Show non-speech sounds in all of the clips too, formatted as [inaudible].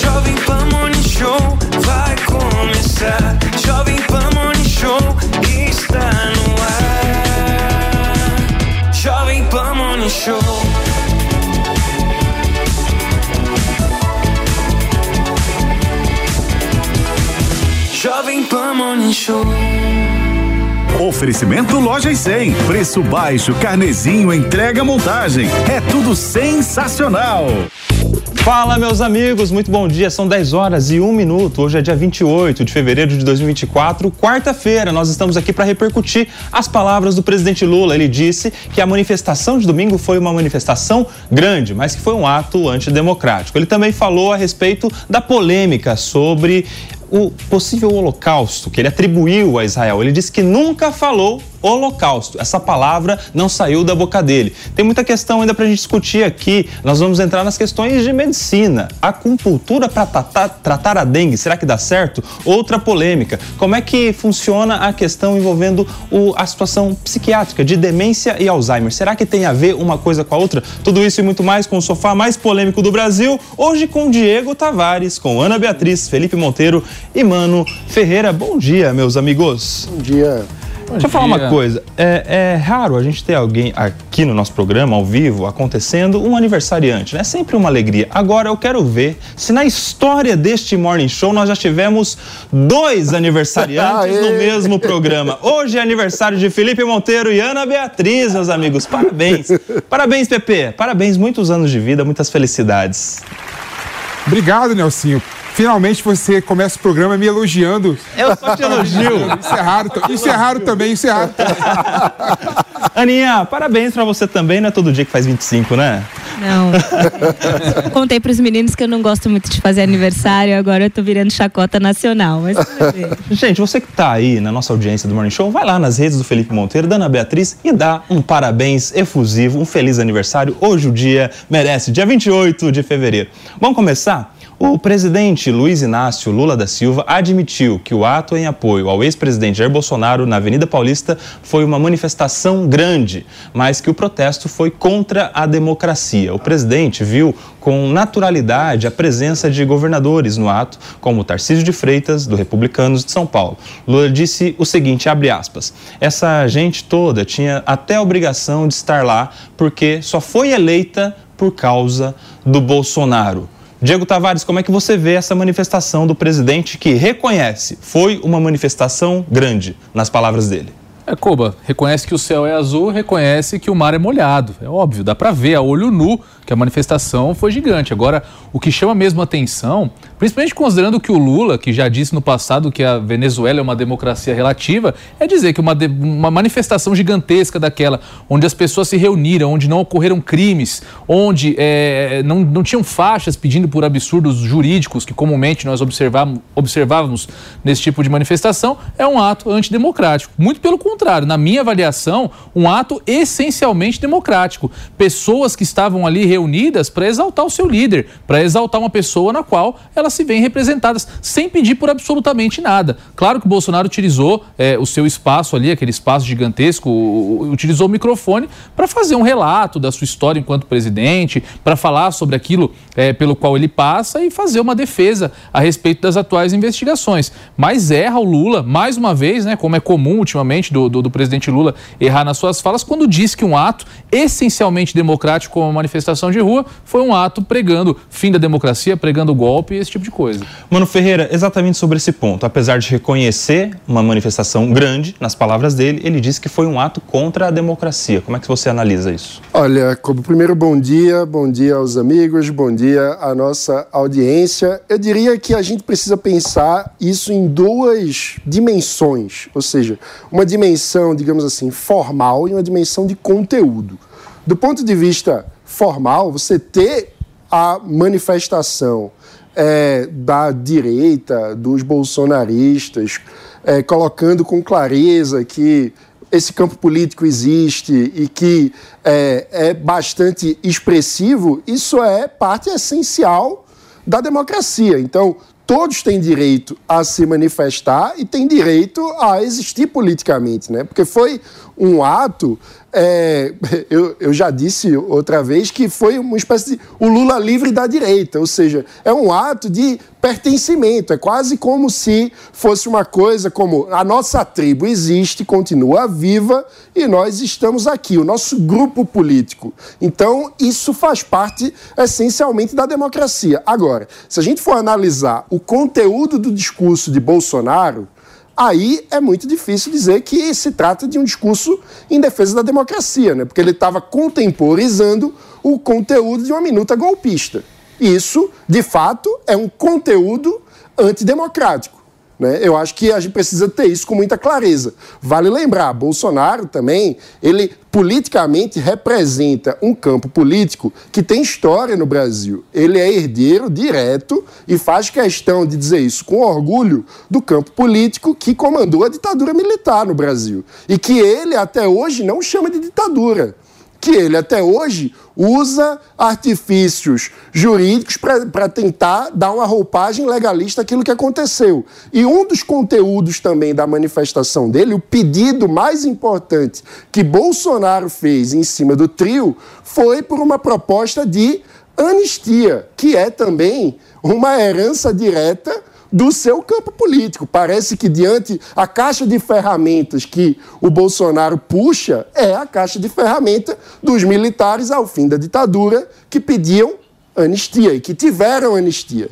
Jovem Pan Morning Show vai começar. Jovem Pan Morning Show está no ar. Jovem Pan Morning Show. Jovem Pan Morning Show. Oferecimento Lojas 100. Preço baixo, carnezinho, entrega, montagem. É tudo sensacional. Fala, meus amigos, muito bom dia. São 10 horas e 1 minuto. Hoje é dia 28 de fevereiro de 2024, quarta-feira. Nós estamos aqui para repercutir as palavras do presidente Lula. Ele disse que a manifestação de domingo foi uma manifestação grande, mas que foi um ato antidemocrático. Ele também falou a respeito da polêmica sobre o possível holocausto que ele atribuiu a Israel. Ele disse que nunca falou holocausto. Essa palavra não saiu da boca dele. Tem muita questão ainda para a gente discutir aqui. Nós vamos entrar nas questões de medicina. Acupuntura para tratar, tratar a dengue, será que dá certo? Outra polêmica. Como é que funciona a questão envolvendo o, a situação psiquiátrica de demência e Alzheimer? Será que tem a ver uma coisa com a outra? Tudo isso e muito mais com o sofá mais polêmico do Brasil. Hoje com Diego Tavares, com Ana Beatriz, Felipe Monteiro e Mano Ferreira. Bom dia, meus amigos. Bom dia. Deixa eu falar uma coisa. É, é, raro a gente ter alguém aqui no nosso programa, ao vivo, acontecendo, um aniversariante, né? É sempre uma alegria. Agora eu quero ver se na história deste Morning Show nós já tivemos dois aniversariantes no [laughs] mesmo programa. Hoje é aniversário de Felipe Monteiro e Ana Beatriz, meus amigos. Parabéns. Parabéns, Pepe. Parabéns, muitos anos de vida, muitas felicidades. Obrigado, Nelsinho. Finalmente você começa o programa me elogiando. Eu só te elogio. Isso é raro, isso é raro também, isso é raro também. Aninha, parabéns pra você também, não é todo dia que faz 25, né? Não. Contei pros meninos que eu não gosto muito de fazer aniversário, agora eu tô virando chacota nacional. Mas Gente, você que tá aí na nossa audiência do Morning Show, vai lá nas redes do Felipe Monteiro, da Ana Beatriz e dá um parabéns efusivo, um feliz aniversário. Hoje o dia merece, dia 28 de fevereiro. Vamos começar? O presidente Luiz Inácio Lula da Silva admitiu que o ato em apoio ao ex-presidente Jair Bolsonaro na Avenida Paulista foi uma manifestação grande, mas que o protesto foi contra a democracia. O presidente viu com naturalidade a presença de governadores no ato, como Tarcísio de Freitas, do Republicanos de São Paulo. Lula disse o seguinte, abre aspas, essa gente toda tinha até a obrigação de estar lá porque só foi eleita por causa do Bolsonaro. Diego Tavares, como é que você vê essa manifestação do presidente que reconhece foi uma manifestação grande, nas palavras dele? É, Koba, reconhece que o céu é azul, reconhece que o mar é molhado. É óbvio, dá para ver a olho nu que a manifestação foi gigante. Agora, o que chama mesmo atenção, principalmente considerando que o Lula, que já disse no passado que a Venezuela é uma democracia relativa, é dizer que uma, de, uma manifestação gigantesca daquela, onde as pessoas se reuniram, onde não ocorreram crimes, onde é, não, não tinham faixas pedindo por absurdos jurídicos que comumente nós observávamos, observávamos nesse tipo de manifestação, é um ato antidemocrático. Muito pelo contrário, na minha avaliação, um ato essencialmente democrático. Pessoas que estavam ali reunidas para exaltar o seu líder, para exaltar uma pessoa na qual elas se veem representadas, sem pedir por absolutamente nada. Claro que o Bolsonaro utilizou é, o seu espaço ali, aquele espaço gigantesco, utilizou o microfone para fazer um relato da sua história enquanto presidente, para falar sobre aquilo é, pelo qual ele passa e fazer uma defesa a respeito das atuais investigações. Mas erra o Lula, mais uma vez, né, como é comum ultimamente do, do, do presidente Lula errar nas suas falas, quando diz que um ato essencialmente democrático, como a manifestação de rua, foi um ato pregando fim da democracia, pregando golpe e esse tipo de coisa. Mano Ferreira, exatamente sobre esse ponto. Apesar de reconhecer uma manifestação grande, nas palavras dele, ele disse que foi um ato contra a democracia. Como é que você analisa isso? Olha, como primeiro bom dia, bom dia aos amigos, bom dia à nossa audiência. Eu diria que a gente precisa pensar isso em duas dimensões, ou seja, uma dimensão, digamos assim, formal e uma dimensão de conteúdo. Do ponto de vista formal, você ter a manifestação é, da direita, dos bolsonaristas, é, colocando com clareza que esse campo político existe e que é, é bastante expressivo, isso é parte essencial da democracia. Então, todos têm direito a se manifestar e têm direito a existir politicamente, né? Porque foi um ato é, [laughs] eu, eu, já disse outra vez que foi uma espécie de o Lula livre da direita, ou seja, é um ato de pertencimento, é quase como se fosse uma coisa como a nossa tribo existe, continua viva e nós estamos aqui, o nosso grupo político. Então, isso faz parte essencialmente da democracia. Agora, se a gente for analisar o conteúdo do discurso de Bolsonaro, aí é muito difícil dizer que se trata de um discurso em defesa da democracia, né? porque ele estava contemporizando o conteúdo de uma minuta golpista. Isso, de fato, é um conteúdo antidemocrático. Né? Eu acho que a gente precisa ter isso com muita clareza. Vale lembrar, Bolsonaro também, ele politicamente representa um campo político que tem história no Brasil. Ele é herdeiro direto e faz questão de dizer isso com orgulho do campo político que comandou a ditadura militar no Brasil. E que ele até hoje não chama de ditadura que ele até hoje usa artifícios jurídicos para tentar dar uma roupagem legalista àquilo que aconteceu. E um dos conteúdos também da manifestação dele, o pedido mais importante que Bolsonaro fez em cima do trio, foi por uma proposta de anistia, que é também uma herança direta do seu campo político. Parece que diante a caixa de ferramentas que o Bolsonaro puxa é a caixa de ferramenta dos militares ao fim da ditadura que pediam anistia e que tiveram anistia.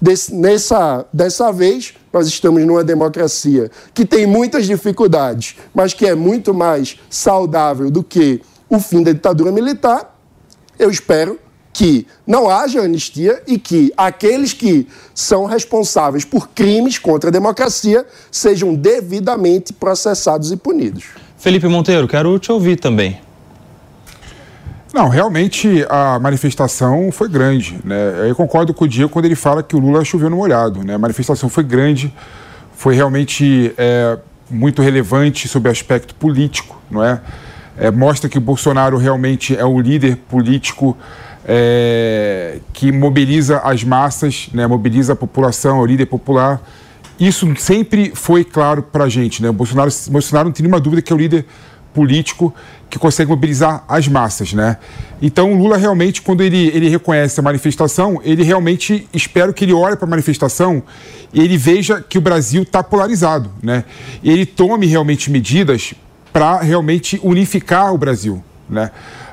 Des, nessa, dessa vez, nós estamos numa democracia que tem muitas dificuldades, mas que é muito mais saudável do que o fim da ditadura militar. Eu espero que não haja anistia e que aqueles que são responsáveis por crimes contra a democracia sejam devidamente processados e punidos. Felipe Monteiro, quero te ouvir também. Não, realmente a manifestação foi grande. Né? Eu concordo com o Diego quando ele fala que o Lula choveu no molhado. Né? A manifestação foi grande, foi realmente é, muito relevante sob o aspecto político. Não é? é? mostra que o Bolsonaro realmente é um líder político é, que mobiliza as massas, né, mobiliza a população, o líder popular. Isso sempre foi claro para a gente. Né? O Bolsonaro, Bolsonaro não tem nenhuma dúvida que é o líder político que consegue mobilizar as massas, né? Então, o Lula realmente, quando ele, ele reconhece a manifestação, ele realmente, espero que ele olhe para a manifestação e ele veja que o Brasil está polarizado, né? E ele tome realmente medidas para realmente unificar o Brasil, né?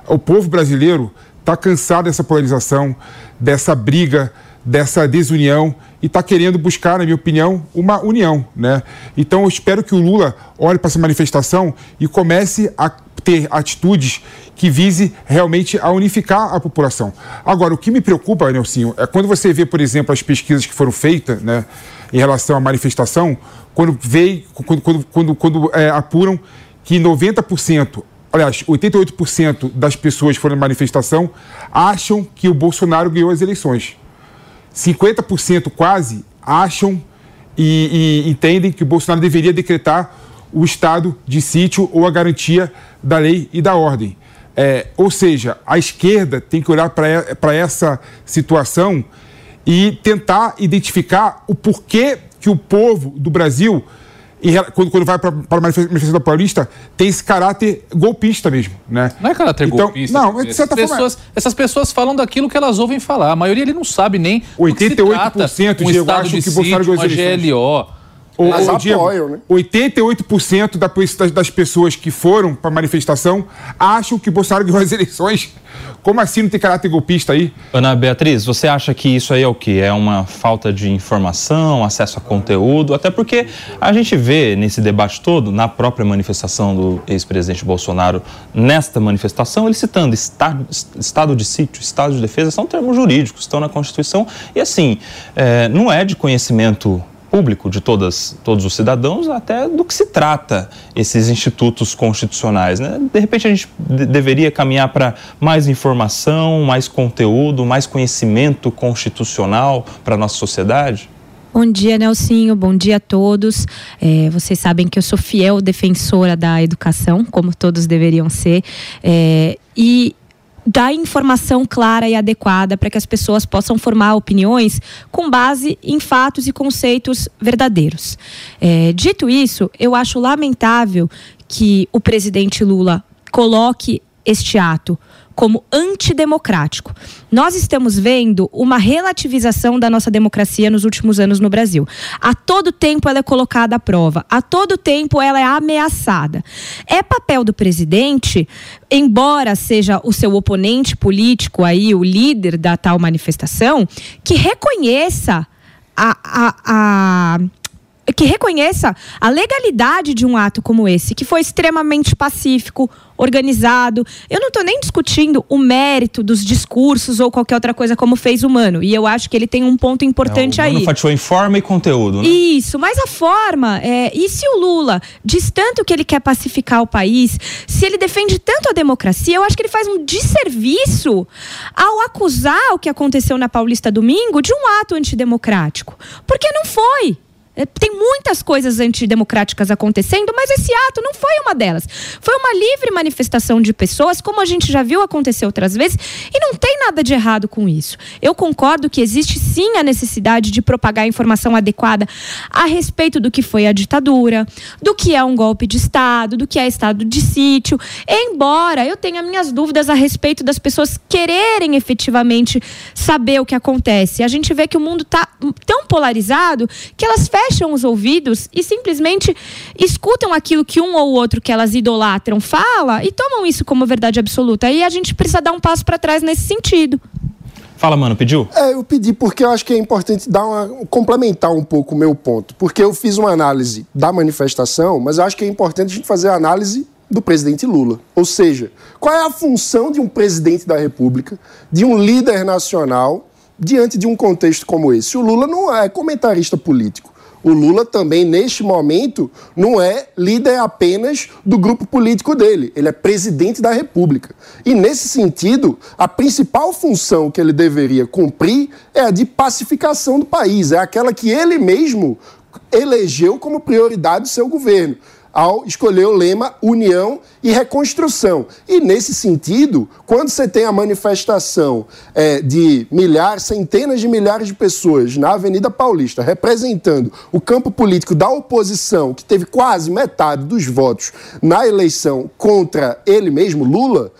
O povo brasileiro está cansado dessa polarização, dessa briga, dessa desunião e está querendo buscar, na minha opinião, uma união. Né? Então eu espero que o Lula olhe para essa manifestação e comece a ter atitudes que vise realmente a unificar a população. Agora, o que me preocupa, Nelsinho, é quando você vê, por exemplo, as pesquisas que foram feitas né, em relação à manifestação, quando veio, quando, quando, quando, quando é, apuram que 90% aliás, 88% das pessoas que foram na manifestação acham que o Bolsonaro ganhou as eleições. 50% quase acham e, e, entendem que o Bolsonaro deveria decretar o estado de sítio ou a garantia da lei e da ordem. É, ou seja, a esquerda tem que olhar para essa situação e tentar identificar o porquê que o povo do Brasil e quando, quando vai para a manifestação paulista, tem esse caráter golpista mesmo, né? Não é caráter então, golpista. Não, de certa essas, pessoas, forma... essas pessoas falam daquilo que elas ouvem falar. A maioria ele não sabe nem 88% um estado de que sítio, uma GLO. O, Mas o, Diego, apoiam, né? 88% das pessoas que foram para a manifestação acham que Bolsonaro ganhou as eleições. Como assim não tem caráter golpista aí? Ana Beatriz, você acha que isso aí é o quê? É uma falta de informação, acesso a conteúdo? Até porque a gente vê nesse debate todo, na própria manifestação do ex-presidente Bolsonaro, nesta manifestação, ele citando estado, estado de sítio, estado de defesa, são termos jurídicos, estão na Constituição. E assim, é, não é de conhecimento público de todas, todos os cidadãos, até do que se trata esses institutos constitucionais. Né? De repente a gente de deveria caminhar para mais informação, mais conteúdo, mais conhecimento constitucional para a nossa sociedade? Bom dia, Nelsinho. Bom dia a todos. É, vocês sabem que eu sou fiel defensora da educação, como todos deveriam ser. É, e dar informação clara e adequada para que as pessoas possam formar opiniões com base em fatos e conceitos verdadeiros. É, dito isso, eu acho lamentável que o presidente Lula coloque este ato como antidemocrático. Nós estamos vendo uma relativização da nossa democracia nos últimos anos no Brasil. A todo tempo ela é colocada à prova, a todo tempo ela é ameaçada. É papel do presidente, embora seja o seu oponente político aí, o líder da tal manifestação, que reconheça a, a, a que reconheça a legalidade de um ato como esse, que foi extremamente pacífico, organizado. Eu não estou nem discutindo o mérito dos discursos ou qualquer outra coisa como fez o Mano. E eu acho que ele tem um ponto importante é, o aí. Mano fatiou em forma e conteúdo, né? Isso, mas a forma, é, e se o Lula diz tanto que ele quer pacificar o país, se ele defende tanto a democracia, eu acho que ele faz um desserviço ao acusar o que aconteceu na Paulista domingo de um ato antidemocrático. Porque não foi. É, tem muitas coisas antidemocráticas acontecendo, mas esse ato não foi uma delas. Foi uma livre manifestação de pessoas, como a gente já viu acontecer outras vezes, e não tem nada de errado com isso. Eu concordo que existe sim a necessidade de propagar informação adequada a respeito do que foi a ditadura, do que é um golpe de Estado, do que é estado de sítio, embora eu tenha minhas dúvidas a respeito das pessoas quererem efetivamente saber o que acontece. A gente vê que o mundo está tão polarizado que elas fecham fecham os ouvidos e simplesmente escutam aquilo que um ou outro que elas idolatram fala e tomam isso como verdade absoluta. E a gente precisa dar um passo para trás nesse sentido. Fala, mano, pediu? É, eu pedi porque eu acho que é importante dar uma, complementar um pouco o meu ponto. Porque eu fiz uma análise da manifestação, mas eu acho que é importante a gente fazer a análise do presidente Lula. Ou seja, qual é a função de um presidente da República, de um líder nacional, diante de um contexto como esse? O Lula não é comentarista político. O Lula também, neste momento, não é líder apenas do grupo político dele, ele é presidente da República. E, nesse sentido, a principal função que ele deveria cumprir é a de pacificação do país, é aquela que ele mesmo elegeu como prioridade do seu governo ao escolher o lema União e Reconstrução. E nesse sentido, quando você tem a manifestação é, de milhares, centenas de milhares de pessoas na Avenida Paulista representando o campo político da oposição, que teve quase metade dos votos na eleição contra ele mesmo, Lula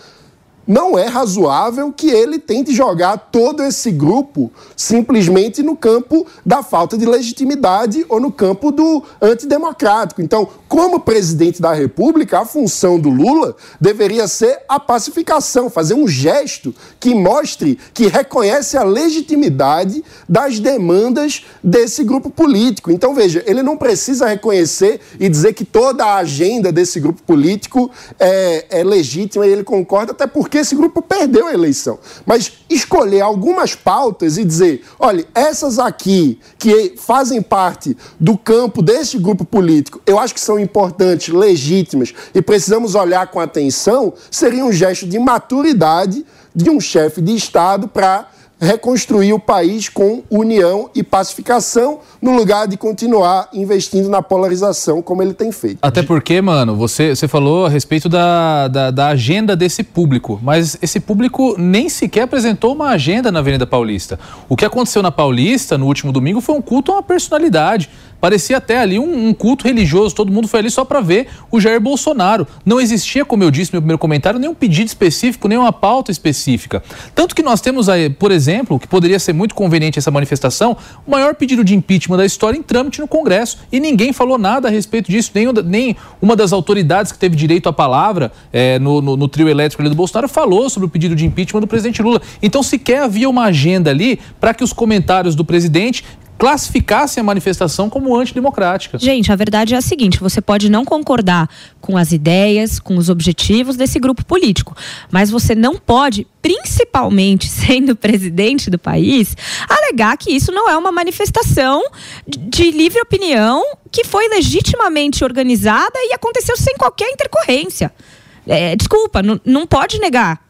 não é razoável que ele tente jogar todo esse grupo simplesmente no campo da falta de legitimidade ou no campo do antidemocrático. Então, como presidente da República, a função do Lula deveria ser a pacificação, fazer um gesto que mostre que reconhece a legitimidade das demandas desse grupo político. Então, veja, ele não precisa reconhecer e dizer que toda a agenda desse grupo político é, é legítima e ele concorda, até porque porque esse grupo perdeu a eleição. Mas escolher algumas pautas e dizer, olha, essas aqui que fazem parte do campo deste grupo político, eu acho que são importantes, legítimas e precisamos olhar com atenção, seria um gesto de maturidade de um chefe de Estado para reconstruir o país com união e pacificação, no lugar de continuar investindo na polarização como ele tem feito. Até porque, mano, você, você falou a respeito da, da, da, agenda desse público, mas esse público nem sequer apresentou uma agenda na Avenida Paulista. O que aconteceu na Paulista no último domingo foi um culto a uma personalidade. Parecia até ali um, um culto religioso, todo mundo foi ali só para ver o Jair Bolsonaro. Não existia, como eu disse no meu primeiro comentário, nenhum pedido específico, nenhuma pauta específica. Tanto que nós temos aí, por exemplo, que poderia ser muito conveniente essa manifestação, o maior pedido de impeachment da história em trâmite no Congresso. E ninguém falou nada a respeito disso, nem, nem uma das autoridades que teve direito à palavra é, no, no, no, trio elétrico ali do Bolsonaro falou sobre o pedido de impeachment do presidente Lula. Então sequer havia uma agenda ali para que os comentários do presidente classificassem a manifestação como antidemocrática. Gente, a verdade é a seguinte: você pode não concordar com as ideias, com os objetivos desse grupo político, mas você não pode, principalmente [laughs] sendo presidente do país, alegar que isso não é uma manifestação de livre opinião que foi legitimamente organizada e aconteceu sem qualquer intercorrência. É, desculpa, não, não pode negar.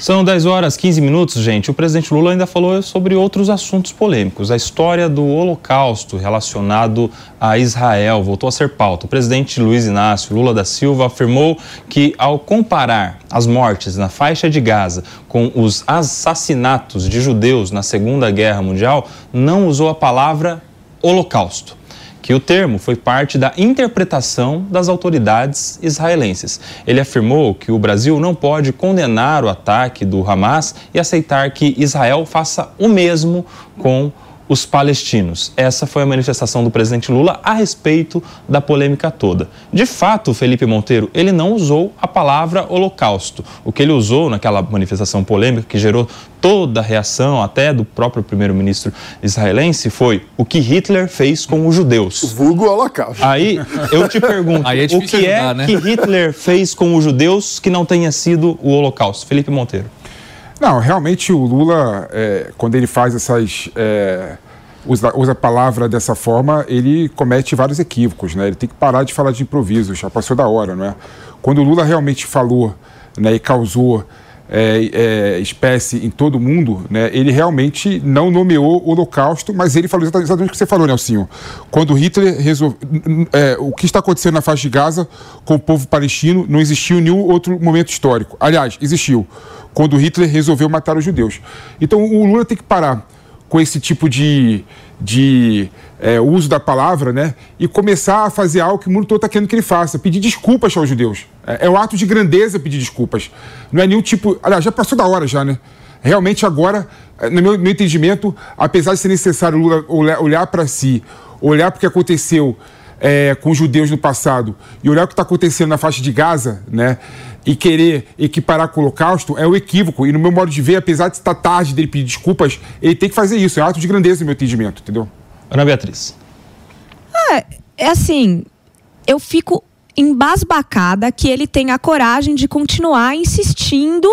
São 10 horas 15 minutos, gente. O presidente Lula ainda falou sobre outros assuntos polêmicos. A história do Holocausto relacionado a Israel voltou a ser pauta. O presidente Luiz Inácio Lula da Silva afirmou que, ao comparar as mortes na faixa de Gaza com os assassinatos de judeus na Segunda Guerra Mundial, não usou a palavra Holocausto que o termo foi parte da interpretação das autoridades israelenses. Ele afirmou que o Brasil não pode condenar o ataque do Hamas e aceitar que Israel faça o mesmo com os palestinos. Essa foi a manifestação do presidente Lula a respeito da polêmica toda. De fato, Felipe Monteiro, ele não usou a palavra holocausto. O que ele usou naquela manifestação polêmica que gerou toda a reação, até do próprio primeiro-ministro israelense, foi o que Hitler fez com os judeus. O vulgo holocausto. Aí eu te pergunto, [laughs] Aí é o que ajudar, é né? que Hitler fez com os judeus que não tenha sido o holocausto? Felipe Monteiro. Não, realmente o Lula, é, quando ele faz essas. é, usa, usa a palavra dessa forma, ele comete vários equívocos, né? Ele tem que parar de falar de improviso, já passou da hora, não é? Quando o Lula realmente falou né, e causou é, é, espécie em todo mundo, né, ele realmente não nomeou o Holocausto, mas ele falou exatamente o que você falou, Nelsinho. Quando Hitler resolveu. É, o que está acontecendo na faixa de Gaza com o povo palestino não existiu nenhum outro momento histórico. Aliás, existiu. Quando Hitler resolveu matar os judeus. Então o Lula tem que parar com esse tipo de, de é, uso da palavra, né? E começar a fazer algo que o mundo todo está querendo que ele faça, pedir desculpas aos judeus. É, é um ato de grandeza pedir desculpas. Não é nenhum tipo. Aliás, já passou da hora já, né? Realmente agora, é, no meu, meu entendimento, apesar de ser necessário o Lula olhar, olhar para si, olhar para o que aconteceu é, com os judeus no passado e olhar o que está acontecendo na faixa de Gaza, né? E querer equiparar com o Holocausto é um equívoco. E no meu modo de ver, apesar de estar tarde dele pedir desculpas, ele tem que fazer isso. É um ato de grandeza no meu entendimento, entendeu? Ana Beatriz. Ah, é assim, eu fico embasbacada que ele tenha a coragem de continuar insistindo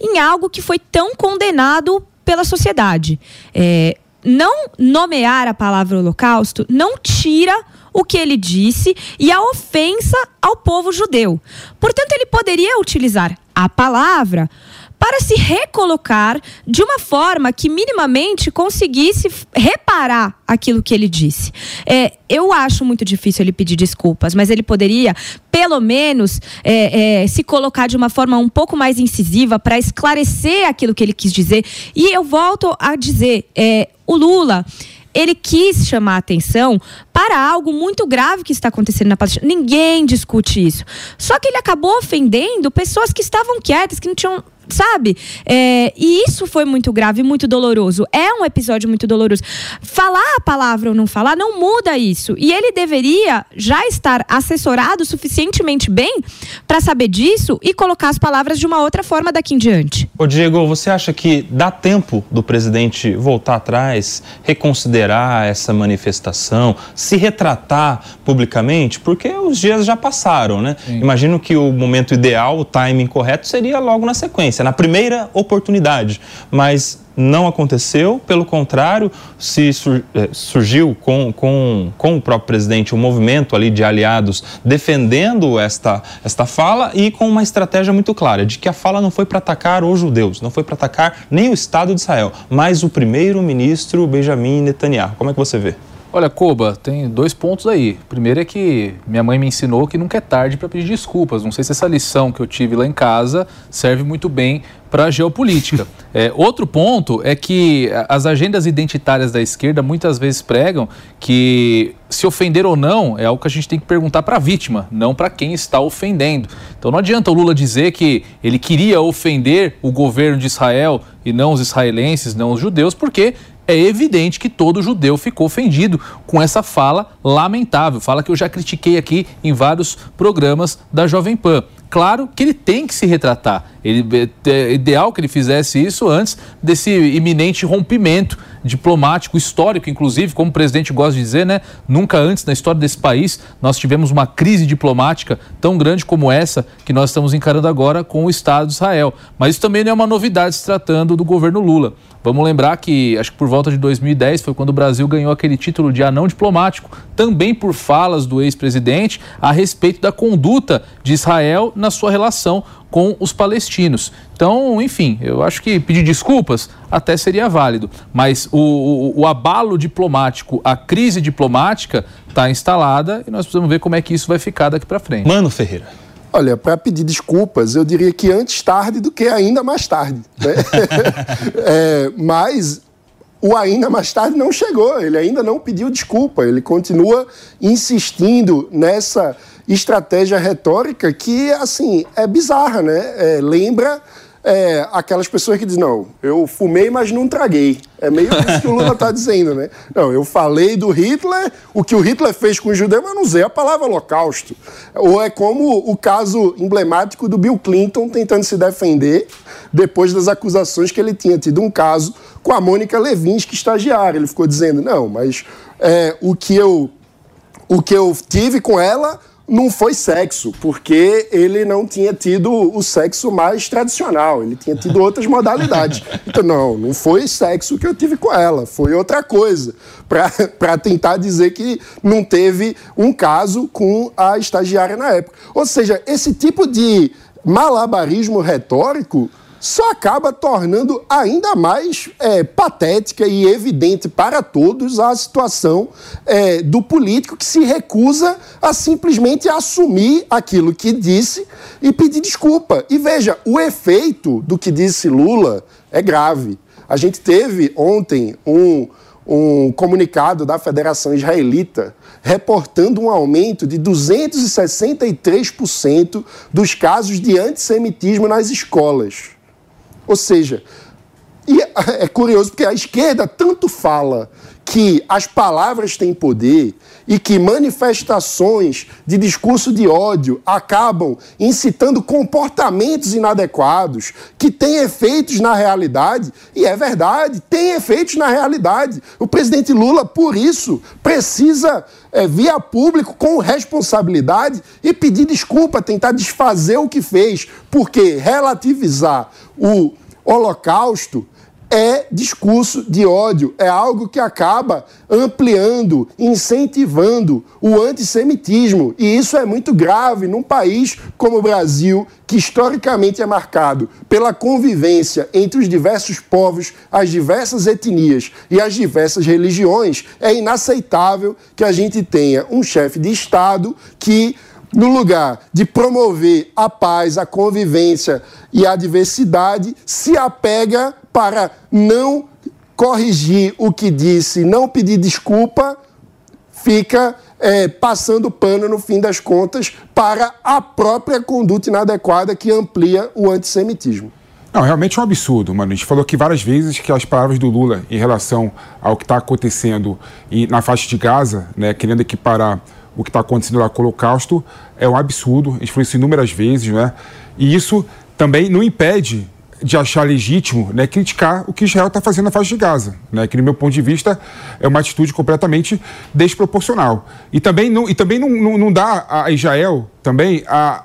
em algo que foi tão condenado pela sociedade. É, não nomear a palavra holocausto não tira o que ele disse e a ofensa ao povo judeu. Portanto, ele poderia utilizar a palavra para se recolocar de uma forma que minimamente conseguisse reparar aquilo que ele disse. É, eu acho muito difícil ele pedir desculpas, mas ele poderia, pelo menos, é, é, se colocar de uma forma um pouco mais incisiva para esclarecer aquilo que ele quis dizer. E eu volto a dizer, é, o Lula ele quis chamar a atenção para algo muito grave que está acontecendo na Palestina. Ninguém discute isso. Só que ele acabou ofendendo pessoas que estavam quietas, que não tinham. Sabe? É, e isso foi muito grave, muito doloroso. É um episódio muito doloroso. Falar a palavra ou não falar não muda isso. E ele deveria já estar assessorado suficientemente bem para saber disso e colocar as palavras de uma outra forma daqui em diante. Ô Diego, você acha que dá tempo do presidente voltar atrás, reconsiderar essa manifestação, se retratar publicamente? Porque os dias já passaram, né? Imagino que o momento ideal, o timing correto, seria logo na sequência, na primeira oportunidade. Mas não aconteceu, pelo contrário, se eh, surgiu com, com, com o próprio presidente um movimento ali de aliados defendendo esta, esta fala e com uma estratégia muito clara de que a fala não foi para atacar os judeus, não foi para atacar nem o Estado de Israel, mas o primeiro-ministro Benjamin Netanyahu. Como é que você vê? Olha, Koba, tem dois pontos aí. Primeiro é que minha mãe me ensinou que nunca é tarde para pedir desculpas. Não sei se essa lição que eu tive lá em casa serve muito bem para a geopolítica. [laughs] É, outro ponto é que as agendas identitárias da esquerda muitas vezes pregam que se ofender ou não é algo que a gente tem que perguntar para a vítima, não para quem está ofendendo. Então não adianta o Lula dizer que ele queria ofender o governo de Israel e não os israelenses, não os judeus, porque é evidente que todo judeu ficou ofendido com essa fala lamentável, fala que eu já critiquei aqui em vários programas da Jovem Pan. Claro que ele tem que se retratar. Ele, é ideal que ele fizesse isso antes desse iminente rompimento diplomático, histórico, inclusive, como o presidente gosta de dizer, né? Nunca antes na história desse país nós tivemos uma crise diplomática tão grande como essa que nós estamos encarando agora com o Estado de Israel. Mas isso também não é uma novidade se tratando do governo Lula. Vamos lembrar que, acho que por volta de 2010, foi quando o Brasil ganhou aquele título de anão diplomático, também por falas do ex-presidente a respeito da conduta de Israel na sua relação com os palestinos. Então, enfim, eu acho que pedir desculpas até seria válido, mas o, o, o abalo diplomático, a crise diplomática está instalada e nós precisamos ver como é que isso vai ficar daqui para frente. Mano Ferreira. Olha, para pedir desculpas, eu diria que antes tarde do que ainda mais tarde. Né? [laughs] [laughs] é, mas o ainda mais tarde não chegou, ele ainda não pediu desculpa, ele continua insistindo nessa estratégia retórica que, assim, é bizarra, né? É, lembra é, aquelas pessoas que dizem, não, eu fumei, mas não traguei. É meio isso que o Lula está dizendo, né? Não, eu falei do Hitler, o que o Hitler fez com os judeus, mas não usei a palavra holocausto. Ou é como o caso emblemático do Bill Clinton tentando se defender depois das acusações que ele tinha tido um caso com a Mônica Levinsky, estagiária. Ele ficou dizendo, não, mas é, o, que eu, o que eu tive com ela não foi sexo, porque ele não tinha tido o sexo mais tradicional, ele tinha tido outras [laughs] modalidades. Então, não, não foi sexo que eu tive com ela, foi outra coisa, para [laughs] tentar dizer que não teve um caso com a estagiária na época. Ou seja, esse tipo de malabarismo retórico só acaba tornando ainda mais é, patética e evidente para todos a situação é, do político que se recusa a simplesmente assumir aquilo que disse e pedir desculpa. E veja, o efeito do que disse Lula é grave. A gente teve ontem um, um comunicado da Federação Israelita reportando um aumento de 263% dos casos de antissemitismo nas escolas. Ou seja, e é curioso porque a esquerda tanto fala que as palavras têm poder e que manifestações de discurso de ódio acabam incitando comportamentos inadequados que têm efeitos na realidade, e é verdade, tem efeitos na realidade. O presidente Lula, por isso, precisa é, via público com responsabilidade e pedir desculpa, tentar desfazer o que fez, porque relativizar o Holocausto é discurso de ódio, é algo que acaba ampliando, incentivando o antissemitismo. E isso é muito grave num país como o Brasil, que historicamente é marcado pela convivência entre os diversos povos, as diversas etnias e as diversas religiões. É inaceitável que a gente tenha um chefe de Estado que no lugar de promover a paz, a convivência e a diversidade, se apega para não corrigir o que disse, não pedir desculpa, fica é, passando pano, no fim das contas, para a própria conduta inadequada que amplia o antissemitismo. Não, realmente é um absurdo, mano. A gente falou aqui várias vezes que as palavras do Lula em relação ao que está acontecendo na faixa de Gaza, né, querendo equiparar o que está acontecendo lá com o Holocausto é um absurdo, a gente falou isso inúmeras vezes, né? E isso também não impede de achar legítimo né, criticar o que Israel está fazendo na faixa de Gaza, né, que, no meu ponto de vista, é uma atitude completamente desproporcional. E também não, e também não, não, não dá a Israel também a,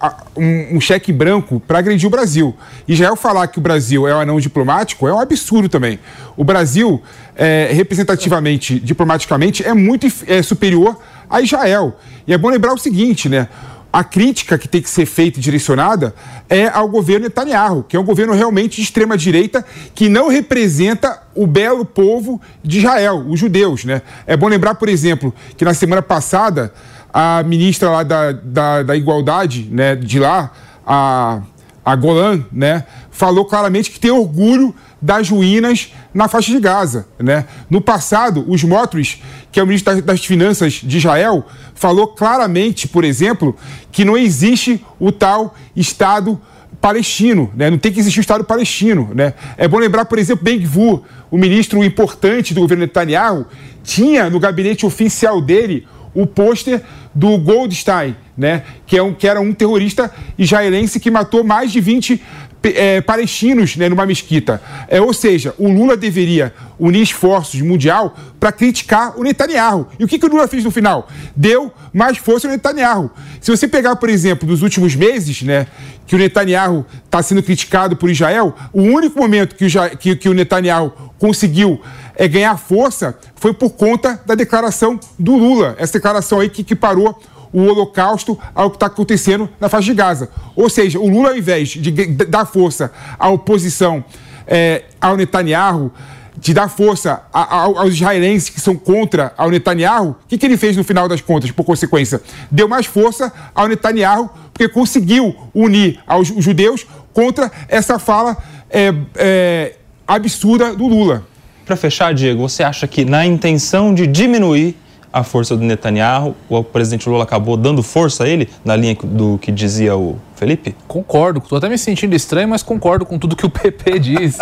a, um, um, cheque branco para agredir o Brasil. Israel falar que o Brasil é um anão diplomático é um absurdo também. O Brasil, é, representativamente, diplomaticamente, é muito é, superior a Israel. E é bom lembrar o seguinte, né? A crítica que tem que ser feita e direcionada é ao governo Netanyahu, que é um governo realmente de extrema direita que não representa o belo povo de Israel, os judeus, né? É bom lembrar, por exemplo, que na semana passada a ministra lá da, da, da Igualdade, né, de lá, a, a Golan, né, falou claramente que tem orgulho das ruínas na faixa de Gaza. Né? No passado, os Motros, que é o ministro das Finanças de Israel, falou claramente, por exemplo, que não existe o tal Estado palestino, né? não tem que existir o Estado palestino. Né? É bom lembrar, por exemplo, Ben Gvur, o ministro importante do governo Netanyahu, tinha no gabinete oficial dele o pôster do Goldstein, né? Que, é um, que era um terrorista israelense que matou mais de 20 é, palestinos né, numa mesquita. É, ou seja, o Lula deveria unir esforços mundial para criticar o Netanyahu. E o que, que o Lula fez no final? Deu mais força ao Netanyahu. Se você pegar, por exemplo, dos últimos meses, né, que o Netanyahu está sendo criticado por Israel, o único momento que o, que, que o Netanyahu conseguiu é, ganhar força foi por conta da declaração do Lula. Essa declaração aí que, que parou o holocausto ao que está acontecendo na faixa de Gaza. Ou seja, o Lula, ao invés de dar força à oposição é, ao Netanyahu, de dar força a, a, aos israelenses que são contra ao Netanyahu, o que, que ele fez no final das contas, por consequência? Deu mais força ao Netanyahu, porque conseguiu unir aos judeus contra essa fala é, é, absurda do Lula. Para fechar, Diego, você acha que na intenção de diminuir a força do Netanyahu, o presidente Lula acabou dando força a ele, na linha do que dizia o Felipe? Concordo, estou até me sentindo estranho, mas concordo com tudo que o [laughs] PP diz.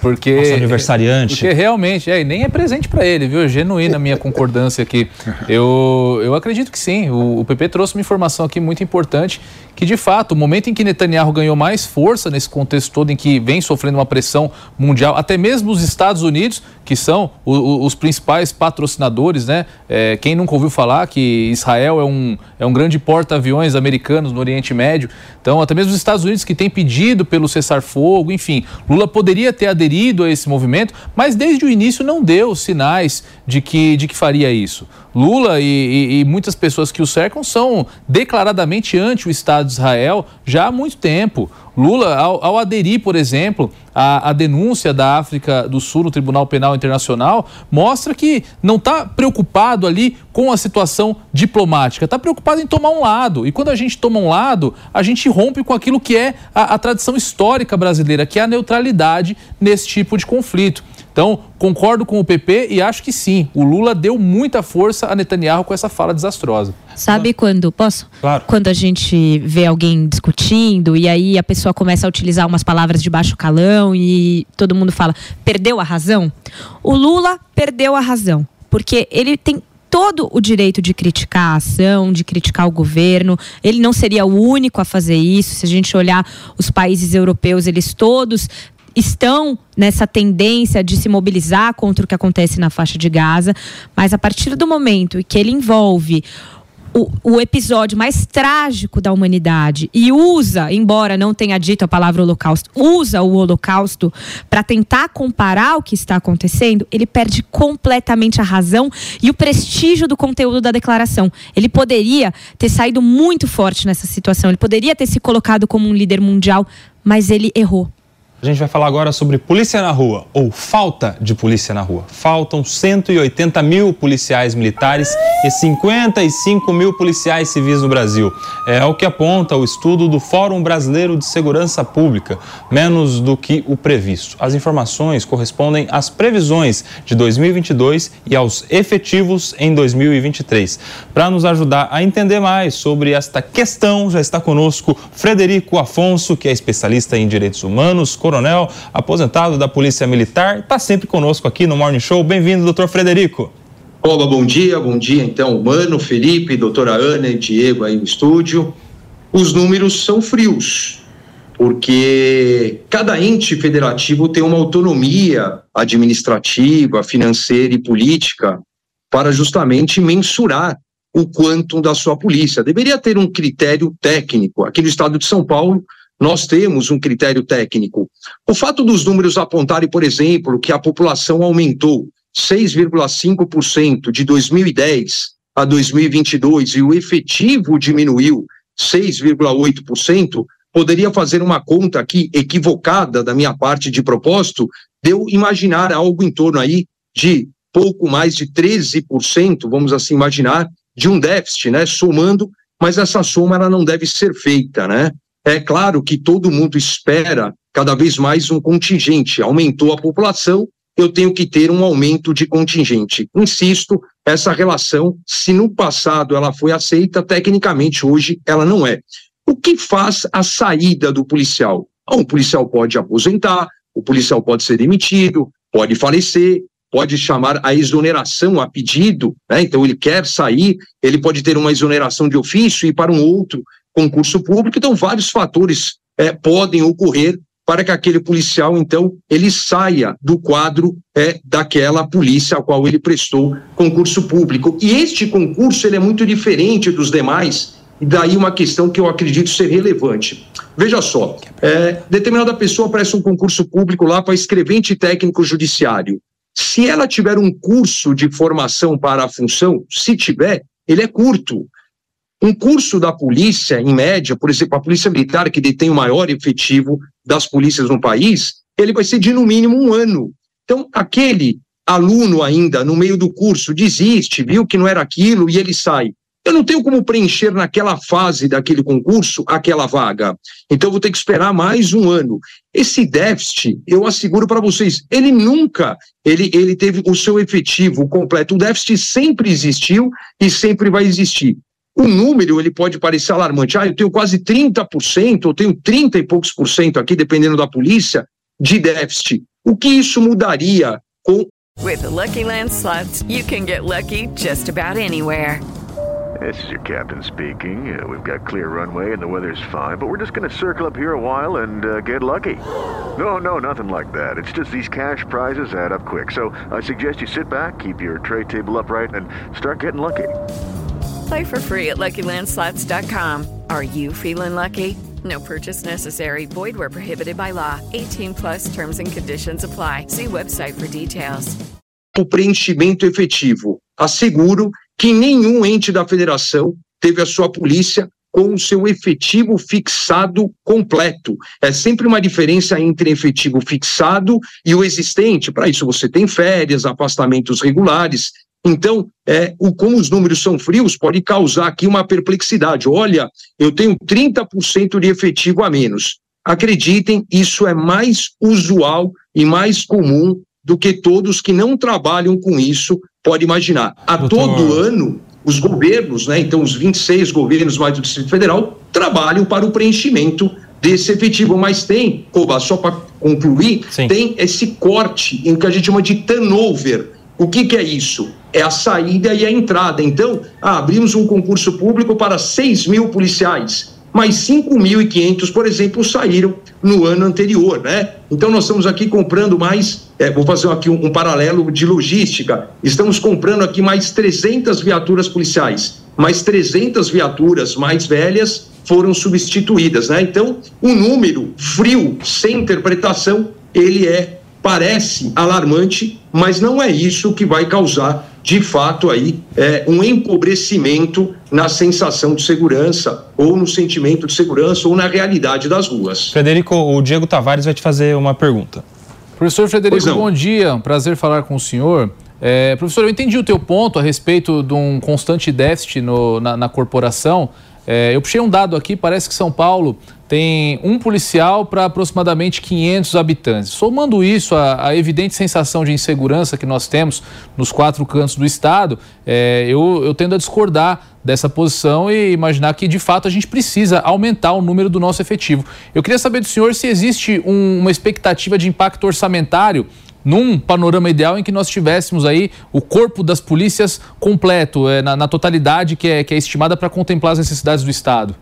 Porque. Nossa, aniversariante. Porque realmente, é, e nem é presente para ele, viu? Genuína a minha concordância aqui. Eu, eu acredito que sim. O, o PP trouxe uma informação aqui muito importante que, de fato, o momento em que Netanyahu ganhou mais força nesse contexto todo, em que vem sofrendo uma pressão mundial, até mesmo os Estados Unidos, que são o, o, os principais patrocinadores, né? É, quem nunca ouviu falar que Israel é um, é um grande porta-aviões americanos no Oriente Médio. Então, até mesmo os Estados Unidos que têm pedido pelo cessar-fogo, enfim, Lula poderia ter aderido a esse movimento, mas desde o início não deu sinais de que, de que faria isso. Lula e, e, e, muitas pessoas que o cercam são declaradamente anti o Estado de Israel já há muito tempo. Lula, ao, ao aderir, por exemplo, à, denúncia da África do Sul no Tribunal Penal Internacional, mostra que não está preocupado ali com a situação diplomática, está preocupado em tomar um lado. E quando a gente toma um lado, a gente rompe com aquilo que é a, a tradição histórica brasileira, que é a neutralidade nesse tipo de conflito. Então, concordo com o PP e acho que sim, o Lula deu muita força a Netanyahu com essa fala desastrosa. Sabe quando, posso? Claro. Quando a gente vê alguém discutindo e aí a pessoa começa a utilizar umas palavras de baixo calão e todo mundo fala, perdeu a razão? O Lula perdeu a razão, porque ele tem todo o direito de criticar a ação, de criticar o governo. Ele não seria o único a fazer isso. Se a gente olhar os países europeus, eles todos estão nessa tendência de se mobilizar contra o que acontece na faixa de Gaza, mas a partir do momento que ele envolve o, o, episódio mais trágico da humanidade e usa, embora não tenha dito a palavra holocausto, usa o holocausto para tentar comparar o que está acontecendo, ele perde completamente a razão e o prestígio do conteúdo da declaração. Ele poderia ter saído muito forte nessa situação, ele poderia ter se colocado como um líder mundial, mas ele errou. A gente vai falar agora sobre polícia na rua, ou falta de polícia na rua. Faltam 180 mil policiais militares e 55 mil policiais civis no Brasil. É o que aponta o estudo do Fórum Brasileiro de Segurança Pública, menos do que o previsto. As informações correspondem às previsões de 2022 e aos efetivos em 2023. Para nos ajudar a entender mais sobre esta questão, já está conosco Frederico Afonso, que é especialista em direitos humanos, coronel, aposentado da Polícia Militar, está sempre conosco aqui no Morning Show. Bem-vindo, doutor Frederico. Olá, bom dia, bom dia então, Mano, Felipe, doutora Ana e Diego aí no estúdio. Os números são frios, porque cada ente federativo tem uma autonomia administrativa, financeira e política para justamente mensurar o quanto da sua polícia. Deveria ter um critério técnico. Aqui no estado de São Paulo, nós temos um critério técnico. O fato dos números apontarem, por exemplo, que a população aumentou 6,5% de 2010 a 2022 e o efetivo diminuiu 6,8%, poderia fazer uma conta aqui equivocada da minha parte de propósito, de eu imaginar algo em torno aí de pouco mais de 13%, vamos assim imaginar, de um déficit, né, somando, mas essa soma ela não deve ser feita, né? É claro que todo mundo espera cada vez mais um contingente. Aumentou a população, eu tenho que ter um aumento de contingente. Insisto, essa relação, se no passado ela foi aceita, tecnicamente hoje ela não é. O que faz a saída do policial? Um policial pode aposentar, o policial pode ser demitido, pode falecer, pode chamar a exoneração a pedido, né? então ele quer sair, ele pode ter uma exoneração de ofício e para um outro concurso público. Então, vários fatores é, podem ocorrer para que aquele policial, então, ele saia do quadro é, daquela polícia a qual ele prestou concurso público. E este concurso ele é muito diferente dos demais, e daí uma questão que eu acredito ser relevante. Veja só, é, determinada pessoa presta um concurso público lá para escrevente técnico judiciário. Se ela tiver um curso de formação para a função, se tiver, ele é curto. Um curso da polícia, em média, por exemplo, a polícia militar, que detém o maior efetivo das polícias no país, ele vai ser de no mínimo um ano. Então, aquele aluno ainda no meio do curso desiste, viu que não era aquilo e ele sai. Eu não tenho como preencher naquela fase daquele concurso aquela vaga. Então, eu vou ter que esperar mais um ano. Esse déficit, eu asseguro para vocês, ele nunca ele, ele teve o seu efetivo completo. O déficit sempre existiu e sempre vai existir. O número ele pode parecer alarmante. Ah, eu tenho quase 30%, eu tenho 30 e poucos por cento aqui, dependendo da polícia, de déficit. O que isso mudaria com. With the Lucky Land slots, you can get lucky just about anywhere. This is your captain speaking. Uh, we've got clear runway and the weather's fine, but we're just going to circle up here a while and uh, get lucky. No, no, nothing like that. It's just these cash prizes add up quick. So I suggest you sit back, keep your tray table upright, and start getting lucky. Play for free at LuckyLandSlots.com. Are you feeling lucky? No purchase necessary. Void where prohibited by law. 18 plus terms and conditions apply. See website for details. o preenchimento efetivo. Asseguro que nenhum ente da federação teve a sua polícia com o seu efetivo fixado completo. É sempre uma diferença entre efetivo fixado e o existente. Para isso você tem férias, afastamentos regulares. Então, é, o, como os números são frios, pode causar aqui uma perplexidade. Olha, eu tenho 30% de efetivo a menos. Acreditem, isso é mais usual e mais comum do que todos que não trabalham com isso podem imaginar. A Doutor- todo ano, os governos, né, então os 26 governos mais do Distrito Federal, trabalham para o preenchimento desse efetivo, mas tem, Koba, só para concluir, tem esse corte em que a gente chama de turnover. O que, que é isso? É a saída e a entrada. Então, ah, abrimos um concurso público para 6 mil policiais mas 5.500, por exemplo, saíram no ano anterior, né? Então nós estamos aqui comprando mais, é, vou fazer aqui um, um paralelo de logística, estamos comprando aqui mais 300 viaturas policiais, mais 300 viaturas mais velhas foram substituídas, né? Então, o número frio, sem interpretação, ele é parece alarmante, mas não é isso que vai causar de fato aí é, um empobrecimento na sensação de segurança ou no sentimento de segurança ou na realidade das ruas. Frederico, o Diego Tavares vai te fazer uma pergunta. Professor Frederico, bom dia. Um Prazer falar com o senhor. É, professor, eu entendi o teu ponto a respeito de um constante déficit no- na, na corporação. É, eu puxei um dado aqui, parece que São Paulo tem um policial para aproximadamente 500 habitantes. Somando isso à, evidente sensação de insegurança que nós temos nos quatro cantos do estado, é, eu, eu tendo a discordar dessa posição e imaginar que de fato a gente precisa aumentar o número do nosso efetivo. Eu queria saber do senhor se existe um- uma expectativa de impacto orçamentário num panorama ideal em que nós tivéssemos aí o corpo das polícias completo, é, na, na totalidade que é, que é estimada para contemplar as necessidades do Estado.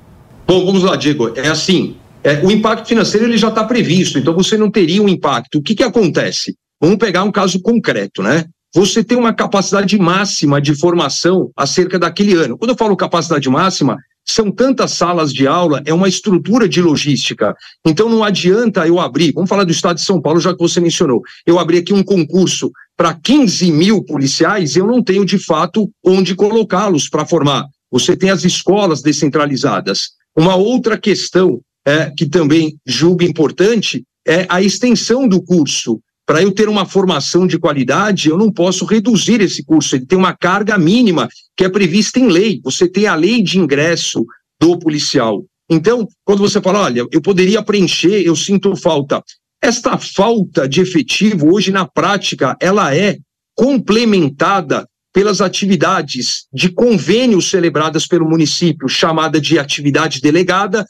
Bom, vamos lá, Diego. É assim, é, o impacto financeiro ele já está previsto, então você não teria um impacto. O que, que acontece? Vamos pegar um caso concreto, né? Você tem uma capacidade máxima de formação acerca daquele ano. Quando eu falo capacidade máxima, são tantas salas de aula, é uma estrutura de logística. Então não adianta eu abrir, vamos falar do estado de São Paulo, já que você mencionou. Eu abri aqui um concurso para 15 mil policiais, eu não tenho de fato onde colocá-los para formar. Você tem as escolas descentralizadas. Uma outra questão é, que também julgo importante é a extensão do curso. Para eu ter uma formação de qualidade, eu não posso reduzir esse curso. Ele tem uma carga mínima que é prevista em lei. Você tem a lei de ingresso do policial. Então, quando você fala, olha, eu poderia preencher, eu sinto falta. Esta falta de efetivo, hoje na prática, ela é complementada pelas atividades de convênios celebradas pelo município, chamada de atividade delegada,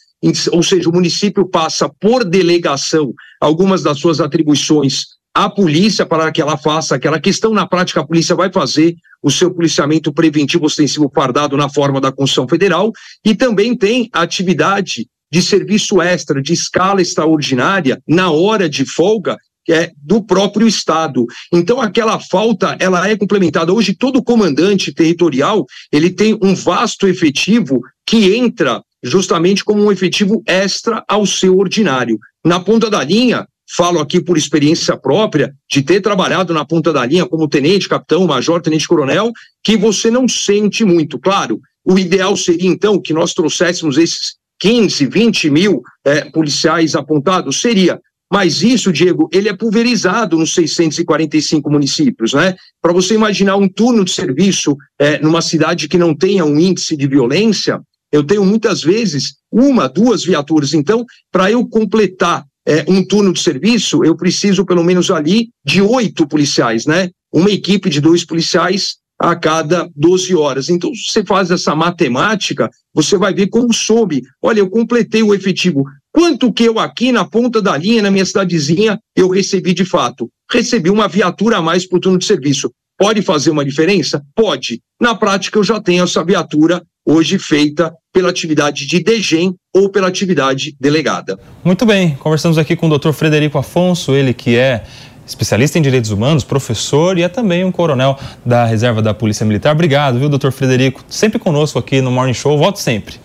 ou seja, o município passa por delegação algumas das suas atribuições a polícia para que ela faça aquela questão. Na prática, a polícia vai fazer o seu policiamento preventivo ostensivo fardado na forma da Constituição Federal e também tem atividade de serviço extra, de escala extraordinária, na hora de folga, é, do próprio Estado. Então, aquela falta, ela é complementada. Hoje, todo comandante territorial, ele tem um vasto efetivo que entra justamente como um efetivo extra ao seu ordinário. Na ponta da linha, falo aqui por experiência própria, de ter trabalhado na ponta da linha como tenente, capitão, major, tenente coronel, que você não sente muito. Claro, o ideal seria, então, que nós trouxéssemos esses 15, 20 mil é, policiais apontados, seria. Mas isso, Diego, ele é pulverizado nos 645 municípios, né? Para você imaginar um turno de serviço é, numa cidade que não tenha um índice de violência, eu tenho muitas vezes uma, duas viaturas. Então, para eu completar é, um turno de serviço, eu preciso pelo menos ali de oito policiais, né? Uma equipe de dois policiais a cada 12 horas. Então, se você faz essa matemática, você vai ver como soube. Olha, eu completei o efetivo. Quanto que eu aqui na ponta da linha, na minha cidadezinha, eu recebi de fato? Recebi uma viatura a mais por turno de serviço. Pode fazer uma diferença? Pode. Na prática, eu já tenho essa viatura hoje feita pela atividade de DGEM ou pela atividade delegada. Muito bem, conversamos aqui com o Dr. Frederico Afonso, ele que é especialista em direitos humanos, professor e é também um coronel da reserva da Polícia Militar. Obrigado, viu, doutor Frederico? Sempre conosco aqui no Morning Show. Volte sempre.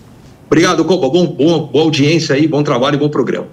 Obrigado, Copa. Bom, bom, boa audiência aí, bom trabalho e bom programa.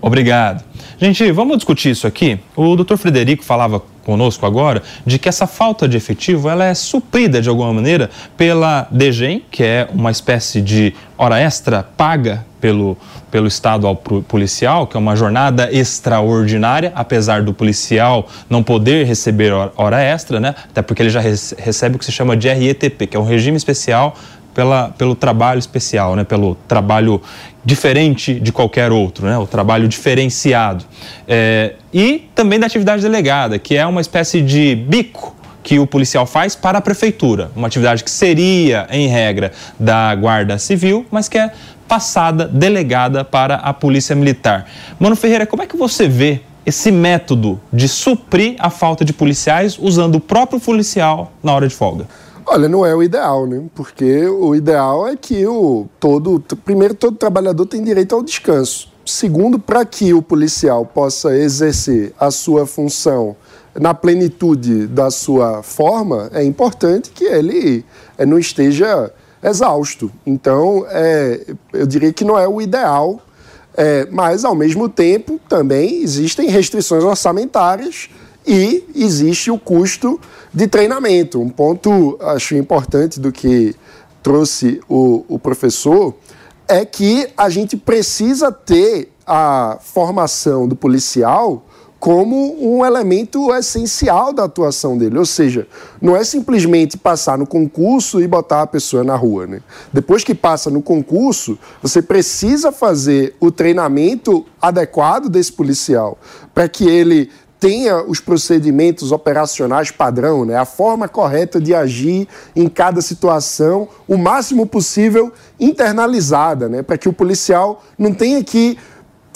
obrigado. Gente, vamos discutir isso aqui. O doutor Frederico falava conosco agora de que essa falta de efetivo ela é suprida de alguma maneira pela DGEM, que é uma espécie de hora extra paga pelo, pelo Estado ao policial, que é uma jornada extraordinária, apesar do policial não poder receber hora extra, né? Até porque ele já recebe o que se chama de RETP, que é um regime especial pela, pelo trabalho especial, né? pelo trabalho diferente de qualquer outro, né? o trabalho diferenciado. É, e também da atividade delegada, que é uma espécie de bico que o policial faz para a prefeitura. Uma atividade que seria, em regra, da Guarda Civil, mas que é passada, delegada para a Polícia Militar. Mano Ferreira, como é que você vê esse método de suprir a falta de policiais usando o próprio policial na hora de folga? Olha, não é o ideal, né? Porque o ideal é que o todo, primeiro, todo trabalhador tem direito ao descanso. Segundo, para que o policial possa exercer a sua função na plenitude da sua forma, é importante que ele é, não esteja exausto. Então, é, eu diria que não é o ideal, é, mas, ao mesmo tempo, também existem restrições orçamentárias e existe o custo de treinamento. Um ponto, acho importante do que trouxe o, o professor é que a gente precisa ter a formação do policial como um elemento essencial da atuação dele. Ou seja, não é simplesmente passar no concurso e botar a pessoa na rua. Né? Depois que passa no concurso, você precisa fazer o treinamento adequado desse policial para que ele tenha os procedimentos operacionais padrão, né? a forma correta de agir em cada situação, o máximo possível internalizada, né? para que o policial não tenha que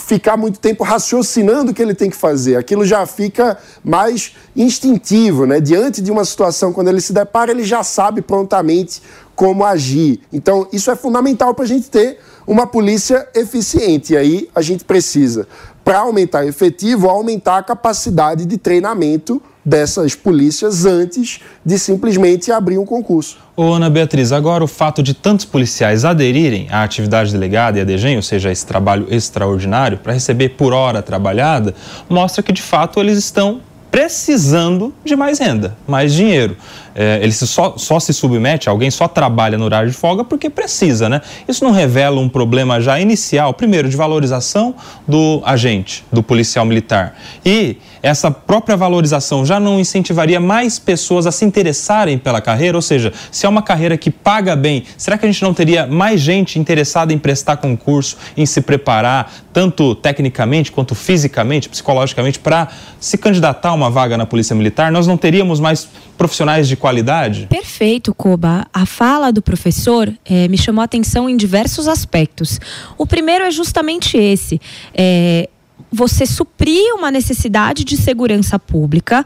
ficar muito tempo raciocinando o que ele tem que fazer. Aquilo já fica mais instintivo, né? Diante de uma situação, quando ele se depara, ele já sabe prontamente como agir. Então, isso é fundamental para a gente ter uma polícia eficiente. E aí a gente precisa para aumentar efetivo, aumentar a capacidade de treinamento dessas polícias antes de simplesmente abrir um concurso. Ô Ana Beatriz, agora o fato de tantos policiais aderirem à atividade delegada e à DGEM, ou seja, esse trabalho extraordinário, para receber por hora trabalhada, mostra que de fato eles estão precisando de mais renda, mais dinheiro é, ele só, só se submete, alguém só trabalha no horário de folga porque precisa, né? Isso não revela um problema já inicial, primeiro, de valorização do agente, do policial militar. E essa própria valorização já não incentivaria mais pessoas a se interessarem pela carreira? Ou seja, se é uma carreira que paga bem, será que a gente não teria mais gente interessada em prestar concurso, em se preparar, tanto tecnicamente quanto fisicamente, psicologicamente, para se candidatar a uma vaga na Polícia Militar? Nós não teríamos mais profissionais de qualidade? Perfeito, Koba. A fala do professor é, me chamou a atenção em diversos aspectos. O primeiro é justamente esse. É, você suprir uma necessidade de segurança pública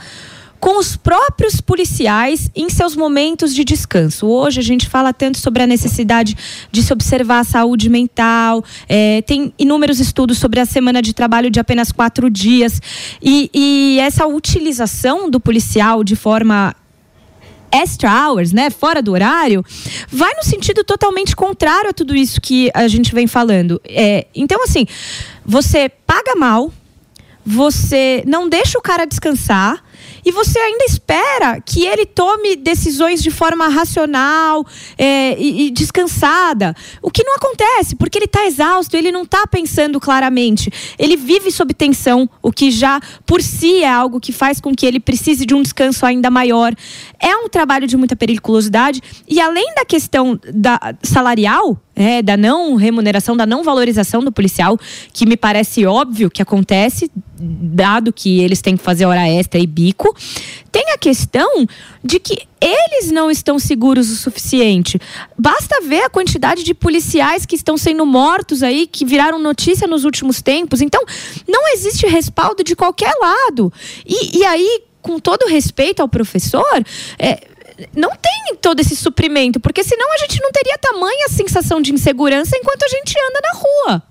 com os próprios policiais em seus momentos de descanso. Hoje a gente fala tanto sobre a necessidade de se observar a saúde mental, é, tem inúmeros estudos sobre a semana de trabalho de apenas quatro dias e, e essa utilização do policial de forma extra hours, né, fora do horário, vai no sentido totalmente contrário a tudo isso que a gente vem falando. É, então, assim, você paga mal, você não deixa o cara descansar e você ainda espera que ele tome decisões de forma racional é, e, e, descansada. O que não acontece, porque ele está exausto, ele não está pensando claramente. Ele vive sob tensão, o que já por si é algo que faz com que ele precise de um descanso ainda maior. É um trabalho de muita periculosidade e além da questão da salarial, é, da não remuneração, da não valorização do policial, que me parece óbvio que acontece, dado que eles têm que fazer hora extra e bico. Tem a questão de que eles não estão seguros o suficiente. Basta ver a quantidade de policiais que estão sendo mortos aí, que viraram notícia nos últimos tempos. Então, não existe respaldo de qualquer lado. E, e aí, com todo respeito ao professor, é, não tem todo esse suprimento, porque senão a gente não teria tamanha sensação de insegurança enquanto a gente anda na rua.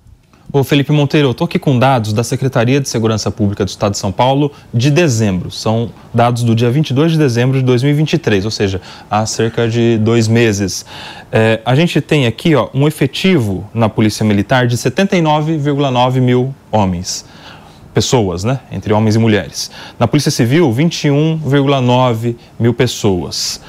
Ô Felipe Monteiro, eu estou aqui com dados da Secretaria de Segurança Pública do Estado de São Paulo de dezembro. São dados do dia 22 de dezembro de 2023, ou seja, há cerca de dois meses. É, a gente tem aqui ó, um efetivo na Polícia Militar de 79,9 mil homens pessoas, né? Entre homens e mulheres. Na Polícia Civil, 21,9 mil pessoas.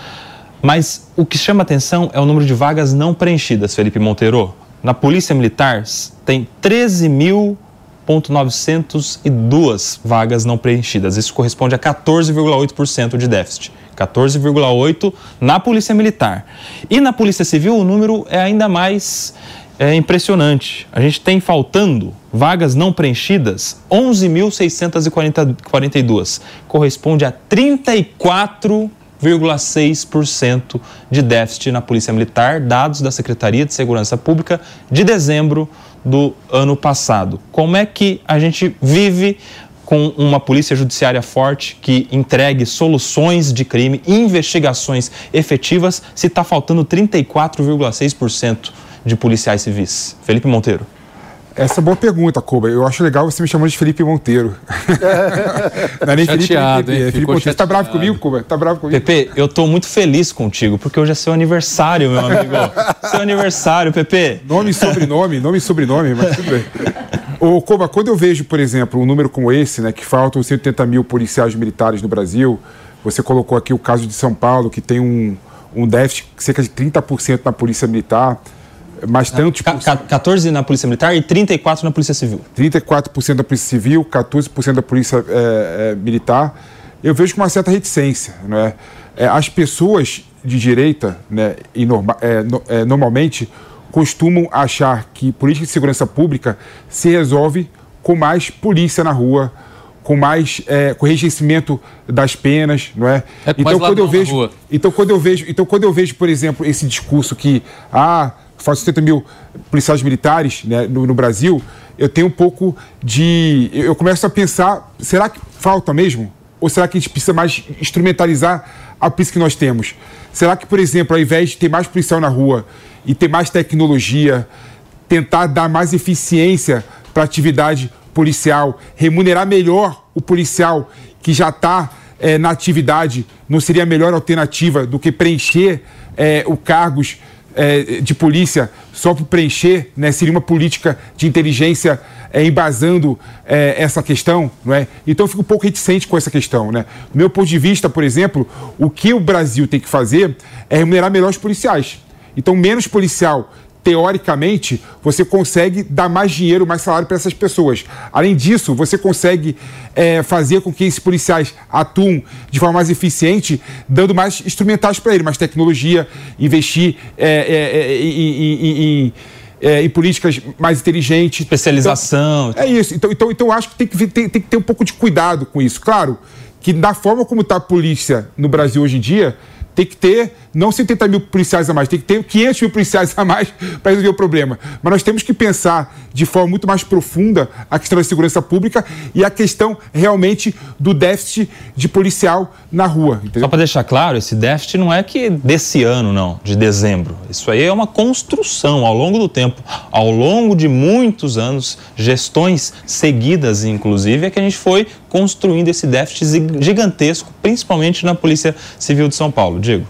Mas o que chama atenção é o número de vagas não preenchidas, Felipe Monteiro. Na Polícia Militar, tem 13.902 vagas não preenchidas. Isso corresponde a 14,8% de déficit. 14,8% na Polícia Militar. E na Polícia Civil, o número é ainda mais é impressionante. A gente tem faltando vagas não preenchidas 11.642. Corresponde a 34,6% de déficit na Polícia Militar, dados da Secretaria de Segurança Pública de dezembro do ano passado. Como é que a gente vive com uma polícia judiciária forte que entregue soluções de crime, investigações efetivas, se está faltando 34,6%? De policiais civis? Felipe Monteiro. Essa é boa pergunta, Koba. Eu acho legal você me chamando de Felipe Monteiro. [laughs] Não é nem chateado, Felipe, hein? Felipe Monteiro. Você tá bravo comigo, Koba? Tá bravo comigo? Pepe, eu tô muito feliz contigo, porque hoje é seu aniversário, meu amigo. [laughs] seu aniversário, Pepe. Nome e sobrenome, nome e sobrenome, mas tudo bem. Ô, Koba, quando eu vejo, por exemplo, um número como esse, né, que faltam 180 mil policiais militares no Brasil, você colocou aqui o caso de São Paulo, que tem um, um déficit cerca de 30% na polícia militar mas tanto. Tipo, 14 na Polícia Militar e 34 na Polícia Civil. 34% da Polícia Civil, 14% da Polícia é, é, Militar. Eu vejo com uma certa reticência. Né? É, as pessoas de direita, né, e norma, é, no, é, normalmente, costumam achar que política de segurança pública se resolve com mais polícia na rua, com mais é, com das penas, não é? é então quando eu vejo, então quando eu vejo, então quando eu vejo, por exemplo, esse discurso que ah faz 70 mil policiais militares né, no, no, Brasil, eu tenho um pouco de. Eu começo a pensar: será que falta mesmo? Ou será que a gente precisa mais instrumentalizar a polícia que nós temos? Será que, por exemplo, ao invés de ter mais policial na rua e ter mais tecnologia, tentar dar mais eficiência para a atividade policial, remunerar melhor o policial que já está é, na atividade, não seria a melhor alternativa do que preencher é, o cargos é, de polícia só para preencher, né, seria uma política de inteligência é, embasando é, essa questão, não é? Então eu fico um pouco reticente com essa questão, né? Do meu ponto de vista, por exemplo, o que o Brasil tem que fazer é remunerar melhor os policiais. Então, menos policial teoricamente, você consegue dar mais dinheiro, mais salário para essas pessoas. Além disso, você consegue é, fazer com que esses policiais atuem de forma mais eficiente, dando mais instrumentais para eles, mais tecnologia, investir é, é, é em, em, é, em, políticas mais inteligentes. Especialização. Então, é isso. Então, então, então acho que tem que, tem, tem que ter um pouco de cuidado com isso. Claro que da forma como está a polícia no Brasil hoje em dia, tem que ter não 70 mil policiais a mais, tem que ter 500 mil policiais a mais [laughs] para resolver o problema. Mas nós temos que pensar de forma muito mais profunda a questão da segurança pública e a questão realmente do déficit de policial na rua. Entendeu? Só para deixar claro, esse déficit não é que desse ano, não, de dezembro. Isso aí é uma construção ao longo do tempo, ao longo de muitos anos, gestões seguidas, inclusive, é que a gente foi construindo esse déficit gigantesco, principalmente na Polícia Civil de São Paulo. Diego.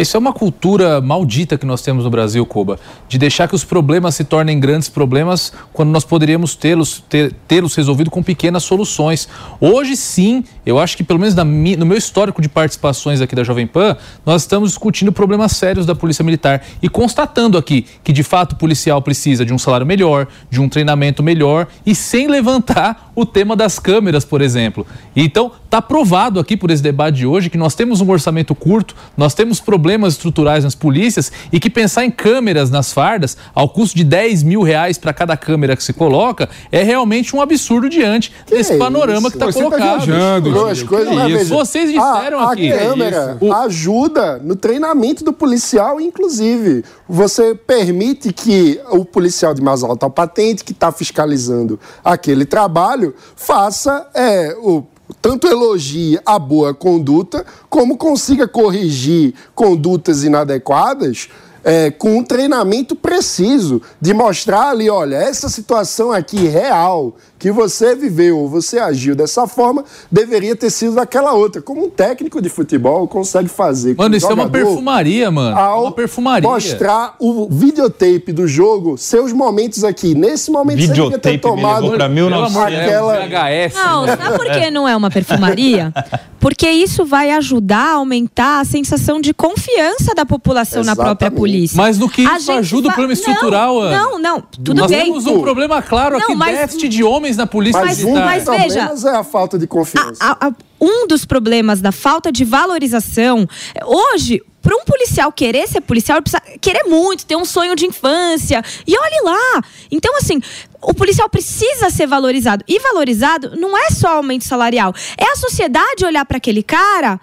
Isso é uma cultura maldita que nós temos no Brasil, Koba, de deixar que os problemas se tornem grandes problemas quando nós poderíamos tê-los ter, tê-los resolvido com pequenas soluções. Hoje sim, eu acho que pelo menos mi, no meu histórico de participações aqui da Jovem Pan, nós estamos discutindo problemas sérios da Polícia Militar e constatando aqui que de fato o policial precisa de um salário melhor, de um treinamento melhor e sem levantar o tema das câmeras, por exemplo. Então, está provado aqui por esse debate de hoje que nós temos um orçamento curto, nós temos problemas estruturais nas polícias e que pensar em câmeras nas fardas, ao custo de 10 mil reais para cada câmera que se coloca, é realmente um absurdo diante que desse é panorama isso? que está colocado. Tá viajando, é? Vocês disseram a, aqui. A câmera é ajuda no treinamento do policial, inclusive. Você permite que o policial de mais alta patente, que está fiscalizando aquele trabalho, faça é, o tanto elogie a boa conduta, como consiga corrigir condutas inadequadas é, com um treinamento preciso de mostrar ali, olha, essa situação aqui real que você viveu, você agiu dessa forma, deveria ter sido daquela outra. Como um técnico de futebol consegue fazer. Mano, isso é uma perfumaria, mano. Ao é uma perfumaria. Mostrar o videotape do jogo, seus momentos aqui. Nesse momento videotape você devia ter tomado pra 1900. aquela... VHS. Não, sabe por que não é uma perfumaria? [laughs] Porque isso vai ajudar a aumentar a sensação de confiança da população Exatamente. na própria polícia. Mas no que A isso ajuda o problema estrutural, não? Não, não, tudo Nós bem. temos um problema claro Não, aqui, mas- déficit de homens na polícia Mas um militar. Mas veja- problemas é a falta de confiança. A- a- um dos problemas da falta de valorização. Hoje, para um policial querer ser policial, ele precisa querer muito, ter um sonho de infância. E olhe lá. Então, assim, o policial precisa ser valorizado. E valorizado não é só aumento salarial. É a sociedade olhar para aquele cara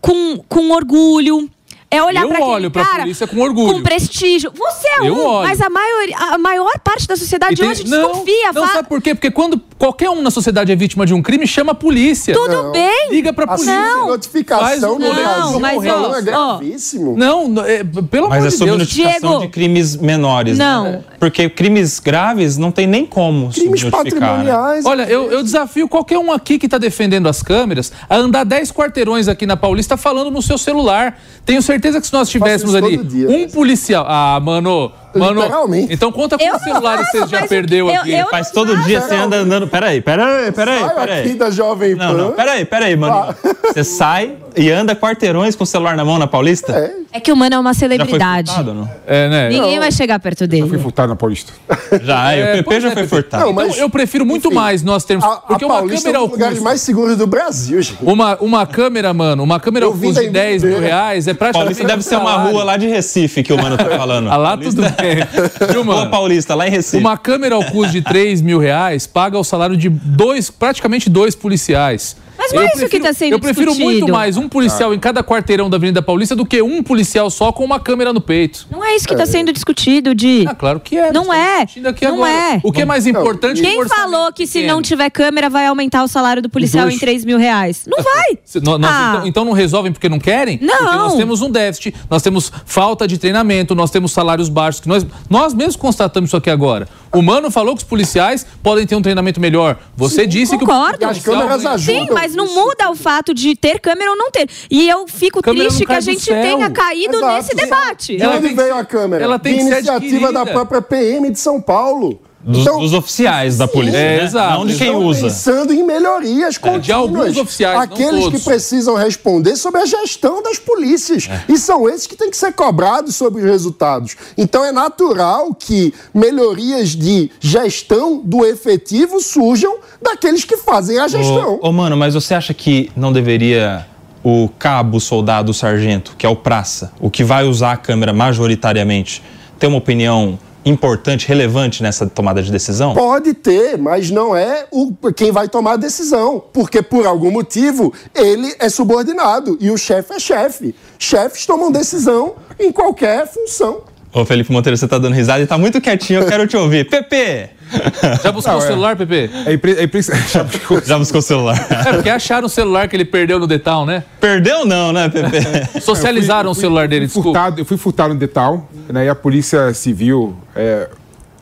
com, com orgulho. É olhar para aquele olho pra cara polícia com orgulho. Com prestígio. Você é Eu um, olho. mas a, maioria, a maior parte da sociedade hoje desconfia. Não, não fa- sabe por quê? Porque quando qualquer um na sociedade é vítima de um crime, chama a polícia. Tudo bem. Liga pra A polícia. Não. notificação Faz no Brasil Não, mas, é ó, ó. gravíssimo. Não, não, é, pelo Mas amor é de sobre Deus. notificação Diego. de crimes menores. Não. Né? Porque crimes graves não tem nem como Crimes. Né? patrimoniais. Olha, eu, eu desafio qualquer um aqui que está defendendo as câmeras a andar 10 quarteirões aqui na Paulista falando no seu celular. Tenho certeza que se nós tivéssemos ali dia, um né? policial. Ah, mano. Mano, Literalmente. então conta Eu quantos celulares faço, você já perdeu eu- aqui. eu- Faz todo dia você anda andando. Peraí, peraí, peraí, Sai peraí. aqui da Jovem Pan. Não, não, peraí, peraí, mano. [laughs] Você sai e anda quarteirões com o celular na mão na Paulista? É. É que o mano é uma Já foi celebridade. furtado, não? É, né? Ninguém vai chegar perto Fui dele. furtado na Paulista. [laughs] Já, É, o PP pois já é, foi furtado. Não, Então mas, eu prefiro muito enfim, mais nós termos. A, porque a uma Paulista câmera é um ao dos lugares custo. mais seguros do Brasil, gente. Uma, uma câmera, mano, uma câmera ao custo de 10 mil reais é praticamente. Paulista deve ser uma rua lá de Recife que o mano tá falando. Ah, lá tudo bem. [laughs] Rua mano? Paulista, lá em Recife. Uma câmera ao custo de 3 mil reais paga o salário de dois, praticamente dois policiais. Mas não é isso que tá sendo Eu prefiro discutido. muito mais um policial em cada quarteirão da Avenida Paulista do que um policial só com uma câmera no peito. Não é isso que está sendo discutido, Di. Ah, claro que é. Não é. Não agora. é. O que é mais importante que Quem orçamento falou que se pequeno? não tiver câmera vai aumentar o salário do policial em 3 mil reais? Não vai. Se- nó- nós- Ah. então, então não resolvem porque não querem? Não. Porque nós temos um déficit, nós temos falta de treinamento, nós temos salários baixos. Que nós, nós mesmos constatamos isso aqui agora. O Mano falou que os policiais podem ter um treinamento melhor. Você disse que o concordo. As câmeras ajudam. Sim, mas não muda o fato de ter câmera ou não ter. E eu fico Câmera triste que a gente tenha caído Exato. nesse debate. De Ela onde veio a câmera? ela tem de iniciativa da própria PM de São Paulo. Dos, Então, dos oficiais da polícia. É, né? exato. Não de quem estão usa. pensando em melhorias contínuas. de alguns oficiais, não Aqueles que precisam responder sobre a gestão das polícias. É. E são esses que têm que ser cobrados sobre os resultados. Então é natural que melhorias de gestão do efetivo surjam daqueles que fazem a gestão. Ô, ô, mano, mas você acha que não deveria o cabo, soldado, sargento, que é o praça, o que vai usar a câmera majoritariamente, ter uma opinião importante, relevante nessa tomada de decisão? Pode ter, mas não é o, quem vai tomar a decisão. Porque, por algum motivo, ele é subordinado e o chefe é chefe. Chefes tomam decisão em qualquer função. Ô, Felipe Monteiro, você tá dando risada e tá muito quietinho, eu quero te ouvir. Pepe! [laughs] Já buscou Não, o é. celular, Pepe? É, impre- é impre- [laughs] já buscou- Já buscou o celular? É, porque acharam o celular que ele perdeu no Detal, né? Perdeu não, né, Pepe? [laughs] Socializaram Eu o fui- celular dele, fui desculpa. furtado, eu fui furtado no Detal, né, e a Polícia Civil é,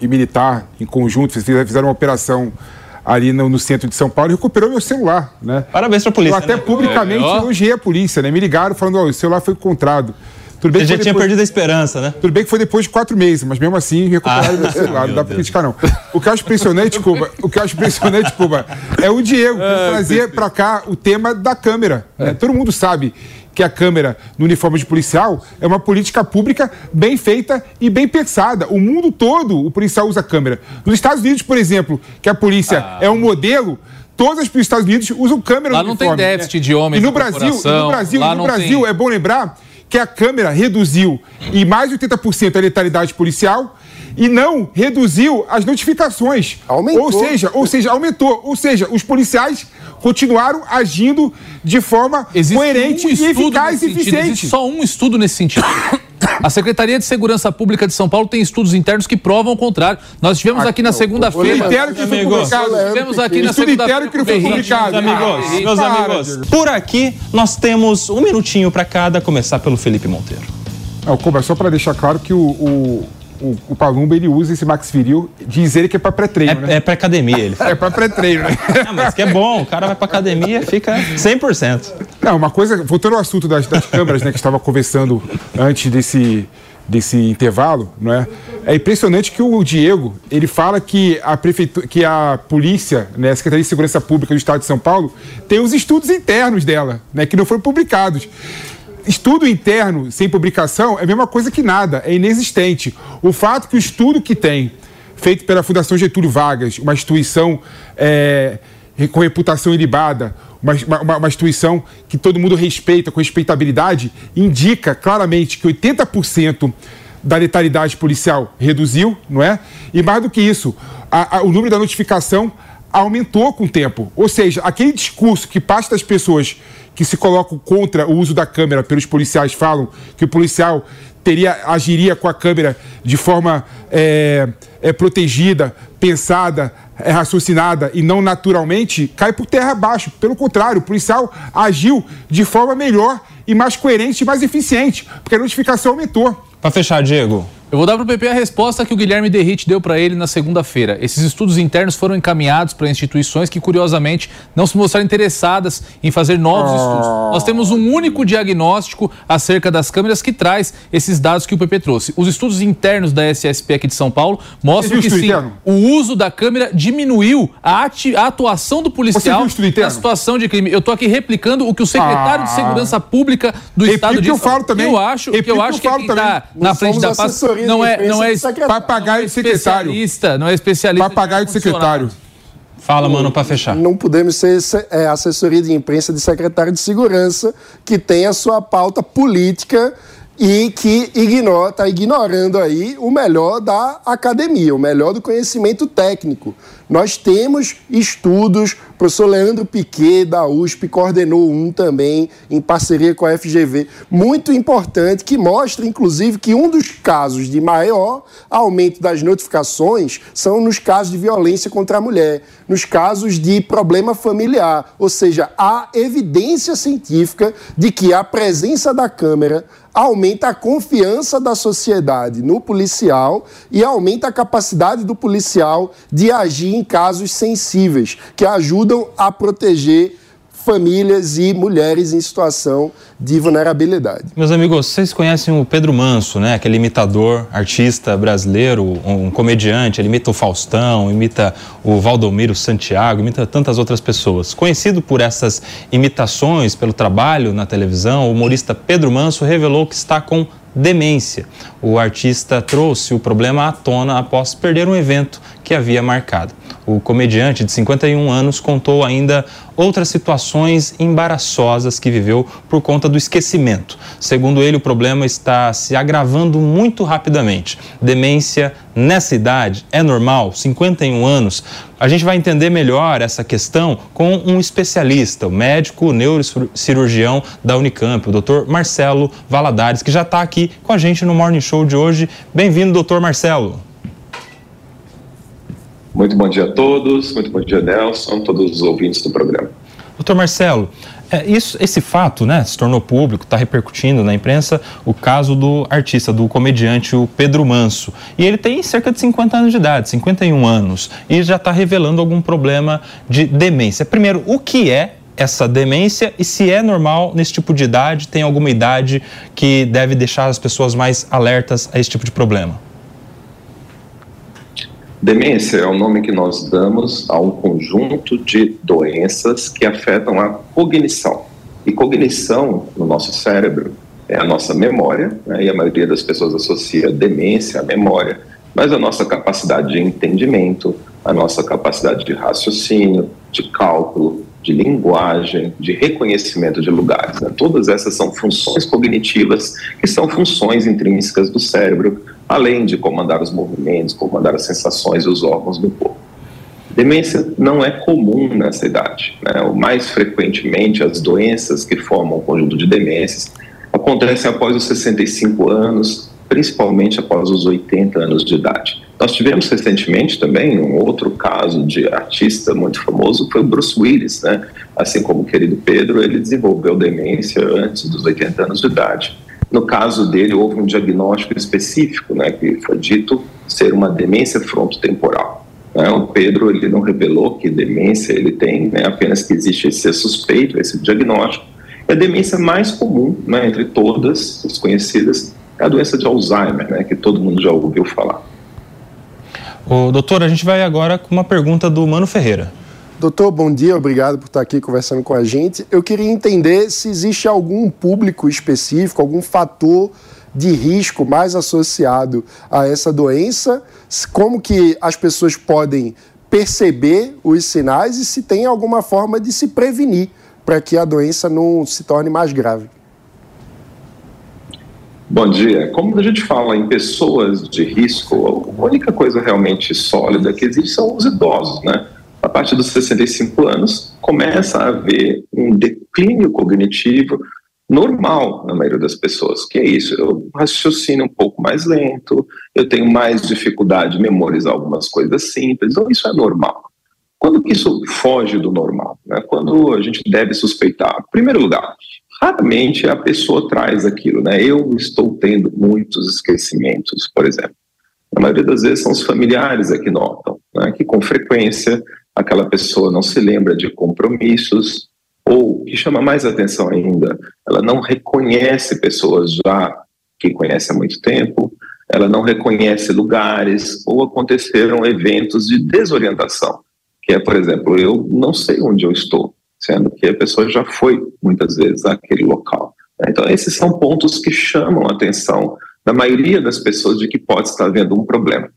e Militar, em conjunto, fizeram uma operação ali no, no centro de São Paulo e recuperou meu celular, né? Parabéns pra polícia. Eu até né? publicamente É, elogiei a polícia, né? Me ligaram falando, ó, o celular foi encontrado. Tudo bem Você que já tinha depois- perdido a esperança, né? Tudo bem que foi depois de quatro meses, mas mesmo assim recuperaram Ah, celular, [laughs] não meu dá pra criticar, não. O que eu acho impressionante, Cuba, o que eu acho impressionante, Cuba, é o Diego Ah, trazer pra cá o tema da câmera. né? Todo mundo sabe que a câmera no uniforme de policial é uma política pública bem feita e bem pensada. O mundo todo o policial usa câmera. Nos Estados Unidos, por exemplo, que a polícia é um modelo. Todas dos Estados Unidos usam câmera Lá no não tem uniforme. né? déficit de homens E no Brasil, e no Brasil, lá no não Brasil tem. é bom lembrar que a câmera reduziu em mais de 80% a letalidade policial e não reduziu as notificações. Aumentou. Ou seja, ou seja, aumentou. Ou seja, os policiais continuaram agindo de forma coerente um e estudo eficaz e eficiente. Existe só um estudo nesse sentido. A Secretaria de Segurança Pública de São Paulo tem estudos internos que provam o contrário. Nós tivemos aqui na Estudo segunda-feira. interno que foi publicado. Tivemos aqui na Estudo segunda-feira. interno que não foi publicado. Meus amigos, Ah, meus para, amigos, por aqui nós temos um minutinho pra cada, começar pelo Felipe Monteiro. Não, Cuba, só para deixar claro que o, o, o, o Palumba ele usa esse Max Viril, diz ele que é para pré-treino, né? É, é pra academia ele. É para pré-treino, né? [laughs] Mas que é bom, o cara vai pra academia fica 100%. Não, uma coisa, voltando ao assunto das, das câmeras, né, que estava conversando antes desse, desse intervalo, não é? É impressionante que o Diego, ele fala que a prefeitura, que a polícia, né, a Secretaria de Segurança Pública do Estado de São Paulo, tem os estudos internos dela, né, que não foram publicados. Estudo interno sem publicação é a mesma coisa que nada, é inexistente. O fato que o estudo que tem, feito pela Fundação Getúlio Vargas, uma instituição é, com reputação ilibada, uma, uma, uma instituição que todo mundo respeita, com respeitabilidade, indica claramente que 80% da letalidade policial reduziu, não é? E mais do que isso, a- a- o número da notificação aumentou com o tempo. Ou seja, aquele discurso que parte das pessoas que se colocam contra o uso da câmera pelos policiais falam que o policial teria agiria com a câmera de forma é, é, protegida, pensada, é, raciocinada e não naturalmente, cai por terra abaixo. Pelo contrário, o policial agiu de forma melhor e mais coerente e mais eficiente, porque a notificação aumentou. Pra fechar, Diego. Eu vou dar para o PP a resposta que o Guilherme Derrite deu para ele na segunda-feira. Esses estudos internos foram encaminhados para instituições que, curiosamente, não se mostraram interessadas em fazer novos estudos. Nós temos um único diagnóstico acerca das câmeras que traz esses dados que o PP trouxe. Os estudos internos da SSP aqui de São Paulo mostram que sim, o uso da câmera diminuiu a, ati- a atuação do policial na situação de crime. Eu estou aqui replicando o que o secretário de Ah. Segurança Pública do Replica Estado que disse. eu falo também. Eu acho, que eu acho que que eu quem falo está também. na Não frente da paz não de é, não é. Papagaio de secretário. especialista, não é especialista. Papagaio de secretário. Fala, mano, pra fechar. Não podemos ser é, assessoria de imprensa de secretário de segurança que tem a sua pauta política e que ignora, está ignorando aí o melhor da academia, o melhor do conhecimento técnico. Nós temos estudos, o professor Leandro Piquet, da USP, coordenou um também, em parceria com a FGV, muito importante, que mostra, inclusive, que um dos casos de maior aumento das notificações são nos casos de violência contra a mulher, nos casos de problema familiar. Ou seja, há evidência científica de que a presença da câmera aumenta a confiança da sociedade no policial e aumenta a capacidade do policial de agir em casos sensíveis, que ajudam a proteger famílias e mulheres em situação de vulnerabilidade. Meus amigos, vocês conhecem o Pedro Manso, né? Aquele imitador, artista brasileiro, um comediante, ele imita o Faustão, imita o Valdomiro Santiago, imita tantas outras pessoas. Conhecido por essas imitações, pelo trabalho na televisão, o humorista Pedro Manso revelou que está com demência. O artista trouxe o problema à tona após perder um evento que havia marcado. O comediante de 51 anos contou ainda outras situações embaraçosas que viveu por conta do esquecimento. Segundo ele, o problema está se agravando muito rapidamente. Demência nessa idade é normal, 51 anos. A gente vai entender melhor essa questão com um especialista, o médico neurocirurgião da Unicamp, o Dr. Marcelo Valadares, que já está aqui com a gente no Morning Show de hoje. Bem-vindo, doutor Marcelo. Muito bom dia a todos, muito bom dia, Nelson, todos os ouvintes do programa. Doutor Marcelo, é, isso, esse fato né, se tornou público, está repercutindo na imprensa o caso do artista, do comediante o Pedro Manso. E ele tem cerca de 50 anos de idade, 51 anos, e já está revelando algum problema de demência. Primeiro, o que é essa demência e se é normal nesse tipo de idade, tem alguma idade que deve deixar as pessoas mais alertas a esse tipo de problema? Demência é o nome que nós damos a um conjunto de doenças que afetam a cognição. E cognição no nosso cérebro é a nossa memória, né? e a maioria das pessoas associa demência à memória, mas a nossa capacidade de entendimento, a nossa capacidade de raciocínio, de cálculo, de linguagem, de reconhecimento de lugares. Né? Todas essas são funções cognitivas que são funções intrínsecas do cérebro além de comandar os movimentos, comandar as sensações e os órgãos do corpo. Demência não é comum nessa idade. Né? O mais frequentemente, as doenças que formam o conjunto de demências acontecem após os 65 anos, principalmente após os 80 anos de idade. Nós tivemos recentemente também um outro caso de artista muito famoso, foi o Bruce Willis, né? Assim como o querido Pedro, ele desenvolveu demência antes dos 80 anos de idade. No caso dele, houve um diagnóstico específico, né, que foi dito ser uma demência frontotemporal. Né? O Pedro ele não revelou que demência ele tem, né, apenas que existe esse suspeito, esse diagnóstico. E a demência mais comum né, entre todas as conhecidas é a doença de Alzheimer, né, que todo mundo já ouviu falar. O doutor, a gente vai agora com uma pergunta do Mano Ferreira. Doutor, bom dia, obrigado por estar aqui conversando com a gente. Eu queria entender se existe algum público específico, algum fator de risco mais associado a essa doença, como que as pessoas podem perceber os sinais e se tem alguma forma de se prevenir para que a doença não se torne mais grave. Bom dia. Como a gente fala em pessoas de risco, a única coisa realmente sólida que existe são os idosos, né? A partir dos 65 anos, começa a haver um declínio cognitivo normal na maioria das pessoas. Que é isso? Eu raciocínio um pouco mais lento, eu tenho mais dificuldade de memorizar algumas coisas simples, então isso é normal. Quando que isso foge do normal? Né? Quando a gente deve suspeitar? Em primeiro lugar, raramente a pessoa traz aquilo, né? Eu estou tendo muitos esquecimentos, por exemplo. Na maioria das vezes são os familiares é que notam, né? que com frequência aquela pessoa não se lembra de compromissos, ou, que chama mais atenção ainda, ela não reconhece pessoas já que conhece há muito tempo, ela não reconhece lugares, ou aconteceram eventos de desorientação, que é, por exemplo, eu não sei onde eu estou, sendo que a pessoa já foi muitas vezes àquele local. Então, esses são pontos que chamam a atenção da maioria das pessoas de que pode estar havendo um problema.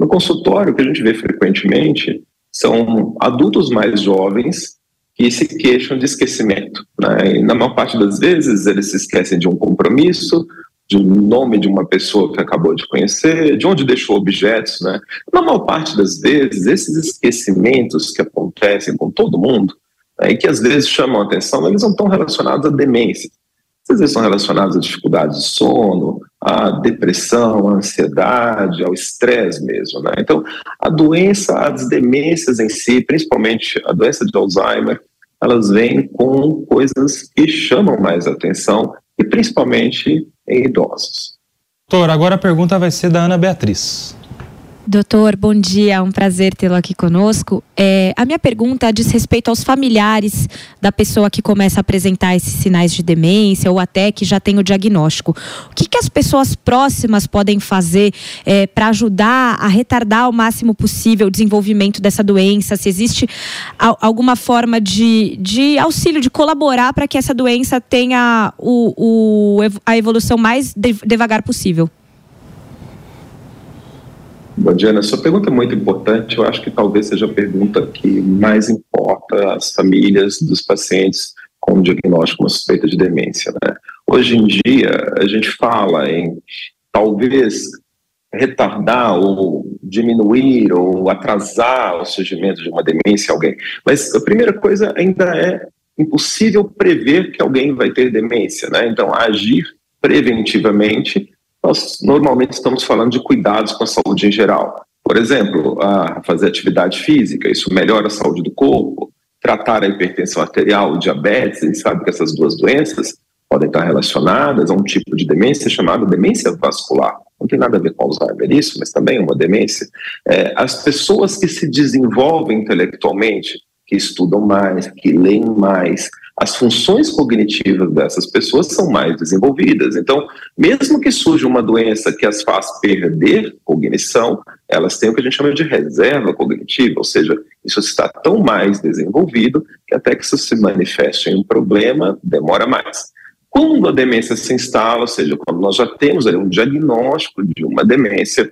No consultório, o que a gente vê frequentemente são adultos mais jovens que se queixam de esquecimento. Né? E na maior parte das vezes eles se esquecem de um compromisso, de um nome de uma pessoa que acabou de conhecer, de onde deixou objetos. Né? Na maior parte das vezes, esses esquecimentos que acontecem com todo mundo né, e que às vezes chamam a atenção, eles não estão relacionados à demência. Às vezes são relacionados a dificuldades de sono, à depressão, à ansiedade, ao estresse mesmo. Né? Então, a doença, as demências em si, principalmente a doença de Alzheimer, elas vêm com coisas que chamam mais atenção e principalmente em idosos. Doutor, agora a pergunta vai ser da Ana Beatriz. Doutor, bom dia, é um prazer tê-lo aqui conosco. É, a minha pergunta diz respeito aos familiares da pessoa que começa a apresentar esses sinais de demência ou até que já tem o diagnóstico. O que, que as pessoas próximas podem fazer é, para ajudar a retardar ao máximo possível o desenvolvimento dessa doença? Se existe alguma forma de, de auxílio, de colaborar para que essa doença tenha o, o, a evolução mais devagar possível? Bom dia, Ana. Sua pergunta é muito importante. Eu acho que talvez seja a pergunta que mais importa às famílias dos pacientes com diagnóstico, uma suspeita de demência. Né? Hoje em dia, a gente fala em talvez retardar ou diminuir ou atrasar o surgimento de uma demência em alguém. Mas a primeira coisa ainda é impossível prever que alguém vai ter demência, né? Então, agir preventivamente, nós normalmente estamos falando de cuidados com a saúde em geral. Por exemplo, fazer atividade física, isso melhora a saúde do corpo, tratar a hipertensão arterial, o diabetes, a gente sabe que essas duas doenças podem estar relacionadas a um tipo de demência chamada demência vascular. Não tem nada a ver com Alzheimer isso, mas também é uma demência. É, as pessoas que se desenvolvem intelectualmente, que estudam mais, que leem mais, as funções cognitivas dessas pessoas são mais desenvolvidas. Então, mesmo que surja uma doença que as faz perder cognição, elas têm o que a gente chama de reserva cognitiva, ou seja, isso está tão mais desenvolvido que até que isso se manifeste em um problema, demora mais. Quando a demência se instala, ou seja, quando nós já temos um diagnóstico de uma demência,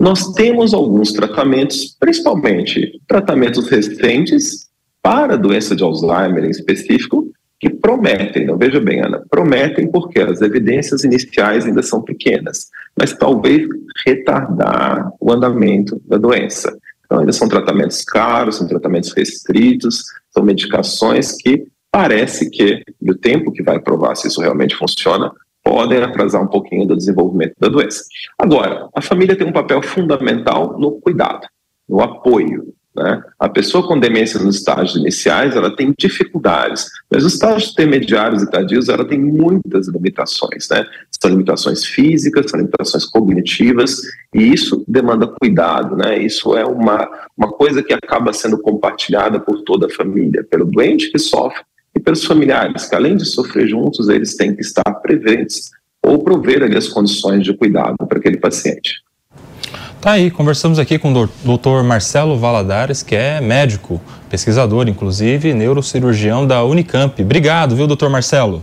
nós temos alguns tratamentos, principalmente tratamentos recentes para a doença de Alzheimer em específico, que prometem, não veja bem, Ana, prometem porque as evidências iniciais ainda são pequenas, mas talvez retardar o andamento da doença. Então, ainda são tratamentos caros, são tratamentos restritos, são medicações que parece que, do tempo que vai provar se isso realmente funciona, podem atrasar um pouquinho do desenvolvimento da doença. Agora, a família tem um papel fundamental no cuidado, no apoio. Né? A pessoa com demência nos estágios iniciais, ela tem dificuldades, mas nos estágios intermediários e tardios, ela tem muitas limitações. Né? São limitações físicas, são limitações cognitivas, e isso demanda cuidado. Né? Isso é uma, uma coisa que acaba sendo compartilhada por toda a família, pelo doente que sofre e pelos familiares, que além de sofrer juntos, eles têm que estar presentes ou prover ali as condições de cuidado para aquele paciente. Tá aí, conversamos aqui com o doutor Marcelo Valadares, que é médico, pesquisador, inclusive, neurocirurgião da Unicamp. Obrigado, viu, doutor Marcelo?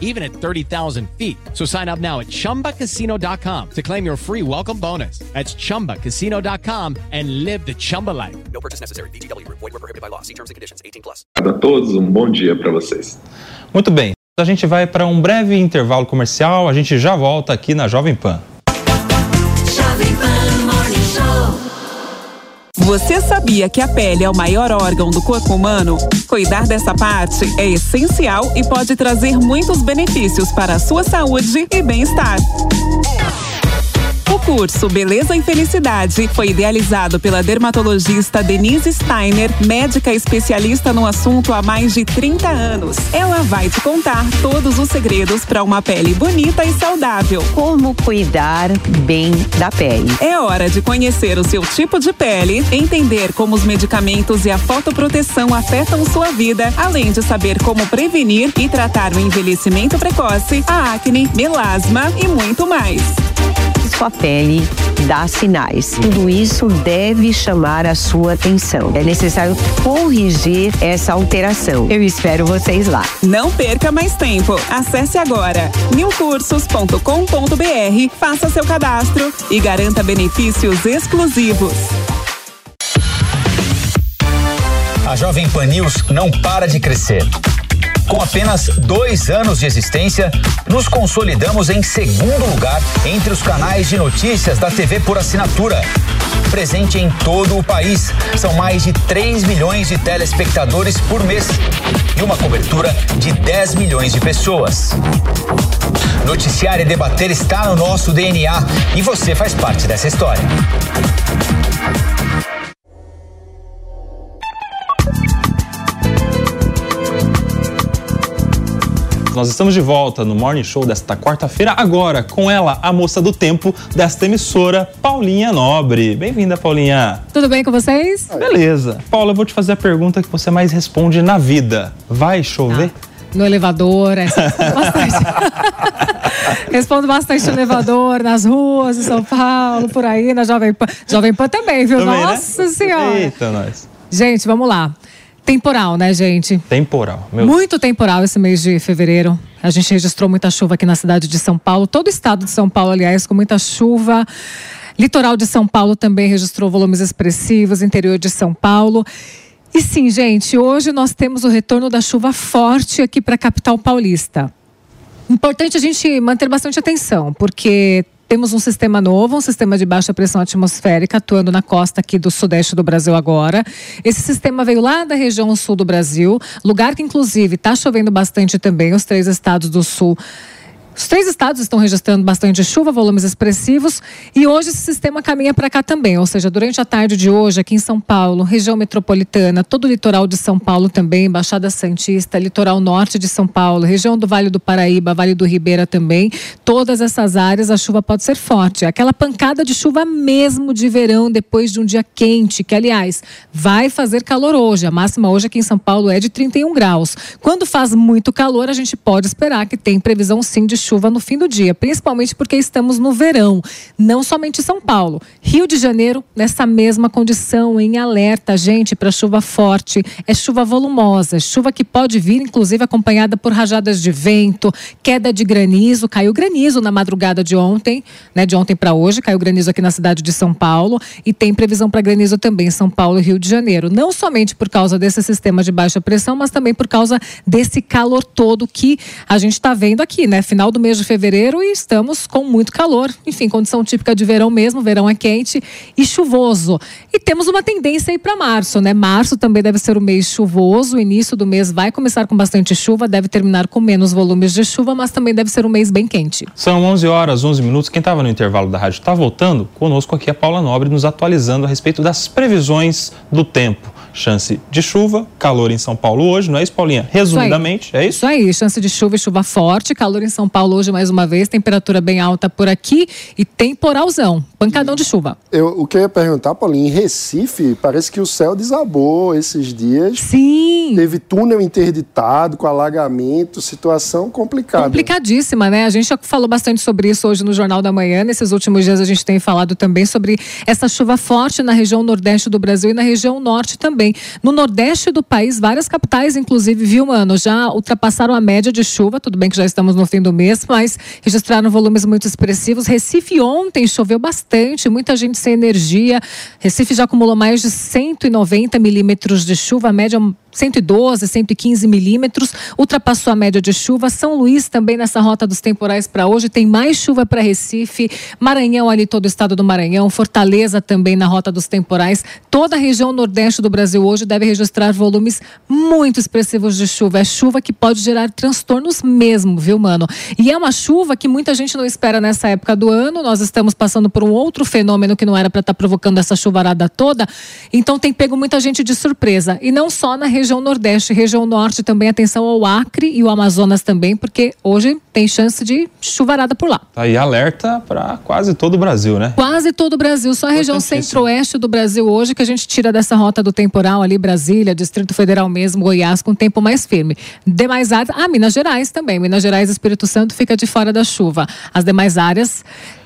even at 30,000 feet. So sign up now at chumbacasino.com to claim your free welcome bonus. That's chumbacasino.com and live the Chumba life. No purchase necessary. VGW. Void were prohibited by law. See terms and conditions. 18 plus. A todos, um bom dia para vocês. Muito bem. A gente vai para um breve intervalo comercial. A gente já volta aqui na Jovem Pan. Você sabia que a pele é o maior órgão do corpo humano? Cuidar dessa parte é essencial e pode trazer muitos benefícios para a sua saúde e bem-estar. O curso Beleza e Felicidade foi idealizado pela dermatologista Denise Steiner, médica especialista no assunto há mais de 30 anos. Ela vai te contar todos os segredos para uma pele bonita e saudável. Como cuidar bem da pele. É hora de conhecer o seu tipo de pele, entender como os medicamentos e a fotoproteção afetam sua vida, além de saber como prevenir e tratar o envelhecimento precoce, a acne, melasma e muito mais sua pele dá sinais. Tudo isso deve chamar a sua atenção. É necessário corrigir essa alteração. Eu espero vocês lá. Não perca mais tempo. Acesse agora newcursos.com.br, faça seu cadastro e garanta benefícios exclusivos. A Jovem Pan News não para de crescer. Com apenas dois anos de existência, nos consolidamos em segundo lugar entre os canais de notícias da TV por assinatura. Presente em todo o país, são mais de 3 milhões de telespectadores por mês e uma cobertura de 10 milhões de pessoas. Noticiar e debater está no nosso DNA e você faz parte dessa história. Nós estamos de volta no Morning Show desta quarta-feira, agora com ela, a moça do tempo desta emissora, Paulinha Nobre. Bem-vinda, Paulinha. Tudo bem com vocês? Beleza. Paula, eu vou te fazer a pergunta que você mais responde na vida. Vai chover? no elevador. É, bastante. [laughs] Respondo bastante no elevador, nas ruas de São Paulo, por aí, na Jovem Pan. Jovem Pan também, viu? Também, né? Nossa Senhora. Eita, nós. Gente, vamos lá. Temporal, né, gente? Temporal. Meu Muito temporal esse mês de fevereiro. A gente registrou muita chuva aqui na cidade de São Paulo, todo o estado de São Paulo, aliás, com muita chuva. Litoral de São Paulo também registrou volumes expressivos, interior de São Paulo. E sim, gente, hoje nós temos o retorno da chuva forte aqui para a capital paulista. Importante a gente manter bastante atenção, porque temos um sistema novo, um sistema de baixa pressão atmosférica atuando na costa aqui do sudeste do Brasil agora. Esse sistema veio lá da região sul do Brasil, lugar que inclusive está chovendo bastante também, os três estados do sul. Os três estados estão registrando bastante chuva, volumes expressivos, e hoje esse sistema caminha para cá também. Ou seja, durante a tarde de hoje, aqui em São Paulo, região metropolitana, todo o litoral de São Paulo também, Baixada Santista, litoral norte de São Paulo, região do Vale do Paraíba, Vale do Ribeira também, todas essas áreas a chuva pode ser forte. Aquela pancada de chuva mesmo de verão, depois de um dia quente, que aliás vai fazer calor hoje. A máxima hoje aqui em São Paulo é de 31 graus. Quando faz muito calor, a gente pode esperar que tem previsão sim de chuva no fim do dia, principalmente porque estamos no verão, não somente São Paulo. Rio de Janeiro, nessa mesma condição, em alerta, gente, para chuva forte. É chuva volumosa, chuva que pode vir, inclusive, acompanhada por rajadas de vento, queda de granizo. Caiu granizo na madrugada de ontem, né? De ontem para hoje, caiu granizo aqui na cidade de São Paulo e tem previsão para granizo também em São Paulo e Rio de Janeiro. Não somente por causa desse sistema de baixa pressão, mas também por causa desse calor todo que a gente está vendo aqui, né? Final do mês de fevereiro e estamos com muito calor. Enfim, condição típica de verão mesmo, verão é quente e chuvoso. E temos uma tendência aí para março, né? Março também deve ser o mês chuvoso, o início do mês vai começar com bastante chuva, deve terminar com menos volumes de chuva, mas também deve ser um mês bem quente. São 11 horas, 11 minutos. Quem estava no intervalo da rádio está voltando. Conosco aqui a Paula Nobre nos atualizando a respeito das previsões do tempo. Chance de chuva, calor em São Paulo hoje, não é isso, Paulinha? Resumidamente, é isso? Isso aí, chance de chuva e chuva forte, calor em São Paulo hoje mais uma vez, temperatura bem alta por aqui e temporalzão, pancadão de chuva. Eu, o que eu ia perguntar, Paulinho, em Recife, parece que o céu desabou esses dias. Sim. Teve túnel interditado, com alagamento, situação complicada. Complicadíssima, né? A gente já falou bastante sobre isso hoje no Jornal da Manhã. Nesses últimos dias a gente tem falado também sobre essa chuva forte na região nordeste do Brasil e na região norte também. No nordeste do país, várias capitais, inclusive, viu, mano, já ultrapassaram a média de chuva. Tudo bem que já estamos no fim do mês, mas registraram volumes muito expressivos. Recife ontem choveu bastante, muita gente sem energia. Recife já acumulou mais de 190 milímetros de chuva, a média 112, 115 milímetros, ultrapassou a média de chuva. São Luís também nessa rota dos temporais para hoje tem mais chuva para Recife, Maranhão ali todo o estado do Maranhão, Fortaleza também na rota dos temporais. Toda a região nordeste do Brasil hoje deve registrar volumes muito expressivos de chuva. É chuva que pode gerar transtornos mesmo, viu, mano? E é uma chuva que muita gente não espera nessa época do ano. Nós estamos passando por um outro fenômeno que não era para estar provocando essa chuvarada toda. Então tem pego muita gente de surpresa. E não só na região Nordeste, região Norte também, atenção ao Acre e o Amazonas também, porque hoje tem chance de chuvarada por lá. Tá aí alerta para quase todo o Brasil, né? Quase todo o Brasil, só a região centro-oeste do Brasil hoje que a gente tira dessa rota do temporal ali, Brasília, Distrito Federal mesmo, Goiás, com tempo mais firme. Demais áreas, ah, Minas Gerais também, Minas Gerais e Espírito Santo fica de fora da chuva. As demais áreas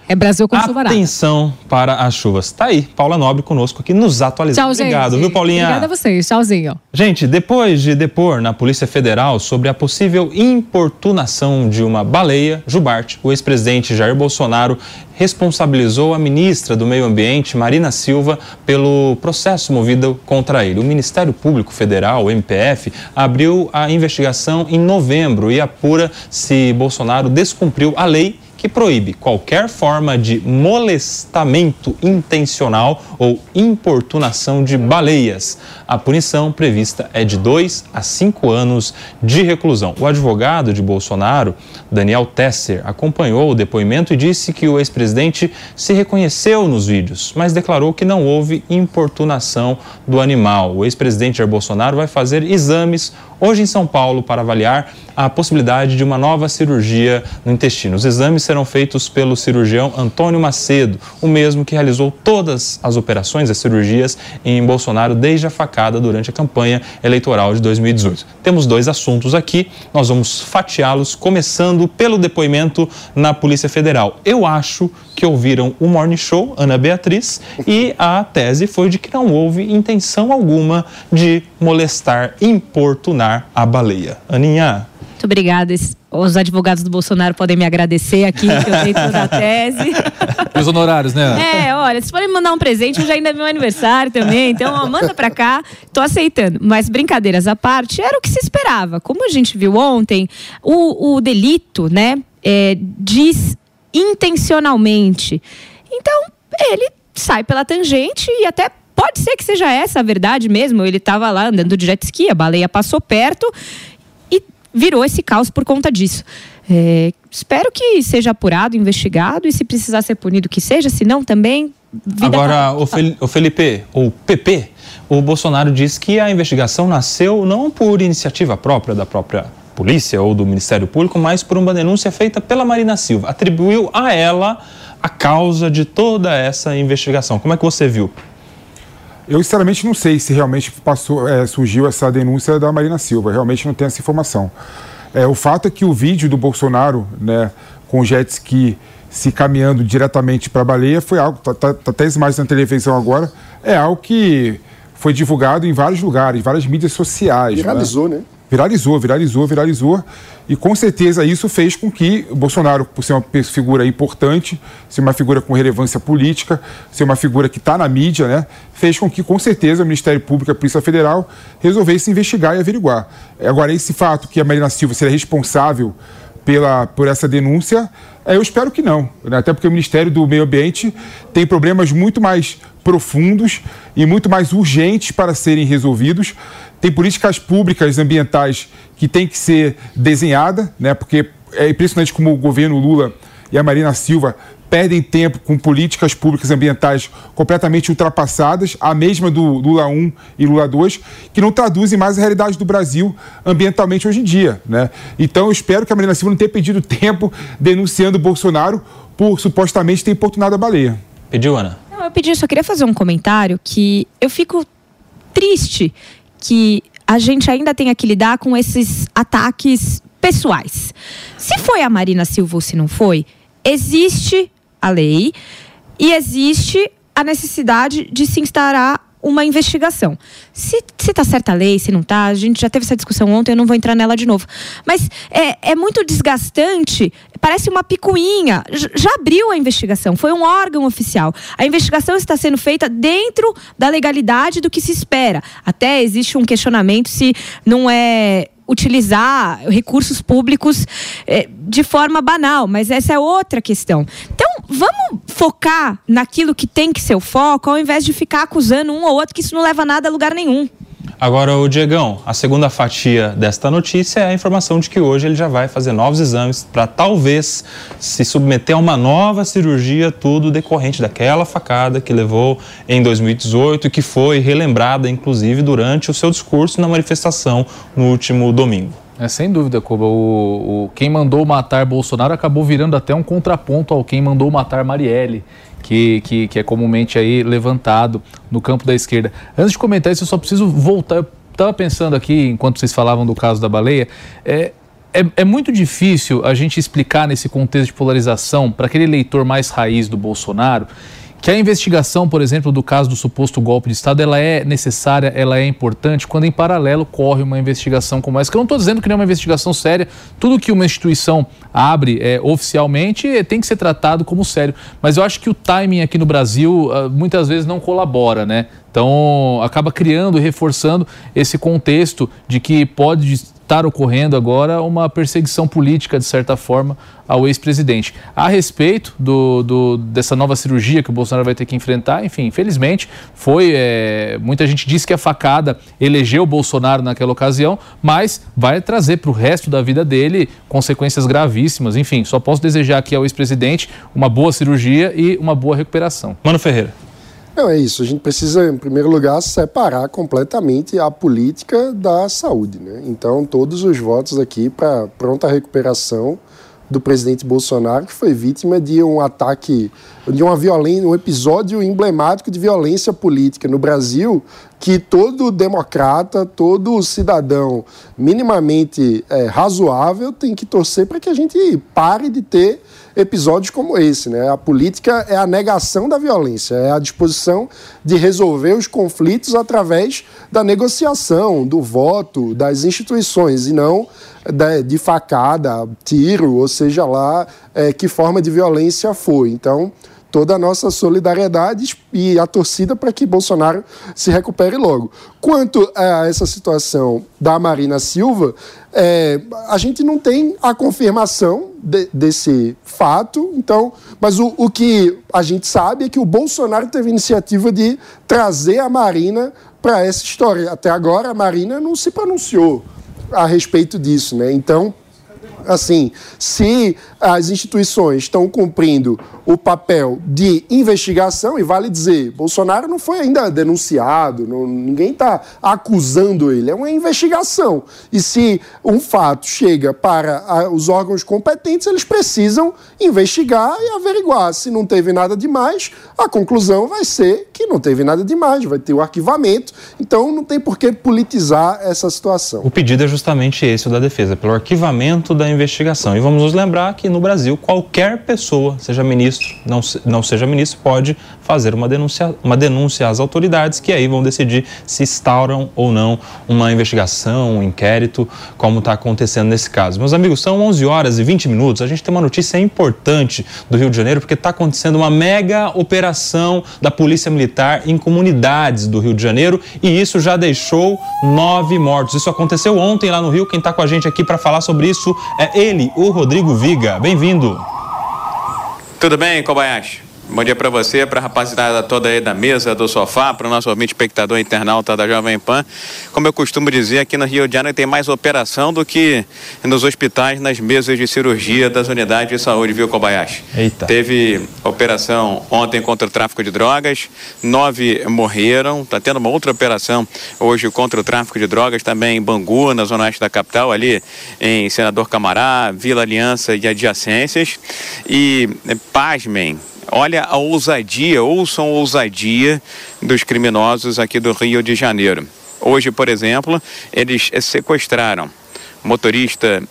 é Brasil com chuvarada. Atenção para as chuvas. Tá aí, Paula Nobre conosco aqui nos atualizando. Tchau, Obrigado, gente. viu, Paulinha? Obrigada a vocês. Tchauzinho. Gente, depois de depor na Polícia Federal sobre a possível importunação de uma baleia, Jubarte, o ex-presidente Jair Bolsonaro responsabilizou a ministra do Meio Ambiente, Marina Silva, pelo processo movido contra ele. O Ministério Público Federal, o MPF, abriu a investigação em novembro e apura se Bolsonaro descumpriu a lei que proíbe qualquer forma de molestamento intencional ou importunação de baleias. A punição prevista é de dois a cinco anos de reclusão. O advogado de Bolsonaro, Daniel Tesser, acompanhou o depoimento e disse que o ex-presidente se reconheceu nos vídeos, mas declarou que não houve importunação do animal. O ex-presidente Jair Bolsonaro vai fazer exames hoje em São Paulo para avaliar a possibilidade de uma nova cirurgia no intestino. Os exames serão feitos pelo cirurgião Antônio Macedo, o mesmo que realizou todas as operações, as cirurgias em Bolsonaro desde a facada durante a campanha eleitoral de 2018. Temos dois assuntos aqui, nós vamos fatiá-los, começando pelo depoimento na Polícia Federal. Eu acho que ouviram o Morning Show, Ana Beatriz, e a tese foi de que não houve intenção alguma de molestar, importunar a baleia. Aninha. Muito obrigada. Os advogados do Bolsonaro podem me agradecer aqui, que eu dei toda a tese. Os honorários, né? É, olha, se forem me mandar um presente, hoje ainda é meu aniversário também. Então, ó, manda pra cá, tô aceitando. Mas brincadeiras à parte, era o que se esperava. Como a gente viu ontem, o, o delito, né, é, diz intencionalmente. Então, ele sai pela tangente e até pode ser que seja essa a verdade mesmo. Ele estava lá andando de jet ski, a baleia passou perto e virou esse caos por conta disso. É, espero que seja apurado, investigado e se precisar ser punido que seja, se não também. Agora, o, Fel, o Felipe, ou PP, o Bolsonaro diz que a investigação nasceu não por iniciativa própria da própria polícia ou do Ministério Público, mas por uma denúncia feita pela Marina Silva. Atribuiu a ela a causa de toda essa investigação. Como é que você viu? Eu, sinceramente, não sei se realmente passou, é, surgiu essa denúncia da Marina Silva. Realmente não tenho essa informação. É, o fato é que o vídeo do Bolsonaro, né, com o jet ski se caminhando diretamente para a baleia, foi algo, tá, tá, tá até imagens na televisão agora, é algo que foi divulgado em vários lugares, várias mídias sociais. Viralizou, né? né? Viralizou, viralizou, viralizou. E com certeza isso fez com que o Bolsonaro, por ser uma figura importante, ser uma figura com relevância política, ser uma figura que está na mídia, né, fez com que, com certeza, o Ministério Público e a Polícia Federal resolvessem investigar e averiguar. Agora, esse fato que a Marina Silva seria responsável pela, por essa denúncia, eu espero que não. Né? Até porque o Ministério do Meio Ambiente tem problemas muito mais profundos e muito mais urgentes para serem resolvidos. Tem políticas públicas ambientais que têm que ser desenhadas, né? porque é impressionante como o governo Lula e a Marina Silva perdem tempo com políticas públicas ambientais completamente ultrapassadas, a mesma do Lula 1 e Lula 2, que não traduzem mais a realidade do Brasil ambientalmente hoje em dia. Né? Então eu espero que a Marina Silva não tenha perdido tempo denunciando o Bolsonaro por supostamente ter importunado a baleia. Pediu, Ana? Não, eu pedi, só queria fazer um comentário que eu fico triste que a gente ainda tenha que lidar com esses ataques pessoais. Se foi a Marina Silva ou se não foi, existe a lei e existe a necessidade de se instaurar uma investigação. Se, se tá certa a lei, se não tá, a gente já teve essa discussão ontem, eu não vou entrar nela de novo. Mas é, é muito desgastante, parece uma picuinha. Já abriu a investigação, foi um órgão oficial. A investigação está sendo feita dentro da legalidade do que se espera. Até existe um questionamento se não é utilizar recursos públicos eh, de forma banal, mas essa é outra questão. Vamos focar naquilo que tem que ser o foco, ao invés de ficar acusando um ou outro, que isso não leva nada a lugar nenhum. Agora, o Diegão, a segunda fatia desta notícia é a informação de que hoje ele já vai fazer novos exames para talvez se submeter a uma nova cirurgia, tudo decorrente daquela facada que levou em 2018 e que foi relembrada, inclusive, durante o seu discurso na manifestação no último domingo. É, sem dúvida, Koba. O, o, quem mandou matar Bolsonaro acabou virando até um contraponto ao quem mandou matar Marielle que, que, que é comumente aí levantado no campo da esquerda. Antes de comentar isso, eu só preciso voltar. Eu estava pensando aqui, enquanto vocês falavam do caso da baleia, é, é, é, muito difícil a gente explicar nesse contexto de polarização para aquele leitor mais raiz do Bolsonaro que a investigação, por exemplo, do caso do suposto golpe de Estado, ela é necessária, ela é importante, quando em paralelo corre uma investigação como essa. Que eu não estou dizendo que não é uma investigação séria, tudo que uma instituição abre é, oficialmente é, tem que ser tratado como sério. Mas eu acho que o timing aqui no Brasil uh, muitas vezes não colabora, né? Então acaba criando e reforçando esse contexto de que pode estar ocorrendo agora uma perseguição política, de certa forma, ao ex-presidente. A respeito do, do, dessa nova cirurgia que o Bolsonaro vai ter que enfrentar, enfim, infelizmente, foi. É, muita gente disse que a facada elegeu o Bolsonaro naquela ocasião, mas vai trazer para o resto da vida dele consequências gravíssimas. Enfim, só posso desejar aqui ao ex-presidente uma boa cirurgia e uma boa recuperação. Mano Ferreira. Não, é isso. A gente precisa, em primeiro lugar, separar completamente a política da saúde. Né? Então, todos os votos aqui para pronta recuperação do presidente Bolsonaro, que foi vítima de um ataque, de uma violência, um episódio emblemático de violência política no Brasil, que todo democrata, todo cidadão minimamente é, razoável tem que torcer para que a gente pare de ter episódios como esse. Né? A política é a negação da violência, é a disposição de resolver os conflitos através da negociação, do voto, das instituições, e não de facada, tiro, ou seja lá é, que forma de violência foi. Então, toda a nossa solidariedade e a torcida para que Bolsonaro se recupere logo. Quanto a essa situação da Marina Silva, é, a gente não tem a confirmação de, desse fato, então, mas o, o que a gente sabe é que o Bolsonaro teve a iniciativa de trazer a Marina para essa história. Até agora a Marina não se pronunciou a respeito disso, né? Então, assim, se as instituições estão cumprindo o papel de investigação, e vale dizer, Bolsonaro não foi ainda denunciado, não, ninguém está acusando ele, é uma investigação. E se um fato chega para a, os órgãos competentes, eles precisam investigar e averiguar. Se não teve nada demais, a conclusão vai ser que não teve nada demais, vai ter o arquivamento, então não tem por que politizar essa situação. O pedido é justamente esse, o da defesa, pelo arquivamento da investigação. E vamos nos lembrar que no Brasil, qualquer pessoa, seja ministro, não, não seja ministro, pode fazer uma denúncia, uma denúncia às autoridades que aí vão decidir se instauram ou não uma investigação, um inquérito, como está acontecendo nesse caso. Meus amigos, são 11 horas e 20 minutos. A gente tem uma notícia importante do Rio de Janeiro porque está acontecendo uma mega operação da Polícia Militar em comunidades do Rio de Janeiro e isso já deixou nove mortos. Isso aconteceu ontem lá no Rio. Quem está com a gente aqui para falar sobre isso é ele, o Rodrigo Viga. Bem-vindo. Tudo bem, Kobayashi? Bom dia para você, para a rapaziada toda aí da mesa, do sofá, para o nosso ouvinte espectador internauta da Jovem Pan. Como eu costumo dizer, aqui no Rio de Janeiro tem mais operação do que nos hospitais, nas mesas de cirurgia das unidades de saúde, viu, Kobayashi? Eita. Teve operação ontem contra o tráfico de drogas, nove morreram. Está tendo uma outra operação hoje contra o tráfico de drogas, também em Bangu, na zona oeste da capital, ali em Senador Camará, Vila Aliança e adjacências. E, pasmem, Olha a ousadia, ouçam a ousadia dos criminosos aqui do Rio de Janeiro. Hoje, por exemplo, eles sequestraram motorista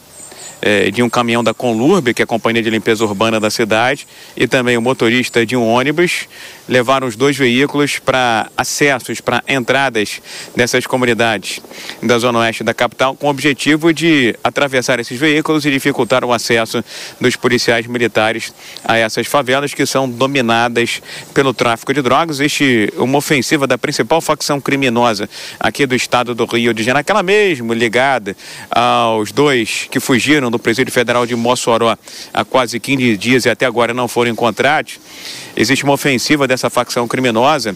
eh, de um caminhão da Conlurb, que é a companhia de limpeza urbana da cidade, e também o motorista de um ônibus. Levaram os dois veículos para acessos, para entradas dessas comunidades da zona oeste da capital, com o objetivo de atravessar esses veículos e dificultar o acesso dos policiais militares a essas favelas que são dominadas pelo tráfico de drogas. Este uma ofensiva da principal facção criminosa aqui do estado do Rio de Janeiro, aquela mesmo ligada aos dois que fugiram do presídio federal de Mossoró há quase 15 dias e até agora não foram encontrados. Existe uma ofensiva dessa facção criminosa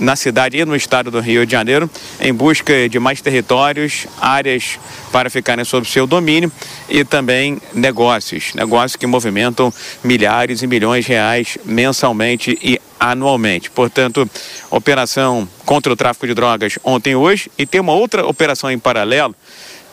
na cidade e no estado do Rio de Janeiro em busca de mais territórios, áreas para ficarem sob seu domínio e também negócios, negócios que movimentam milhares e milhões de reais mensalmente e anualmente. Portanto, operação contra o tráfico de drogas ontem e hoje e tem uma outra operação em paralelo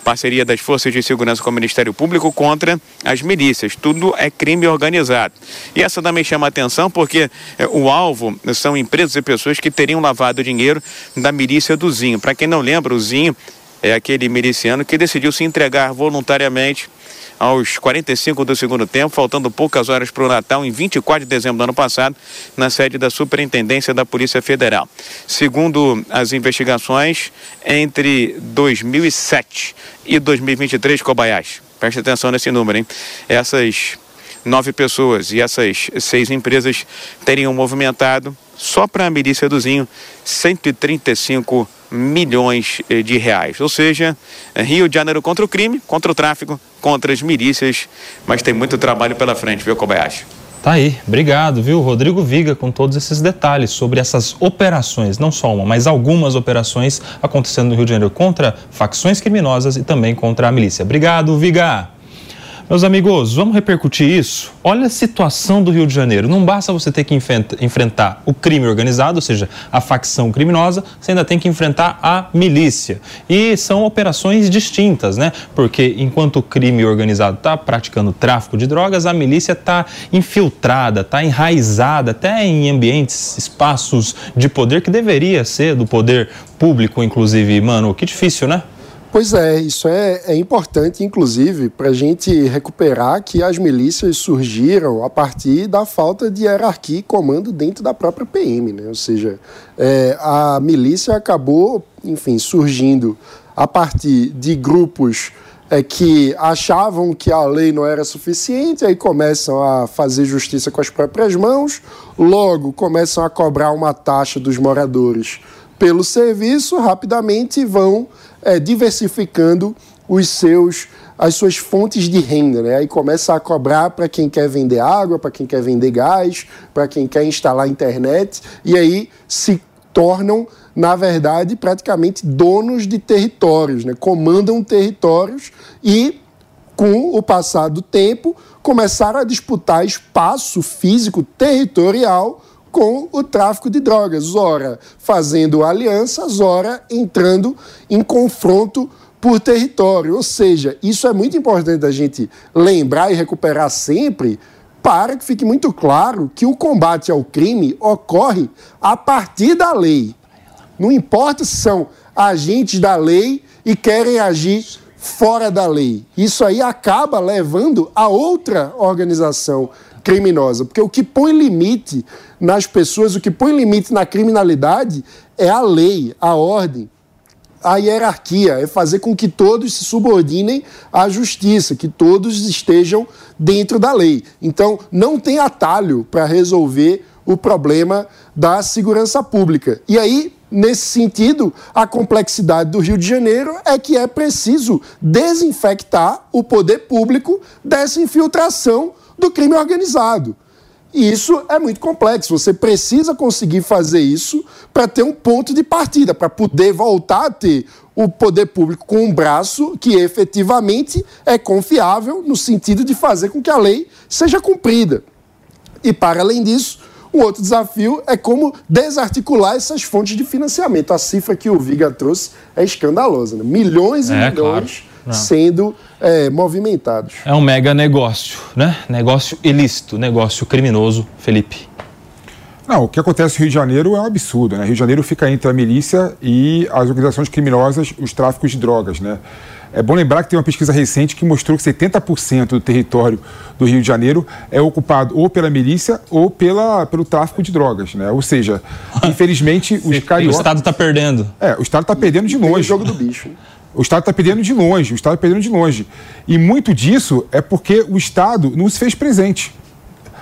parceria das forças de segurança com o Ministério Público contra as milícias. Tudo é crime organizado. E essa também chama atenção porque eh, o alvo são empresas e pessoas que teriam lavado dinheiro da milícia do Zinho. Para quem não lembra, o Zinho é aquele miliciano que decidiu se entregar voluntariamente aos 45 do segundo tempo, faltando poucas horas para o Natal, em 24 de dezembro do ano passado, na sede da Superintendência da Polícia Federal. Segundo as investigações, entre 2007 e 2023, Kobayashi, preste atenção nesse número, hein? Essas nove pessoas e essas seis empresas teriam movimentado, só para a milícia do Zinho, 135 milhões eh, de reais. Ou seja, Rio de Janeiro contra o crime, contra o tráfico, contra as milícias, mas tem muito trabalho pela frente, viu, Kobayashi? Tá aí, obrigado, viu? Rodrigo Viga com todos esses detalhes sobre essas operações, não só uma, mas algumas operações acontecendo no Rio de Janeiro contra facções criminosas e também contra a milícia. Obrigado, Viga! Meus amigos, vamos repercutir isso? Olha a situação do Rio de Janeiro. Não basta você ter que enfrentar o crime organizado, ou seja, a facção criminosa, você ainda tem que enfrentar a milícia. E são operações distintas, né? Porque enquanto o crime organizado está praticando tráfico de drogas, a milícia está infiltrada, está enraizada até em ambientes, espaços de poder que deveria ser do poder público, inclusive. Mano, que difícil, né? Pois é, isso é, é importante, inclusive, para a gente recuperar que as milícias surgiram a partir da falta de hierarquia e comando dentro da própria PM, né? Ou seja, é, a milícia acabou, enfim, surgindo a partir de grupos é, que achavam que a lei não era suficiente, aí começam a fazer justiça com as próprias mãos, logo começam a cobrar uma taxa dos moradores pelo serviço, rapidamente vão é, diversificando os seus as suas fontes de renda, né? Aí começa a cobrar para quem quer vender água, para quem quer vender gás, para quem quer instalar internet, e aí se tornam, na verdade, praticamente donos de territórios, né? Comandam territórios e com o passar do tempo começaram a disputar espaço físico territorial com o tráfico de drogas, ora fazendo alianças, ora entrando em confronto por território. Ou seja, isso é muito importante a gente lembrar e recuperar sempre para que fique muito claro que o combate ao crime ocorre a partir da lei. Não importa se são agentes da lei e querem agir fora da lei. Isso aí acaba levando a outra organização criminosa, porque o que põe limite nas pessoas, o que põe limite na criminalidade é a lei, a ordem, a hierarquia, é fazer com que todos se subordinem à justiça, que todos estejam dentro da lei. Então, não tem atalho para resolver o problema da segurança pública. E aí, nesse sentido, a complexidade do Rio de Janeiro é que é preciso desinfectar o poder público dessa infiltração do crime organizado. E isso é muito complexo. Você precisa conseguir fazer isso para ter um ponto de partida, para poder voltar a ter o poder público com um braço que efetivamente é confiável no sentido de fazer com que a lei seja cumprida. E, para além disso, um outro desafio é como desarticular essas fontes de financiamento. A cifra que o Viga trouxe é escandalosa. Né? Milhões e É, milhões claro. Não. sendo é, movimentados. É um mega negócio, né? Negócio ilícito, negócio criminoso, Felipe. Não, o que acontece no Rio de Janeiro é um absurdo, né? Rio de Janeiro fica entre a milícia e as organizações criminosas, os tráficos de drogas, né? É bom lembrar que tem uma pesquisa recente que mostrou que 70% do território do Rio de Janeiro é ocupado ou pela milícia ou pela, pelo tráfico de drogas, né? Ou seja, [laughs] infelizmente os cariocas... O Estado está perdendo. É, o Estado está perdendo de Tem o longe. jogo do bicho. [laughs] O Estado está perdendo de longe, o Estado está perdendo de longe. E muito disso é porque o Estado não se fez presente.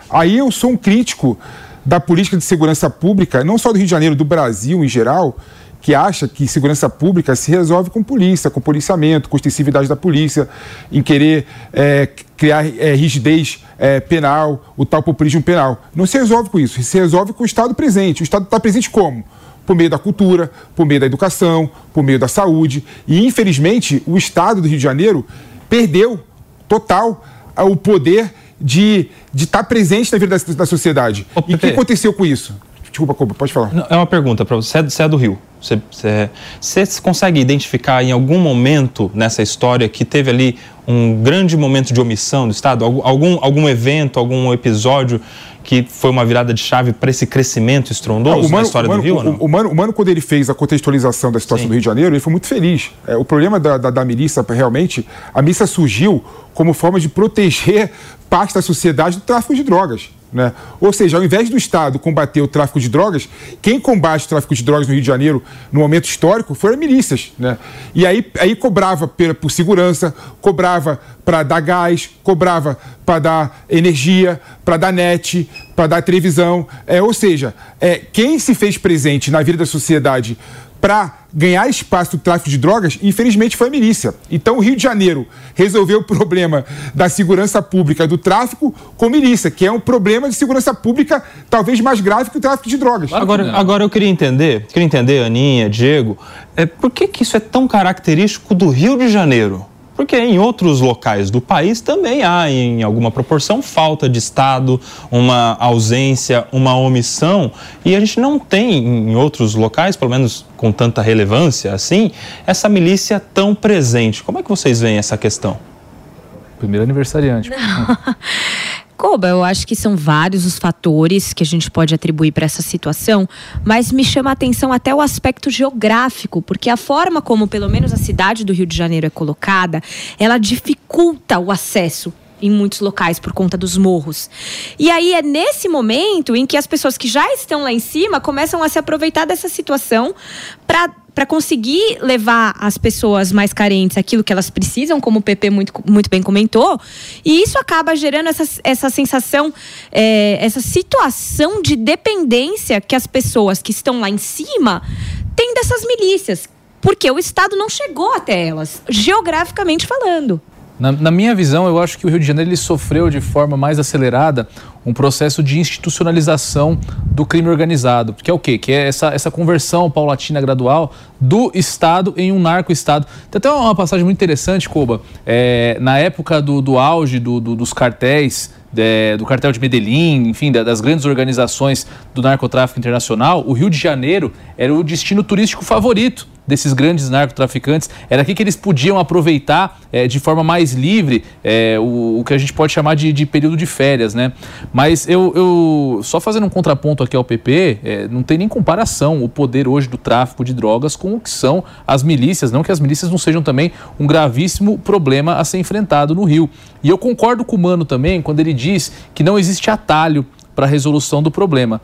Aí eu sou um crítico da política de segurança pública, não só do Rio de Janeiro, do Brasil em geral, que acha que segurança pública se resolve com polícia, com policiamento, com extensividade da polícia, em querer é, criar é, rigidez é, penal, o tal populismo penal. Não se resolve com isso, se resolve com o Estado presente. O Estado está presente como? Por meio da cultura, por meio da educação, por meio da saúde. E, infelizmente, o Estado do Rio de Janeiro perdeu total ah, o poder de estar presente na vida da, da sociedade. e o que aconteceu com isso? Desculpa, Coba, pode falar. Não, É uma pergunta para você. Você é- Você é do Rio. Você, você, você consegue identificar em algum momento nessa história que teve ali um grande momento de omissão do Estado? Algum, algum evento, algum episódio que foi uma virada de chave para esse crescimento estrondoso na história o Mano, do Rio? ou não? O, o Mano, o Mano, quando ele fez a contextualização da situação do Rio de Janeiro, ele foi muito feliz. É, o problema da, da, da milícia, realmente, a milícia surgiu como forma de proteger parte da sociedade do tráfico de drogas. Né? Ou seja, ao invés do Estado combater o tráfico de drogas, quem combate o tráfico de drogas no Rio de Janeiro no momento histórico foram as milícias. Né? E aí, aí cobrava pela- por segurança, cobrava para dar gás, cobrava para dar energia, para dar net, para dar televisão. É, ou seja, é, quem se fez presente na vida da sociedade para ganhar espaço do tráfico de drogas, infelizmente foi a milícia. Então o Rio de Janeiro resolveu o problema da segurança pública do tráfico com milícia, que é um problema de segurança pública talvez mais grave que o tráfico de drogas. Agora, agora eu queria entender, queria entender, Aninha, Diego, é, por que, que isso é tão característico do Rio de Janeiro? Porque em outros locais do país também há, em alguma proporção, falta de Estado, uma ausência, uma omissão, e a gente não tem em outros locais, pelo menos com tanta relevância assim, essa milícia tão presente. Como é que vocês veem essa questão? Primeiro aniversariante. [laughs] Koba, eu acho que são vários os fatores que a gente pode atribuir para essa situação, mas me chama a atenção até o aspecto geográfico, porque a forma como, pelo menos, a cidade do Rio de Janeiro é colocada, ela dificulta o acesso em muitos locais por conta dos morros. E aí é nesse momento em que as pessoas que já estão lá em cima começam a se aproveitar dessa situação para para conseguir levar as pessoas mais carentes aquilo que elas precisam, como o PP muito, muito bem comentou, e isso acaba gerando essa, essa sensação, é, essa situação de dependência que as pessoas que estão lá em cima têm dessas milícias, porque o Estado não chegou até elas, geograficamente falando. Na, na, minha visão, eu acho que o Rio de Janeiro ele sofreu de forma mais acelerada um processo de institucionalização do crime organizado, que é o quê? Que é essa, essa conversão paulatina gradual do Estado em um narco-Estado. Tem até uma passagem muito interessante, Koba. É, na época do, do auge do, do, dos cartéis, de, do cartel de Medellín, enfim, das grandes organizações do narcotráfico internacional, o Rio de Janeiro era o destino turístico favorito desses grandes narcotraficantes. Era aqui que eles podiam aproveitar é, de forma mais livre é, o, o, que a gente pode chamar de, de, período de férias, né? Mas eu, eu só fazendo um contraponto aqui ao PP, é, não tem nem comparação o poder hoje do tráfico de drogas com o que são as milícias. Não que as milícias não sejam também um gravíssimo problema a ser enfrentado no Rio. E eu concordo com o Mano também quando ele diz que não existe atalho para a resolução do problema.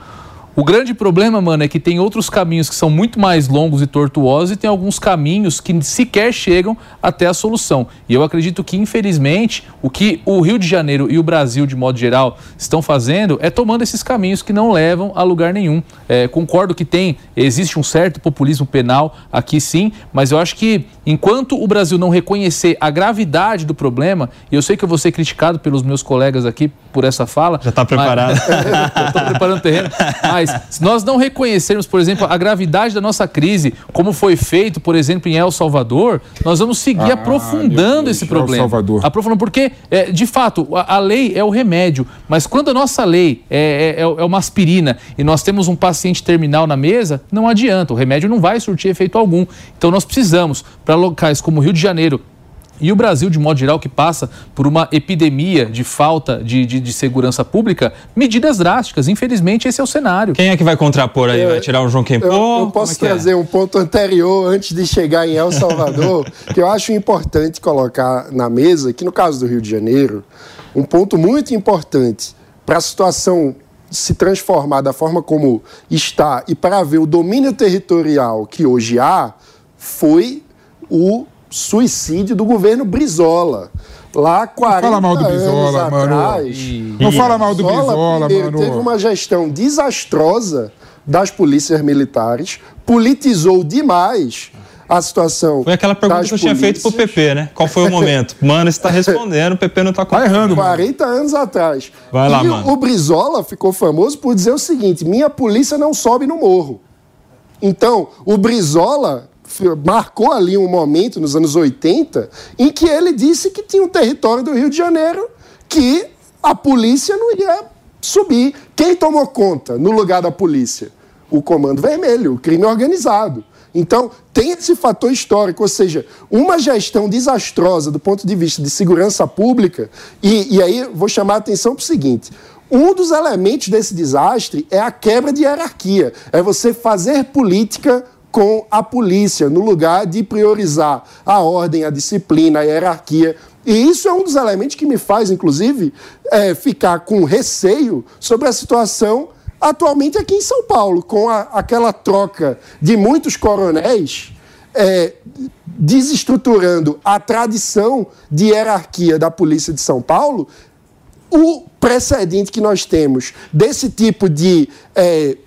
O grande problema, mano, é que tem outros caminhos que são muito mais longos e tortuosos e tem alguns caminhos que sequer chegam até a solução. E eu acredito que, infelizmente, o que o Rio de Janeiro e o Brasil, de modo geral, estão fazendo é tomando esses caminhos que não levam a lugar nenhum. É, concordo que tem, existe um certo populismo penal aqui sim, mas eu acho que enquanto o Brasil não reconhecer a gravidade do problema, e eu sei que eu vou ser criticado pelos meus colegas aqui por essa fala. Já está preparado. [laughs] Estou preparando o terreno. Mas se nós não reconhecermos, por exemplo, a gravidade da nossa crise, como foi feito, por exemplo, em El Salvador, nós vamos seguir ah, aprofundando esse problema. El Salvador. Aprofundando, porque, é, de fato, a, a, lei é o remédio, mas quando a nossa lei é, é, é uma aspirina e nós temos um paciente terminal na mesa, não adianta, o remédio não vai surtir efeito algum. Então nós precisamos, para locais como Rio de Janeiro, e o Brasil, de modo geral, que passa por uma epidemia de falta de, de, de, segurança pública, medidas drásticas. Infelizmente, esse é o cenário. Quem é que vai contrapor aí? vai tirar o João Kempô? Eu, eu posso é, é trazer é? um ponto anterior, antes de chegar em El Salvador, [laughs] que eu acho importante colocar na mesa, que no caso do Rio de Janeiro, um ponto muito importante para a situação se transformar da forma como está e para ver o domínio territorial que hoje há, foi o suicídio do governo Brizola. Lá 40 não fala mal do Brizola, mano. Atrás, não fala mal do Brizola, mano. Teve uma gestão desastrosa das polícias militares, politizou demais a situação. Foi aquela pergunta que eu tinha feito pro PP, né? Qual foi o momento? [laughs] Mano, está respondendo, o PP não está tá errando, mano. 40 anos atrás. Vai lá, e mano. O Brizola ficou famoso por dizer o seguinte: minha polícia não sobe no morro. Então, o Brizola marcou ali um momento nos anos 80 em que ele disse que tinha um território do Rio de Janeiro que a polícia não ia subir. Quem tomou conta no lugar da polícia? O Comando Vermelho, o crime organizado. Então, tem esse fator histórico, ou seja, uma gestão desastrosa do ponto de vista de segurança pública, e, e aí vou chamar a atenção para o seguinte: um dos elementos desse desastre é a quebra de hierarquia, é você fazer política com a polícia, no lugar de priorizar a ordem, a disciplina, a hierarquia. E isso é um dos elementos que me faz, inclusive, é, ficar com receio sobre a situação atualmente aqui em São Paulo, com a, aquela troca de muitos coronéis. É, desestruturando a tradição de hierarquia da Polícia de São Paulo, o precedente que nós temos desse tipo de é,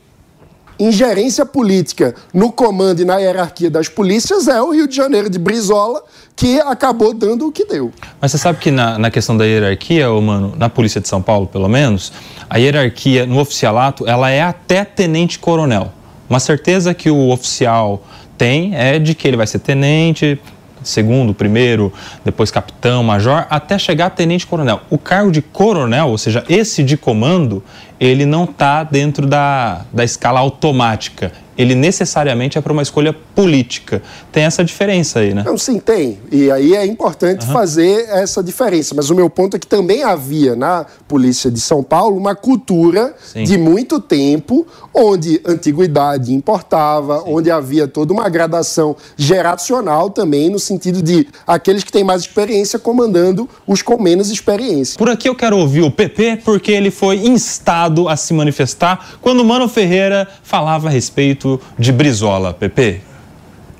ingerência política no comando e na hierarquia das polícias é o Rio de Janeiro de Brizola, que acabou dando o que deu. Mas você sabe que na, na questão da hierarquia, mano, na Polícia de São Paulo, pelo menos, a hierarquia no oficialato, ela é até tenente-coronel. Uma certeza que o oficial tem é de que ele vai ser tenente, segundo, primeiro, depois capitão, major, até chegar a tenente-coronel. O cargo de coronel, ou seja, esse de comando, ele não está dentro da, da escala automática ele necessariamente é para uma escolha política. Tem essa diferença aí, né? Não, sim, tem. E aí é importante uhum. fazer essa diferença. Mas o meu ponto é que também havia na Polícia de São Paulo uma cultura sim. de muito tempo onde antiguidade importava, sim. onde havia toda uma gradação geracional também, no sentido de aqueles que têm mais experiência comandando os com menos experiência. Por aqui eu quero ouvir o PP, porque ele foi instado a se manifestar quando Mano Ferreira falava a respeito de Brizola, Pepe?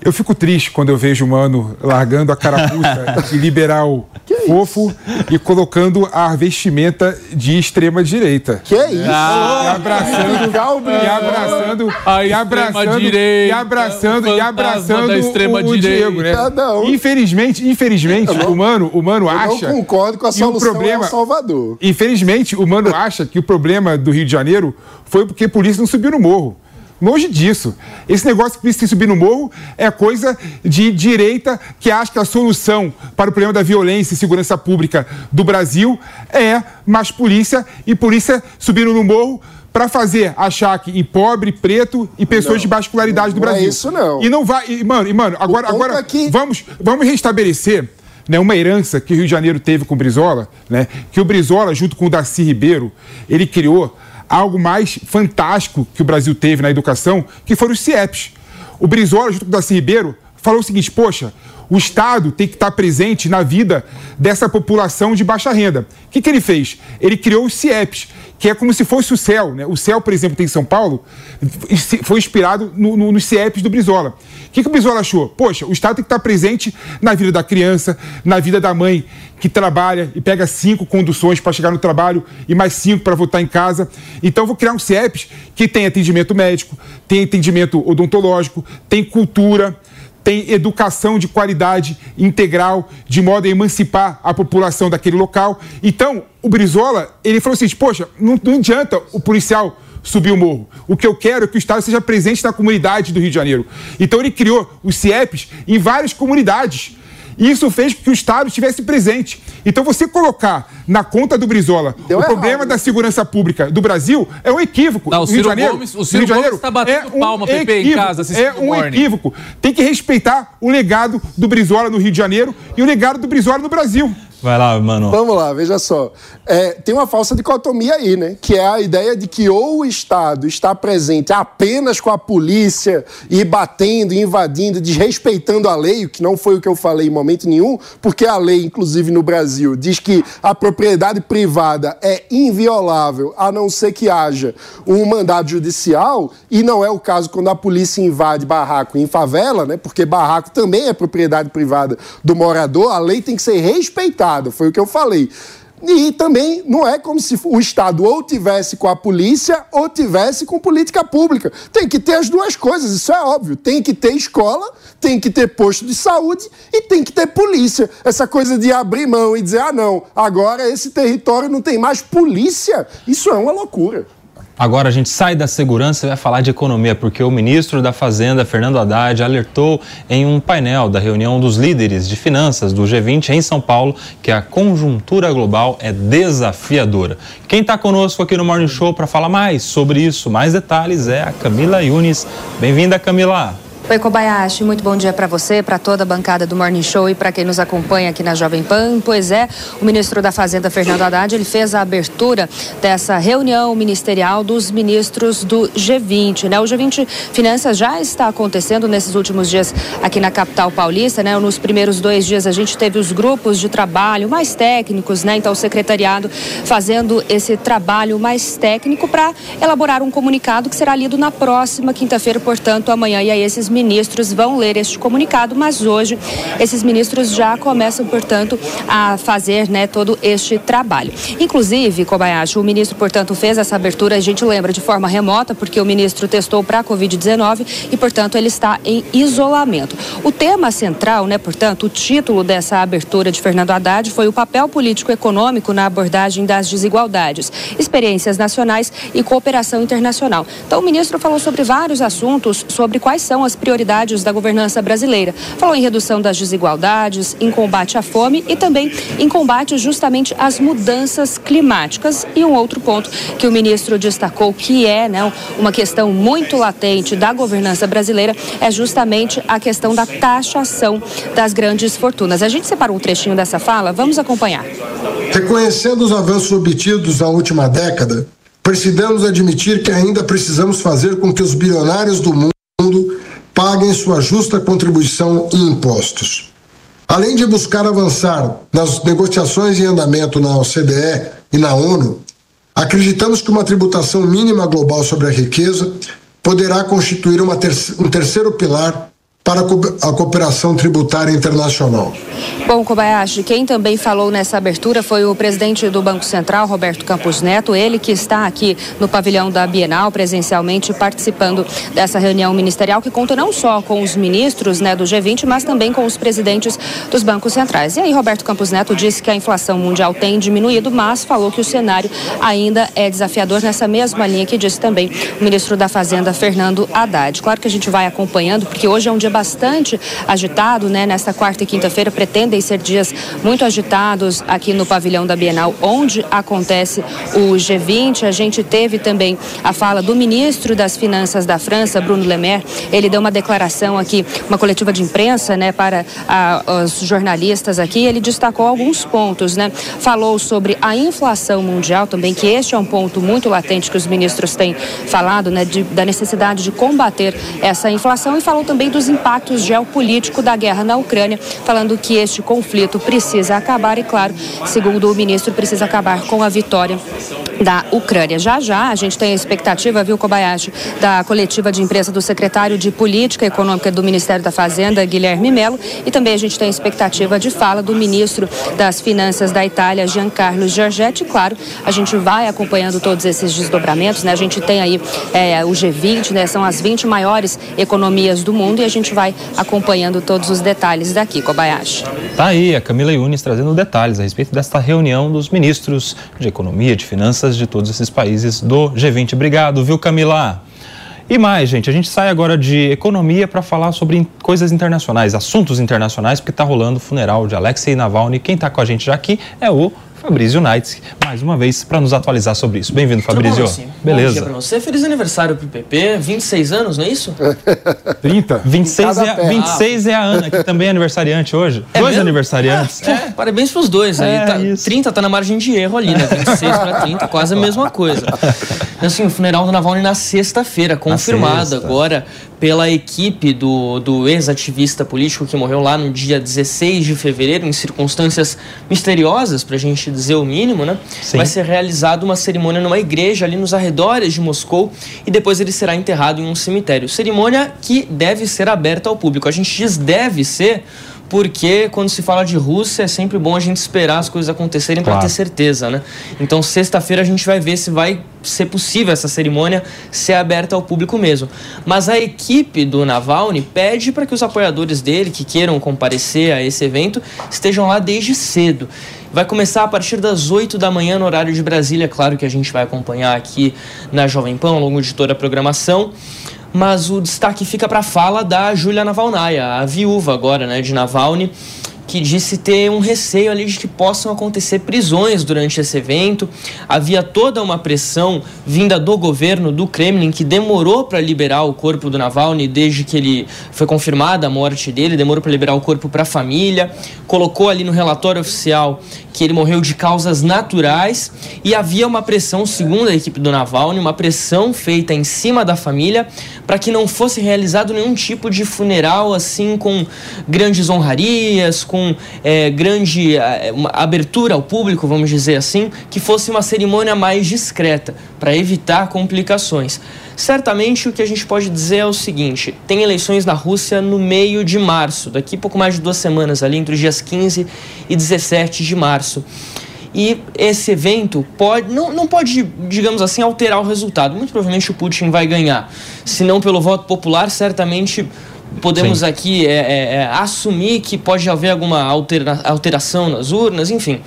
Eu fico triste quando eu vejo o Mano largando a carapuça [laughs] de liberal fofo e colocando a vestimenta de extrema direita. Que é isso? Ah, [laughs] e abraçando, e abraçando, e abraçando, direita, e abraçando, e abraçando extrema o, o Diego, né? Infelizmente, infelizmente, não, o Mano, o Mano acha. Eu não concordo com a solução o problema, é Salvador. Infelizmente, o Mano acha que o problema do Rio de Janeiro foi porque a polícia não subiu no morro. Longe disso. Esse negócio de subir no morro é coisa de direita que acha que a solução para o problema da violência e segurança pública do Brasil é mais polícia e polícia subindo no morro para fazer achaque em pobre, preto e pessoas não, de baixa escolaridade do Brasil. Não é isso não. E não vai, e, mano, e mano, agora agora aqui... vamos vamos restabelecer né, uma herança que o Rio de Janeiro teve com o Brizola, né, que o Brizola junto com o Darcy Ribeiro, ele criou algo mais fantástico que o Brasil teve na educação, que foram os CIEPs. O Brizola, junto com o Darcy Ribeiro, falou o seguinte: poxa, o Estado tem que estar presente na vida dessa população de baixa renda. O que, que ele fez? Ele criou os CIEPs, que é como se fosse o CEL. Né? O CEL, por exemplo, tem em São Paulo, foi inspirado no, no, nos CIEPs do Brizola. O que, que o Brizola achou? Poxa, o Estado tem que estar presente na vida da criança, na vida da mãe que trabalha e pega cinco conduções para chegar no trabalho e mais cinco para voltar em casa. Então, vou criar um CIEPs que tem atendimento médico, tem atendimento odontológico, tem cultura, tem educação de qualidade integral, de modo a emancipar a população daquele local. Então, o Brizola, ele falou assim, poxa, não, não adianta o policial subir o morro. O que eu quero é que o Estado seja presente na comunidade do Rio de Janeiro. Então ele criou os CIEPs em várias comunidades. E isso fez com que o Estado estivesse presente. Então, você colocar na conta do Brizola Deu o errado. problema da segurança pública do Brasil é um equívoco. Não, o, Rio Janeiro, Gomes, o Ciro Gomes está batendo é um palma, PP, em casa. É um morning. equívoco. Tem que respeitar o legado do Brizola no Rio de Janeiro e o legado do Brizola no Brasil. Vai lá, mano. Vamos lá, veja só. É, tem uma falsa dicotomia aí, né? Que é a ideia de que ou o Estado está presente apenas com a polícia e batendo, invadindo, desrespeitando a lei, que não foi o que eu falei em momento nenhum, porque a lei, inclusive no Brasil, diz que a propriedade privada é inviolável, a não ser que haja um mandado judicial, e não é o caso quando a polícia invade barraco em favela, né? Porque barraco também é propriedade privada do morador, a lei tem que ser respeitada foi o que eu falei. E também não é como se o Estado ou tivesse com a polícia ou tivesse com política pública. Tem que ter as duas coisas, isso é óbvio. Tem que ter escola, tem que ter posto de saúde e tem que ter polícia. Essa coisa de abrir mão e dizer, ah, não, agora esse território não tem mais polícia, isso é uma loucura. Agora a gente sai da segurança e vai falar de economia, porque o ministro da Fazenda, Fernando Haddad, alertou em um painel da reunião dos líderes de finanças do G20 em São Paulo que a conjuntura global é desafiadora. Quem está conosco aqui no Morning Show para falar mais sobre isso, mais detalhes, é a Camila Yunis. Bem-vinda, Camila. Oi, Kobayashi, muito bom dia para você, para toda a bancada do Morning Show e para quem nos acompanha aqui na Jovem Pan. Pois é, o ministro da Fazenda, Fernando Haddad, ele fez a abertura dessa reunião ministerial dos ministros do G20, né? O G20 Finanças já está acontecendo nesses últimos dias aqui na capital paulista, né? Nos primeiros dois dias a gente teve os grupos de trabalho mais técnicos, né? Então o secretariado fazendo esse trabalho mais técnico para elaborar um comunicado que será lido na próxima quinta-feira, portanto, amanhã. E aí esses ministros vão ler este comunicado, mas hoje esses ministros já começam, portanto, a fazer né, todo este trabalho. Inclusive, Kobayashi, o ministro, portanto, fez essa abertura, a gente lembra, de forma remota, porque o ministro testou para a Covid-19 e, portanto, ele está em isolamento. O tema central, né, portanto, o título dessa abertura de Fernando Haddad foi o papel político-econômico na abordagem das desigualdades, experiências nacionais e cooperação internacional. Então, o ministro falou sobre vários assuntos, sobre quais são as prioridades da governança brasileira. Falou em redução das desigualdades, em combate à fome e também em combate justamente às mudanças climáticas. E um outro ponto que o ministro destacou que é né, uma questão muito latente da governança brasileira é justamente a questão da taxação das grandes fortunas. A gente separou um trechinho dessa fala, vamos acompanhar. Reconhecendo os avanços obtidos na última década, precisamos admitir que ainda precisamos fazer com que os bilionários do mundo paguem sua justa contribuição em impostos. Além de buscar avançar nas negociações em andamento na OCDE e na ONU, acreditamos que uma tributação mínima global sobre a riqueza poderá constituir ter um terceiro pilar para a cooperação tributária internacional. Bom, Kobayashi, quem também falou nessa abertura foi o presidente do Banco Central, Roberto Campos Neto, ele que está aqui no pavilhão da Bienal, presencialmente participando dessa reunião ministerial, que conta não só com os ministros né, do G20, mas também com os presidentes dos bancos centrais. E aí, Roberto Campos Neto disse que a inflação mundial tem diminuído, mas falou que o cenário ainda é desafiador nessa mesma linha que disse também o ministro da Fazenda, Fernando Haddad. Claro que a gente vai acompanhando, porque hoje é um dia bastante agitado, né? Nesta quarta e quinta-feira pretendem ser dias muito agitados aqui no pavilhão da Bienal, onde acontece o G20. A gente teve também a fala do ministro das Finanças da França, Bruno Le Maire. Ele deu uma declaração aqui, uma coletiva de imprensa, né, para a, os jornalistas aqui. Ele destacou alguns pontos, né? Falou sobre a inflação mundial também, que este é um ponto muito latente que os ministros têm falado, né, de, da necessidade de combater essa inflação e falou também dos impactos geopolíticos da guerra na Ucrânia, falando que este conflito precisa acabar e, claro, segundo o ministro, precisa acabar com a vitória da Ucrânia. Já já a gente tem a expectativa, viu, Kobayashi, da coletiva de imprensa do secretário de Política Econômica do Ministério da Fazenda, Guilherme Melo, e também a gente tem a expectativa de fala do ministro das Finanças da Itália, Giancarlo Giorgetti. Claro, a gente vai acompanhando todos esses desdobramentos, né? A gente tem aí é, o G20, né? São as 20 maiores economias do mundo e a gente vai acompanhando todos os detalhes daqui, Kobayashi. Tá aí a Camila Yunes trazendo detalhes a respeito desta reunião dos ministros de Economia, de Finanças de todos esses países do G20. Obrigado, viu, Camila? E mais, gente, a gente sai agora de economia para falar sobre coisas internacionais, assuntos internacionais, porque está rolando o funeral de Alexei Navalny. Quem está com a gente já aqui é o Fabrício Nights, mais uma vez, para nos atualizar sobre isso. Bem-vindo, Fabrício. Bom, Beleza. Bom dia para você. Feliz aniversário pro PP. 26 anos, não é isso? [laughs] 30. 26, é, 26 é a Ana, que também é aniversariante hoje. É dois mesmo? aniversariantes. É, é, parabéns pros dois. Aí, é, tá, 30 tá na margem de erro ali, né? 26 para 30, quase a mesma coisa. [laughs] Assim, o funeral do Navalny na sexta-feira, confirmado agora pela equipe do, do ex-ativista político que morreu lá no dia 16 de fevereiro, em circunstâncias misteriosas, para a gente dizer o mínimo, né? Sim. Vai ser realizada uma cerimônia numa igreja ali nos arredores de Moscou e depois ele será enterrado em um cemitério. Cerimônia que deve ser aberta ao público. A gente diz deve ser porque quando se fala de Rússia é sempre bom a gente esperar as coisas acontecerem claro. para ter certeza, né? Então, sexta-feira a gente vai ver se vai ser possível essa cerimônia ser aberta ao público mesmo. Mas a equipe do Navalny pede para que os apoiadores dele que queiram comparecer a esse evento estejam lá desde cedo. Vai começar a partir das 8 da manhã no horário de Brasília, claro que a gente vai acompanhar aqui na Jovem Pan ao longo de toda a programação mas o destaque fica para a fala da Julia Navalnaya, a viúva agora, né, de Navalny, que disse ter um receio ali de que possam acontecer prisões durante esse evento. Havia toda uma pressão vinda do governo do Kremlin que demorou para liberar o corpo do Navalny desde que ele foi confirmada a morte dele, demorou para liberar o corpo para a família, colocou ali no relatório oficial que ele morreu de causas naturais e havia uma pressão, segundo a equipe do Navalny, uma pressão feita em cima da família para que não fosse realizado nenhum tipo de funeral assim com grandes honrarias, com é, grande é, abertura ao público, vamos dizer assim, que fosse uma cerimônia mais discreta para evitar complicações. Certamente o que a gente pode dizer é o seguinte: tem eleições na Rússia no meio de março, daqui pouco mais de duas semanas, ali entre os dias 15 e 17 de março. E esse evento pode, não, não pode, digamos assim, alterar o resultado. Muito provavelmente o Putin vai ganhar. Se não pelo voto popular, certamente podemos Sim. aqui é, é, é, assumir que pode haver alguma altera, alteração nas urnas, enfim.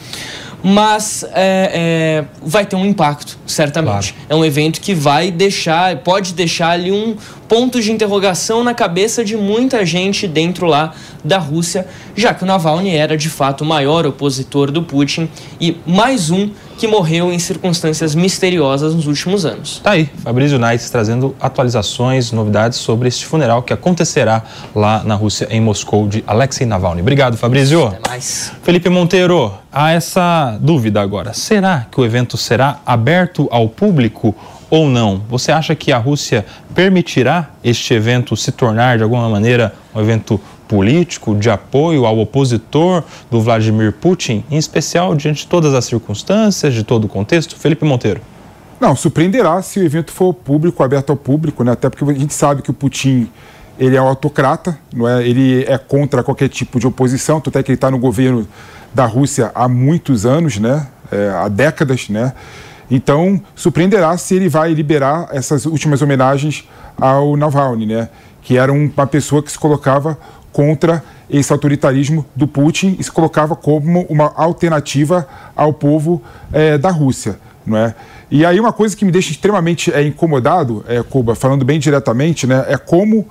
Mas é, é, vai ter um impacto, certamente. Claro. É um evento que vai deixar, pode deixar ali um ponto de interrogação na cabeça de muita gente dentro lá da Rússia, já que o Navalny era de fato o maior opositor do Putin e mais um que morreu em circunstâncias misteriosas nos últimos anos. Tá aí, Fabrício Nais trazendo atualizações, novidades sobre este funeral que acontecerá lá na Rússia, em Moscou, de Alexei Navalny. Obrigado, Fabrício. Até mais. Felipe Monteiro, há essa dúvida agora. Será que o evento será aberto ao público ou não? Você acha que a Rússia permitirá este evento se tornar, de alguma maneira, um evento político de apoio ao opositor do Vladimir Putin, em especial diante de todas as circunstâncias, de todo o contexto? Felipe Monteiro. Não, surpreenderá se o evento for público, aberto ao público, né? até porque a gente sabe que o Putin ele é um autocrata, não é? ele é contra qualquer tipo de oposição, até que ele está no governo da Rússia há muitos anos, né? É, há décadas. Né? Então, surpreenderá se ele vai liberar essas últimas homenagens ao Navalny, né? que era uma pessoa que se colocava contra esse autoritarismo do Putin e se colocava como uma alternativa ao povo é, da Rússia. Não é? E aí uma coisa que me deixa extremamente é, incomodado, é, Cuba, falando bem diretamente, né, é como,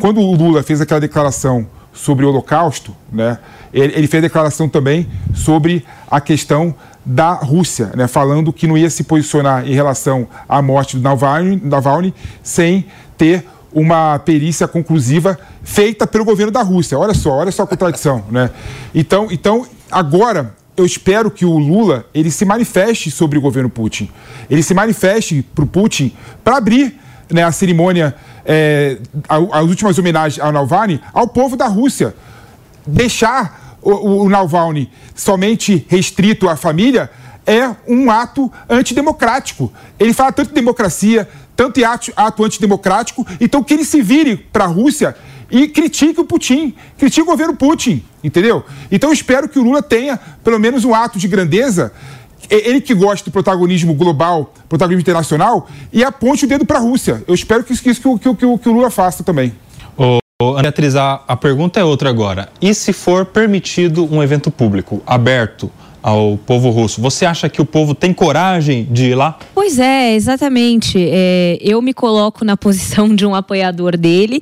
quando o Lula fez aquela declaração sobre o Holocausto, né, ele, ele fez a declaração também sobre a questão da Rússia, né, falando que não ia se posicionar em relação à morte do Navalny, Navalny sem ter uma perícia conclusiva feita pelo governo da Rússia. Olha só, olha só a contradição, [laughs] né? Então, então agora eu espero que o Lula ele se manifeste sobre o governo Putin. Ele se manifeste para o Putin para abrir né, a cerimônia, é, as últimas homenagens ao Navalny ao povo da Rússia. Deixar o, o Navalny somente restrito à família é um ato antidemocrático. Ele fala tanto de democracia, tanto ato, ato antidemocrático, então que ele se vire para a Rússia e critique o Putin, critique o governo Putin, entendeu? Então eu espero que o Lula tenha pelo menos um ato de grandeza, ele que gosta do protagonismo global, protagonismo internacional, e aponte o dedo para a Rússia. Eu espero que isso, que, que, que, que, o Lula faça também. Beatriz, a, a pergunta é outra agora. E se for permitido um evento público, aberto, ao povo russo. Você acha que o povo tem coragem de ir lá? Pois é, exatamente. É, eu me coloco na posição de um apoiador dele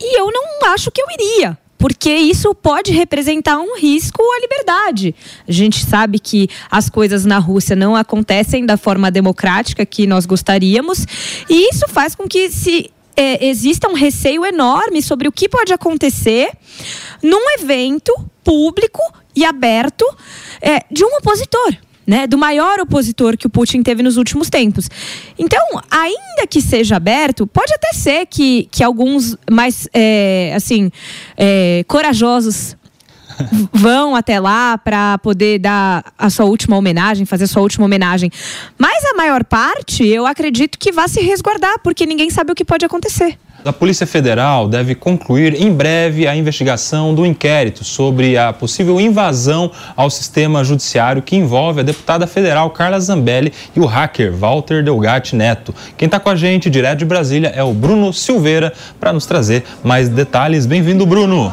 e eu não acho que eu iria porque isso pode representar um risco à liberdade. A gente sabe que as coisas na Rússia não acontecem da forma democrática que nós gostaríamos, e isso faz com que se é, exista um receio enorme sobre o que pode acontecer num evento público e aberto é, de um opositor. Né, do maior opositor que o Putin teve nos últimos tempos. Então, ainda que seja aberto, pode até ser que, que alguns mais é, assim é, corajosos [laughs] vão até lá para poder dar a sua última homenagem, fazer a sua última homenagem. Mas a maior parte, eu acredito que vai se resguardar, porque ninguém sabe o que pode acontecer. A Polícia Federal deve concluir em breve a investigação do inquérito sobre a possível invasão ao sistema judiciário que envolve a deputada federal Carla Zambelli e o hacker Walter Delgatti Neto. Quem está com a gente direto de Brasília é o Bruno Silveira para nos trazer mais detalhes. Bem-vindo, Bruno.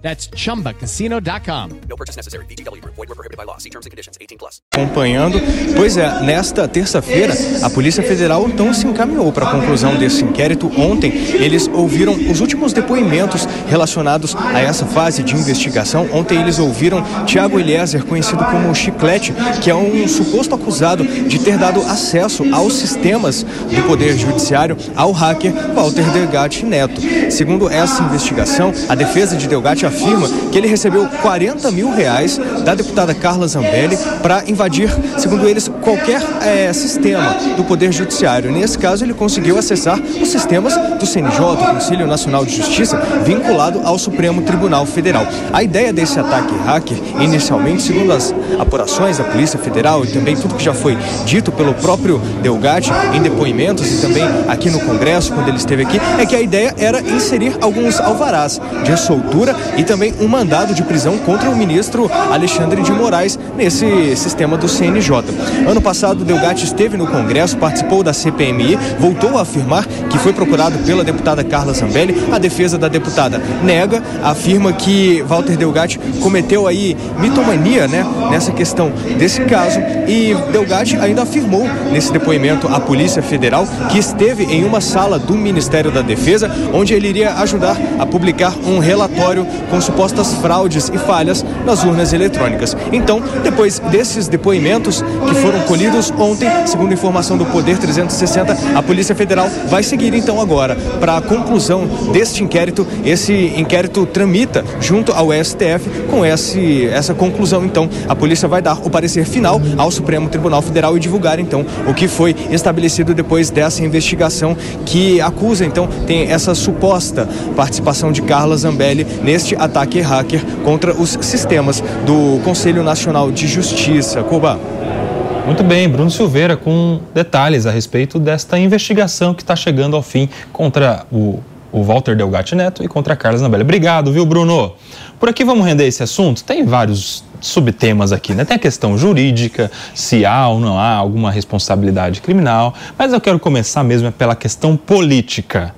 That's ChumbaCasino.com. No purchase necessary. VGW. Void were prohibited by law. See terms and conditions. 18 plus. Acompanhando. Pois é, nesta terça-feira, a Polícia Federal então se encaminhou para a conclusão desse inquérito. Ontem, eles ouviram os últimos depoimentos relacionados a essa fase de investigação. Ontem, eles ouviram Tiago Eliezer, conhecido como Chiclete, que é um suposto acusado de ter dado acesso aos sistemas do Poder Judiciário ao hacker Walter Delgatti Neto. Segundo essa investigação, a defesa de Delgatti afirma que ele recebeu 40 mil reais da deputada Carla Zambelli para invadir, segundo eles, qualquer é, sistema do Poder Judiciário. Nesse caso, ele conseguiu acessar os sistemas do CNJ, o Conselho Nacional de Justiça, vinculado ao Supremo Tribunal Federal. A ideia desse ataque hacker, inicialmente, segundo as apurações da Polícia Federal e também tudo que já foi dito pelo próprio Delgatti em depoimentos e também aqui no Congresso, quando ele esteve aqui, é que a ideia era inserir alguns alvarás de soltura e também um mandado de prisão contra o ministro Alexandre de Moraes nesse sistema do CNJ. Ano passado, Delgatti esteve no Congresso, participou da CPMI, voltou a afirmar que foi procurado pela deputada Carla Zambelli. A defesa da deputada nega, afirma que Walter Delgatti cometeu aí mitomania, né, nessa questão desse caso e Delgatti ainda afirmou nesse depoimento à Polícia Federal que esteve em uma sala do Ministério da Defesa, onde ele iria ajudar a publicar um relatório com supostas fraudes e falhas nas urnas eletrônicas. Então, depois desses depoimentos que foram colhidos ontem, segundo informação do Poder 360, a Polícia Federal vai seguir então agora para a conclusão deste inquérito. Esse inquérito tramita junto ao STF com esse, essa conclusão. Então, a polícia vai dar o parecer final ao Supremo Tribunal Federal e divulgar então o que foi estabelecido depois dessa investigação que acusa então tem essa suposta participação de Carla Zambelli neste ataque hacker contra os sistemas do Conselho Nacional de Justiça. Cuba. Muito bem, Bruno Silveira com detalhes a respeito desta investigação que está chegando ao fim contra o, o Walter Delgatti Neto e contra a Carla Zambelli. Obrigado, viu, Bruno? Por aqui vamos render esse assunto? Tem vários subtemas aqui, né? Tem a questão jurídica, se há ou não há alguma responsabilidade criminal, mas eu quero começar mesmo pela questão política.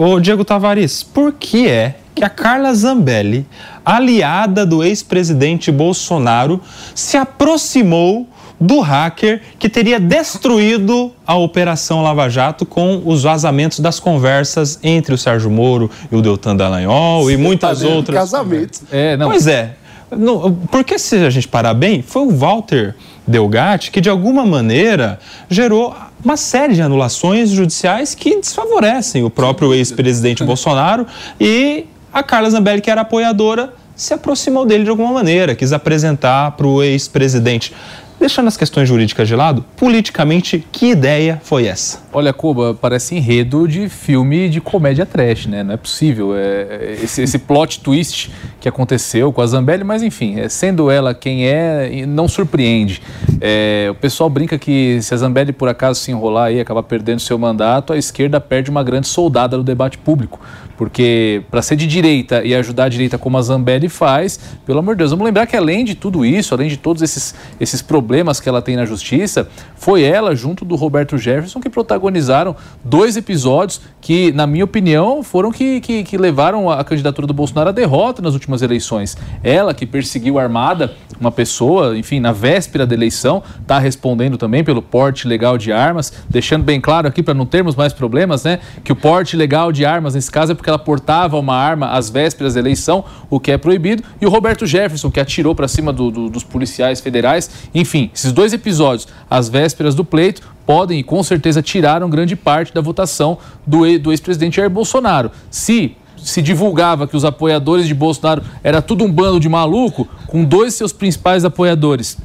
Ô Diego Tavares, por que é que a Carla Zambelli, aliada do ex-presidente Bolsonaro, se aproximou do hacker que teria destruído a Operação Lava Jato com os vazamentos das conversas entre o Sérgio Moro e o Deltan Dallagnol e muitas Tá outras. Casamento. É, não. Pois é. Não, porque se a gente parar bem, foi o Walter Delgatti que de alguma maneira gerou uma série de anulações judiciais que desfavorecem o próprio ex-presidente Bolsonaro e a Carla Zambelli, que era apoiadora, se aproximou dele de alguma maneira, quis apresentar para o ex-presidente. Deixando as questões jurídicas de lado, politicamente, que ideia foi essa? Olha, Cuba, parece enredo de filme de comédia trash, né? Não é possível. É, esse, esse plot twist que aconteceu com a Zambelli, mas enfim, é, sendo ela quem é, não surpreende. É, o pessoal brinca que se a Zambelli por acaso se enrolar e acabar perdendo seu mandato, a esquerda perde uma grande soldada no debate público. Porque para ser de direita e ajudar a direita como a Zambelli faz, pelo amor de Deus, vamos lembrar que além de tudo isso, além de todos esses, esses problemas que ela tem na justiça, foi ela, junto do Roberto Jefferson, que protagonizaram dois episódios que, na minha opinião, foram que, que, que levaram a candidatura do Bolsonaro à derrota nas últimas eleições. Ela que perseguiu armada uma pessoa, enfim, na véspera da eleição, está respondendo também pelo porte legal de armas, deixando bem claro aqui para não termos mais problemas, né, que o porte legal de armas nesse caso é porque ela portava uma arma às vésperas da eleição, o que é proibido, e o Roberto Jefferson, que atirou para cima do, do, dos policiais federais. Enfim, esses dois episódios, às vésperas do pleito, podem e com certeza tiraram grande parte da votação do, do ex-presidente Jair Bolsonaro. Se se divulgava que os apoiadores de Bolsonaro era tudo um bando de maluco, com dois seus principais apoiadores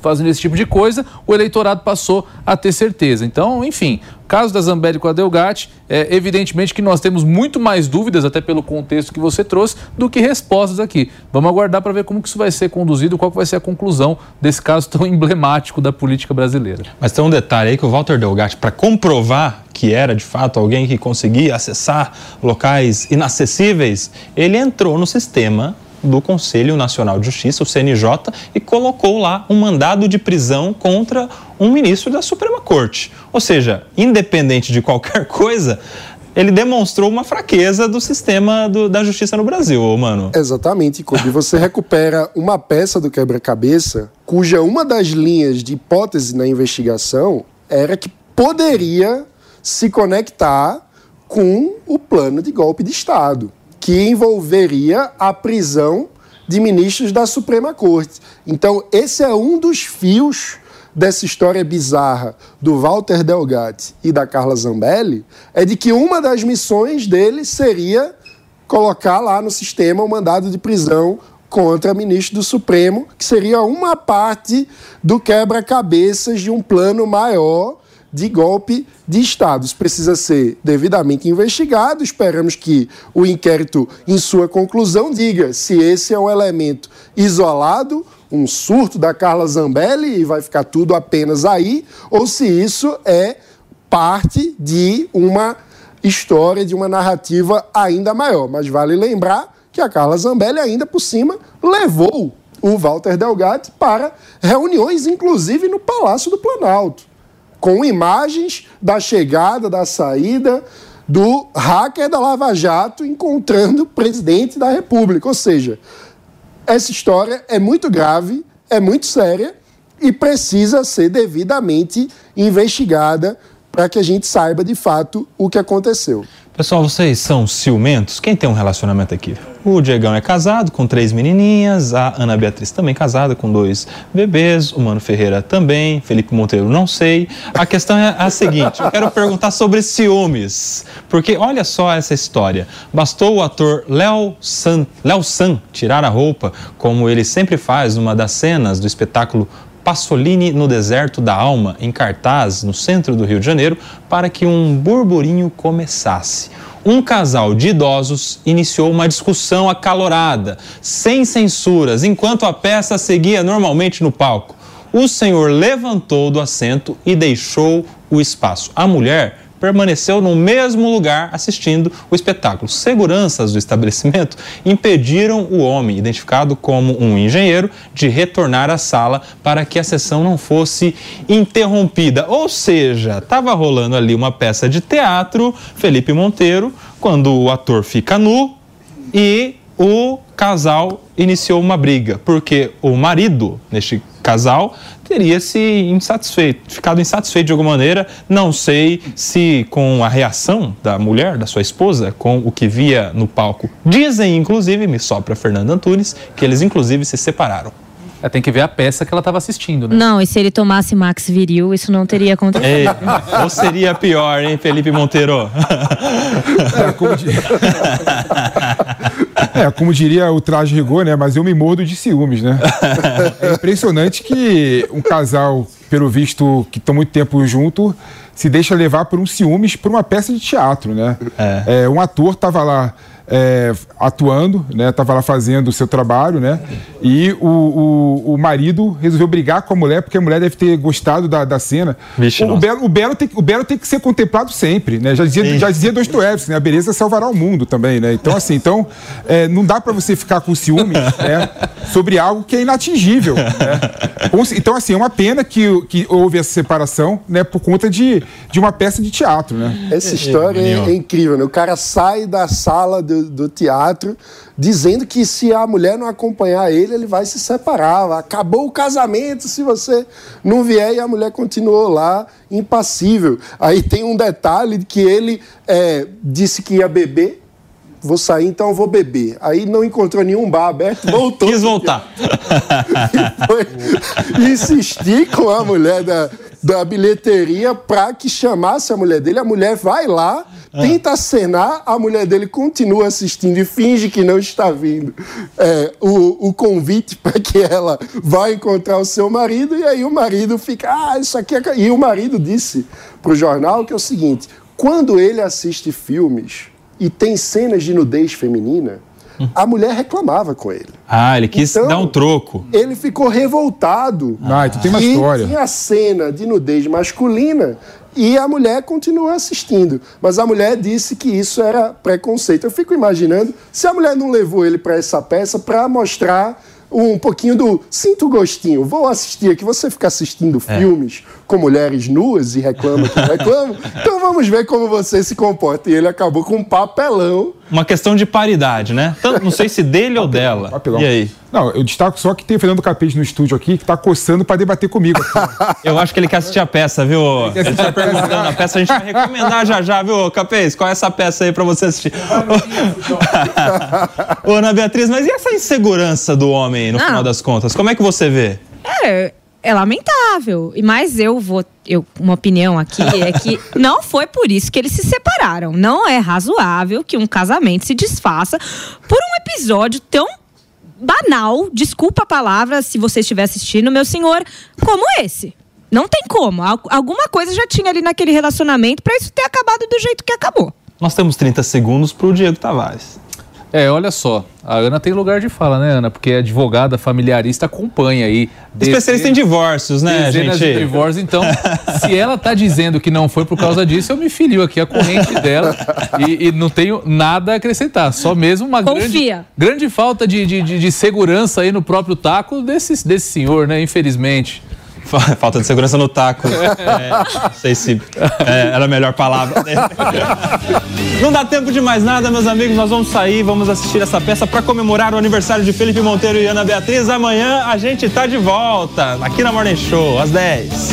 fazendo esse tipo de coisa, o eleitorado passou a ter certeza. Então, enfim, caso da Zambelli com a Delgatti, é evidentemente que nós temos muito mais dúvidas, até pelo contexto que você trouxe, do que respostas aqui. Vamos aguardar para ver como que isso vai ser conduzido, qual vai ser a conclusão desse caso tão [laughs] emblemático da política brasileira. Mas tem um detalhe aí que o Walter Delgatti, para comprovar que era de fato alguém que conseguia acessar locais inacessíveis, ele entrou no sistema do Conselho Nacional de Justiça, o CNJ, e colocou lá um mandado de prisão contra um ministro da Suprema Corte. Ou seja, independente de qualquer [laughs] coisa, ele demonstrou uma fraqueza do sistema do, da justiça no Brasil, mano. Exatamente, Kobe. [laughs] Você recupera uma peça do quebra-cabeça cuja uma das linhas de hipótese na investigação era que poderia se conectar com o plano de golpe de Estado, que envolveria a prisão de ministros da Suprema Corte. Então, esse é um dos fios dessa história bizarra do Walter Delgatti e da Carla Zambelli, é de que uma das missões dele seria colocar lá no sistema o mandado de prisão contra ministro do Supremo, que seria uma parte do quebra-cabeças de um plano maior de golpe de Estado. Isso precisa ser devidamente investigado. Esperamos que o inquérito, em sua conclusão, diga se esse é um elemento isolado, um surto da Carla Zambelli e vai ficar tudo apenas aí, ou se isso é parte de uma história, de uma narrativa ainda maior. Mas vale lembrar que a Carla Zambelli, ainda por cima, levou o Walter Delgatti para reuniões, inclusive no Palácio do Planalto, com imagens da chegada, da saída do hacker da Lava Jato encontrando o presidente da República. Ou seja, essa história é muito grave, é muito séria e precisa ser devidamente investigada para que a gente saiba de fato o que aconteceu. Pessoal, vocês são ciumentos? Quem tem um relacionamento aqui? O Diegão é casado com três menininhas, a Ana Beatriz também casada com dois bebês, o Mano Ferreira também, Felipe Monteiro não sei. A questão é a seguinte, eu quero perguntar sobre ciúmes, porque olha só essa história. Bastou o ator Léo San, San tirar a roupa, como ele sempre faz numa das cenas do espetáculo Passolini no Deserto da Alma, em cartaz no centro do Rio de Janeiro, para que um burburinho começasse. Um casal de idosos iniciou uma discussão acalorada, sem censuras, enquanto a peça seguia normalmente no palco. O senhor levantou do assento e deixou o espaço. A mulher permaneceu no mesmo lugar assistindo o espetáculo. Seguranças do estabelecimento impediram o homem, identificado como um engenheiro, de retornar à sala para que a sessão não fosse interrompida. Ou seja, estava rolando ali uma peça de teatro, Felipe Monteiro, quando o ator fica nu e o casal iniciou uma briga, porque o marido, neste casal, teria se insatisfeito, ficado insatisfeito de alguma maneira. Não sei se com a reação da mulher, da sua esposa, com o que via no palco. Dizem, inclusive, me sopra Fernanda Antunes, que eles inclusive se separaram. É, tem que ver a peça que ela estava assistindo, né? Não, e se ele tomasse Max Viril, isso não teria acontecido. Ei, ou seria pior, hein, Felipe Monteiro? É, como, di... é, como diria o traje rigor, né? Mas eu me mordo de ciúmes, né? É impressionante que um casal, pelo visto, que estão muito tempo junto, se deixa levar por um ciúmes por uma peça de teatro, né? É. um ator estava lá é, atuando, né? Estava lá fazendo o seu trabalho, né? E o, o, o, marido resolveu brigar com a mulher porque a mulher deve ter gostado da, da cena. Vixe, o, o, Belo, o, Belo tem, o Belo tem que ser contemplado sempre, né? Já dizia, já dizia Dostoiévski, né? A beleza salvará o mundo também, né? Então, assim, então, é, não dá para você ficar com ciúme né? sobre algo que é inatingível. Né? Então, assim, é uma pena que, que houve essa separação, né? Por conta de, de uma peça de teatro, né? Essa história é, é, é incrível, né? O cara sai da sala do, do teatro, dizendo que se a mulher não acompanhar ele, ele vai se separar. Acabou o casamento se você não vier e a mulher continuou lá impassível. Aí tem um detalhe que ele é, disse que ia beber. Vou sair, então vou beber. Aí não encontrou nenhum bar aberto, voltou. Quis voltar. [laughs] e foi insistir com a mulher da, da bilheteria para que chamasse a mulher dele. A mulher vai lá, ah. tenta acenar, a mulher dele continua assistindo e finge que não está vindo é, o, o convite para que ela vá encontrar o seu marido. E aí o marido fica, ah, isso aqui é. E o marido disse para o jornal que é o seguinte: quando ele assiste filmes e tem cenas de nudez feminina a mulher reclamava com ele. Ah, ele quis então, dar um troco. Ele ficou revoltado. Ah, então tem uma história. Tinha a cena de nudez masculina e a mulher continuou assistindo. Mas a mulher disse que isso era preconceito. Eu fico imaginando se a mulher não levou ele para essa peça para mostrar um pouquinho do sinto o gostinho, vou assistir aqui. Você fica assistindo é. filmes com mulheres nuas e reclama que reclama, [laughs] então vamos ver como você se comporta. E ele acabou com um papelão. Uma questão de paridade, né? Tanto, não sei se dele ou [laughs] dela. Papelão. E aí? Não, eu destaco só que tem o Fernando Capete no estúdio aqui que tá coçando para debater comigo. [laughs] eu acho que ele quer assistir a peça, viu? Ele, ele tá perguntando a peça, a gente vai recomendar já já, viu, Capês? Qual é essa peça aí para você assistir? [laughs] Ô, Ana Beatriz, mas e essa insegurança do homem, no não. final das contas? Como é que você vê? É, é lamentável. E mas eu vou, eu uma opinião aqui é que [laughs] não foi por isso que eles se separaram. Não é razoável que um casamento se desfaça por um episódio tão banal, desculpa a palavra se você estiver assistindo, meu senhor, como esse. Não tem como. Alguma coisa já tinha ali naquele relacionamento para isso ter acabado do jeito que acabou. Nós temos 30 segundos para o Diego Tavares. É, olha só, a Ana tem lugar de fala, né, Ana? Porque advogada familiarista acompanha aí. Especialista em divórcios, né, gente? de divórcios, então, [laughs] se ela tá dizendo que não foi por causa disso, eu me filio aqui a corrente dela e, e, não tenho nada a acrescentar. Só mesmo uma grande, grande falta de, de, de, segurança aí no próprio taco desse, desse senhor, né? Infelizmente. Falta de segurança no taco. [laughs] É, não sei se é, era a melhor palavra. [laughs] Não dá tempo de mais nada, meus amigos. Nós vamos sair, vamos assistir essa peça para comemorar o aniversário de Felipe Monteiro e Ana Beatriz. Amanhã a gente está de volta aqui na Morning Show, às 10.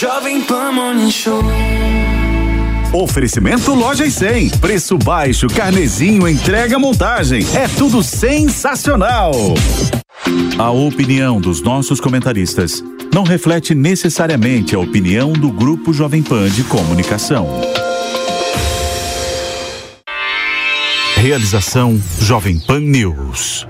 Jovem Pan Morning Show. Oferecimento Loja e 100. Preço baixo, carnezinho, entrega, montagem. É tudo sensacional. A opinião dos nossos comentaristas não reflete necessariamente a opinião do Grupo Jovem Pan de Comunicação. Realização Jovem Pan News.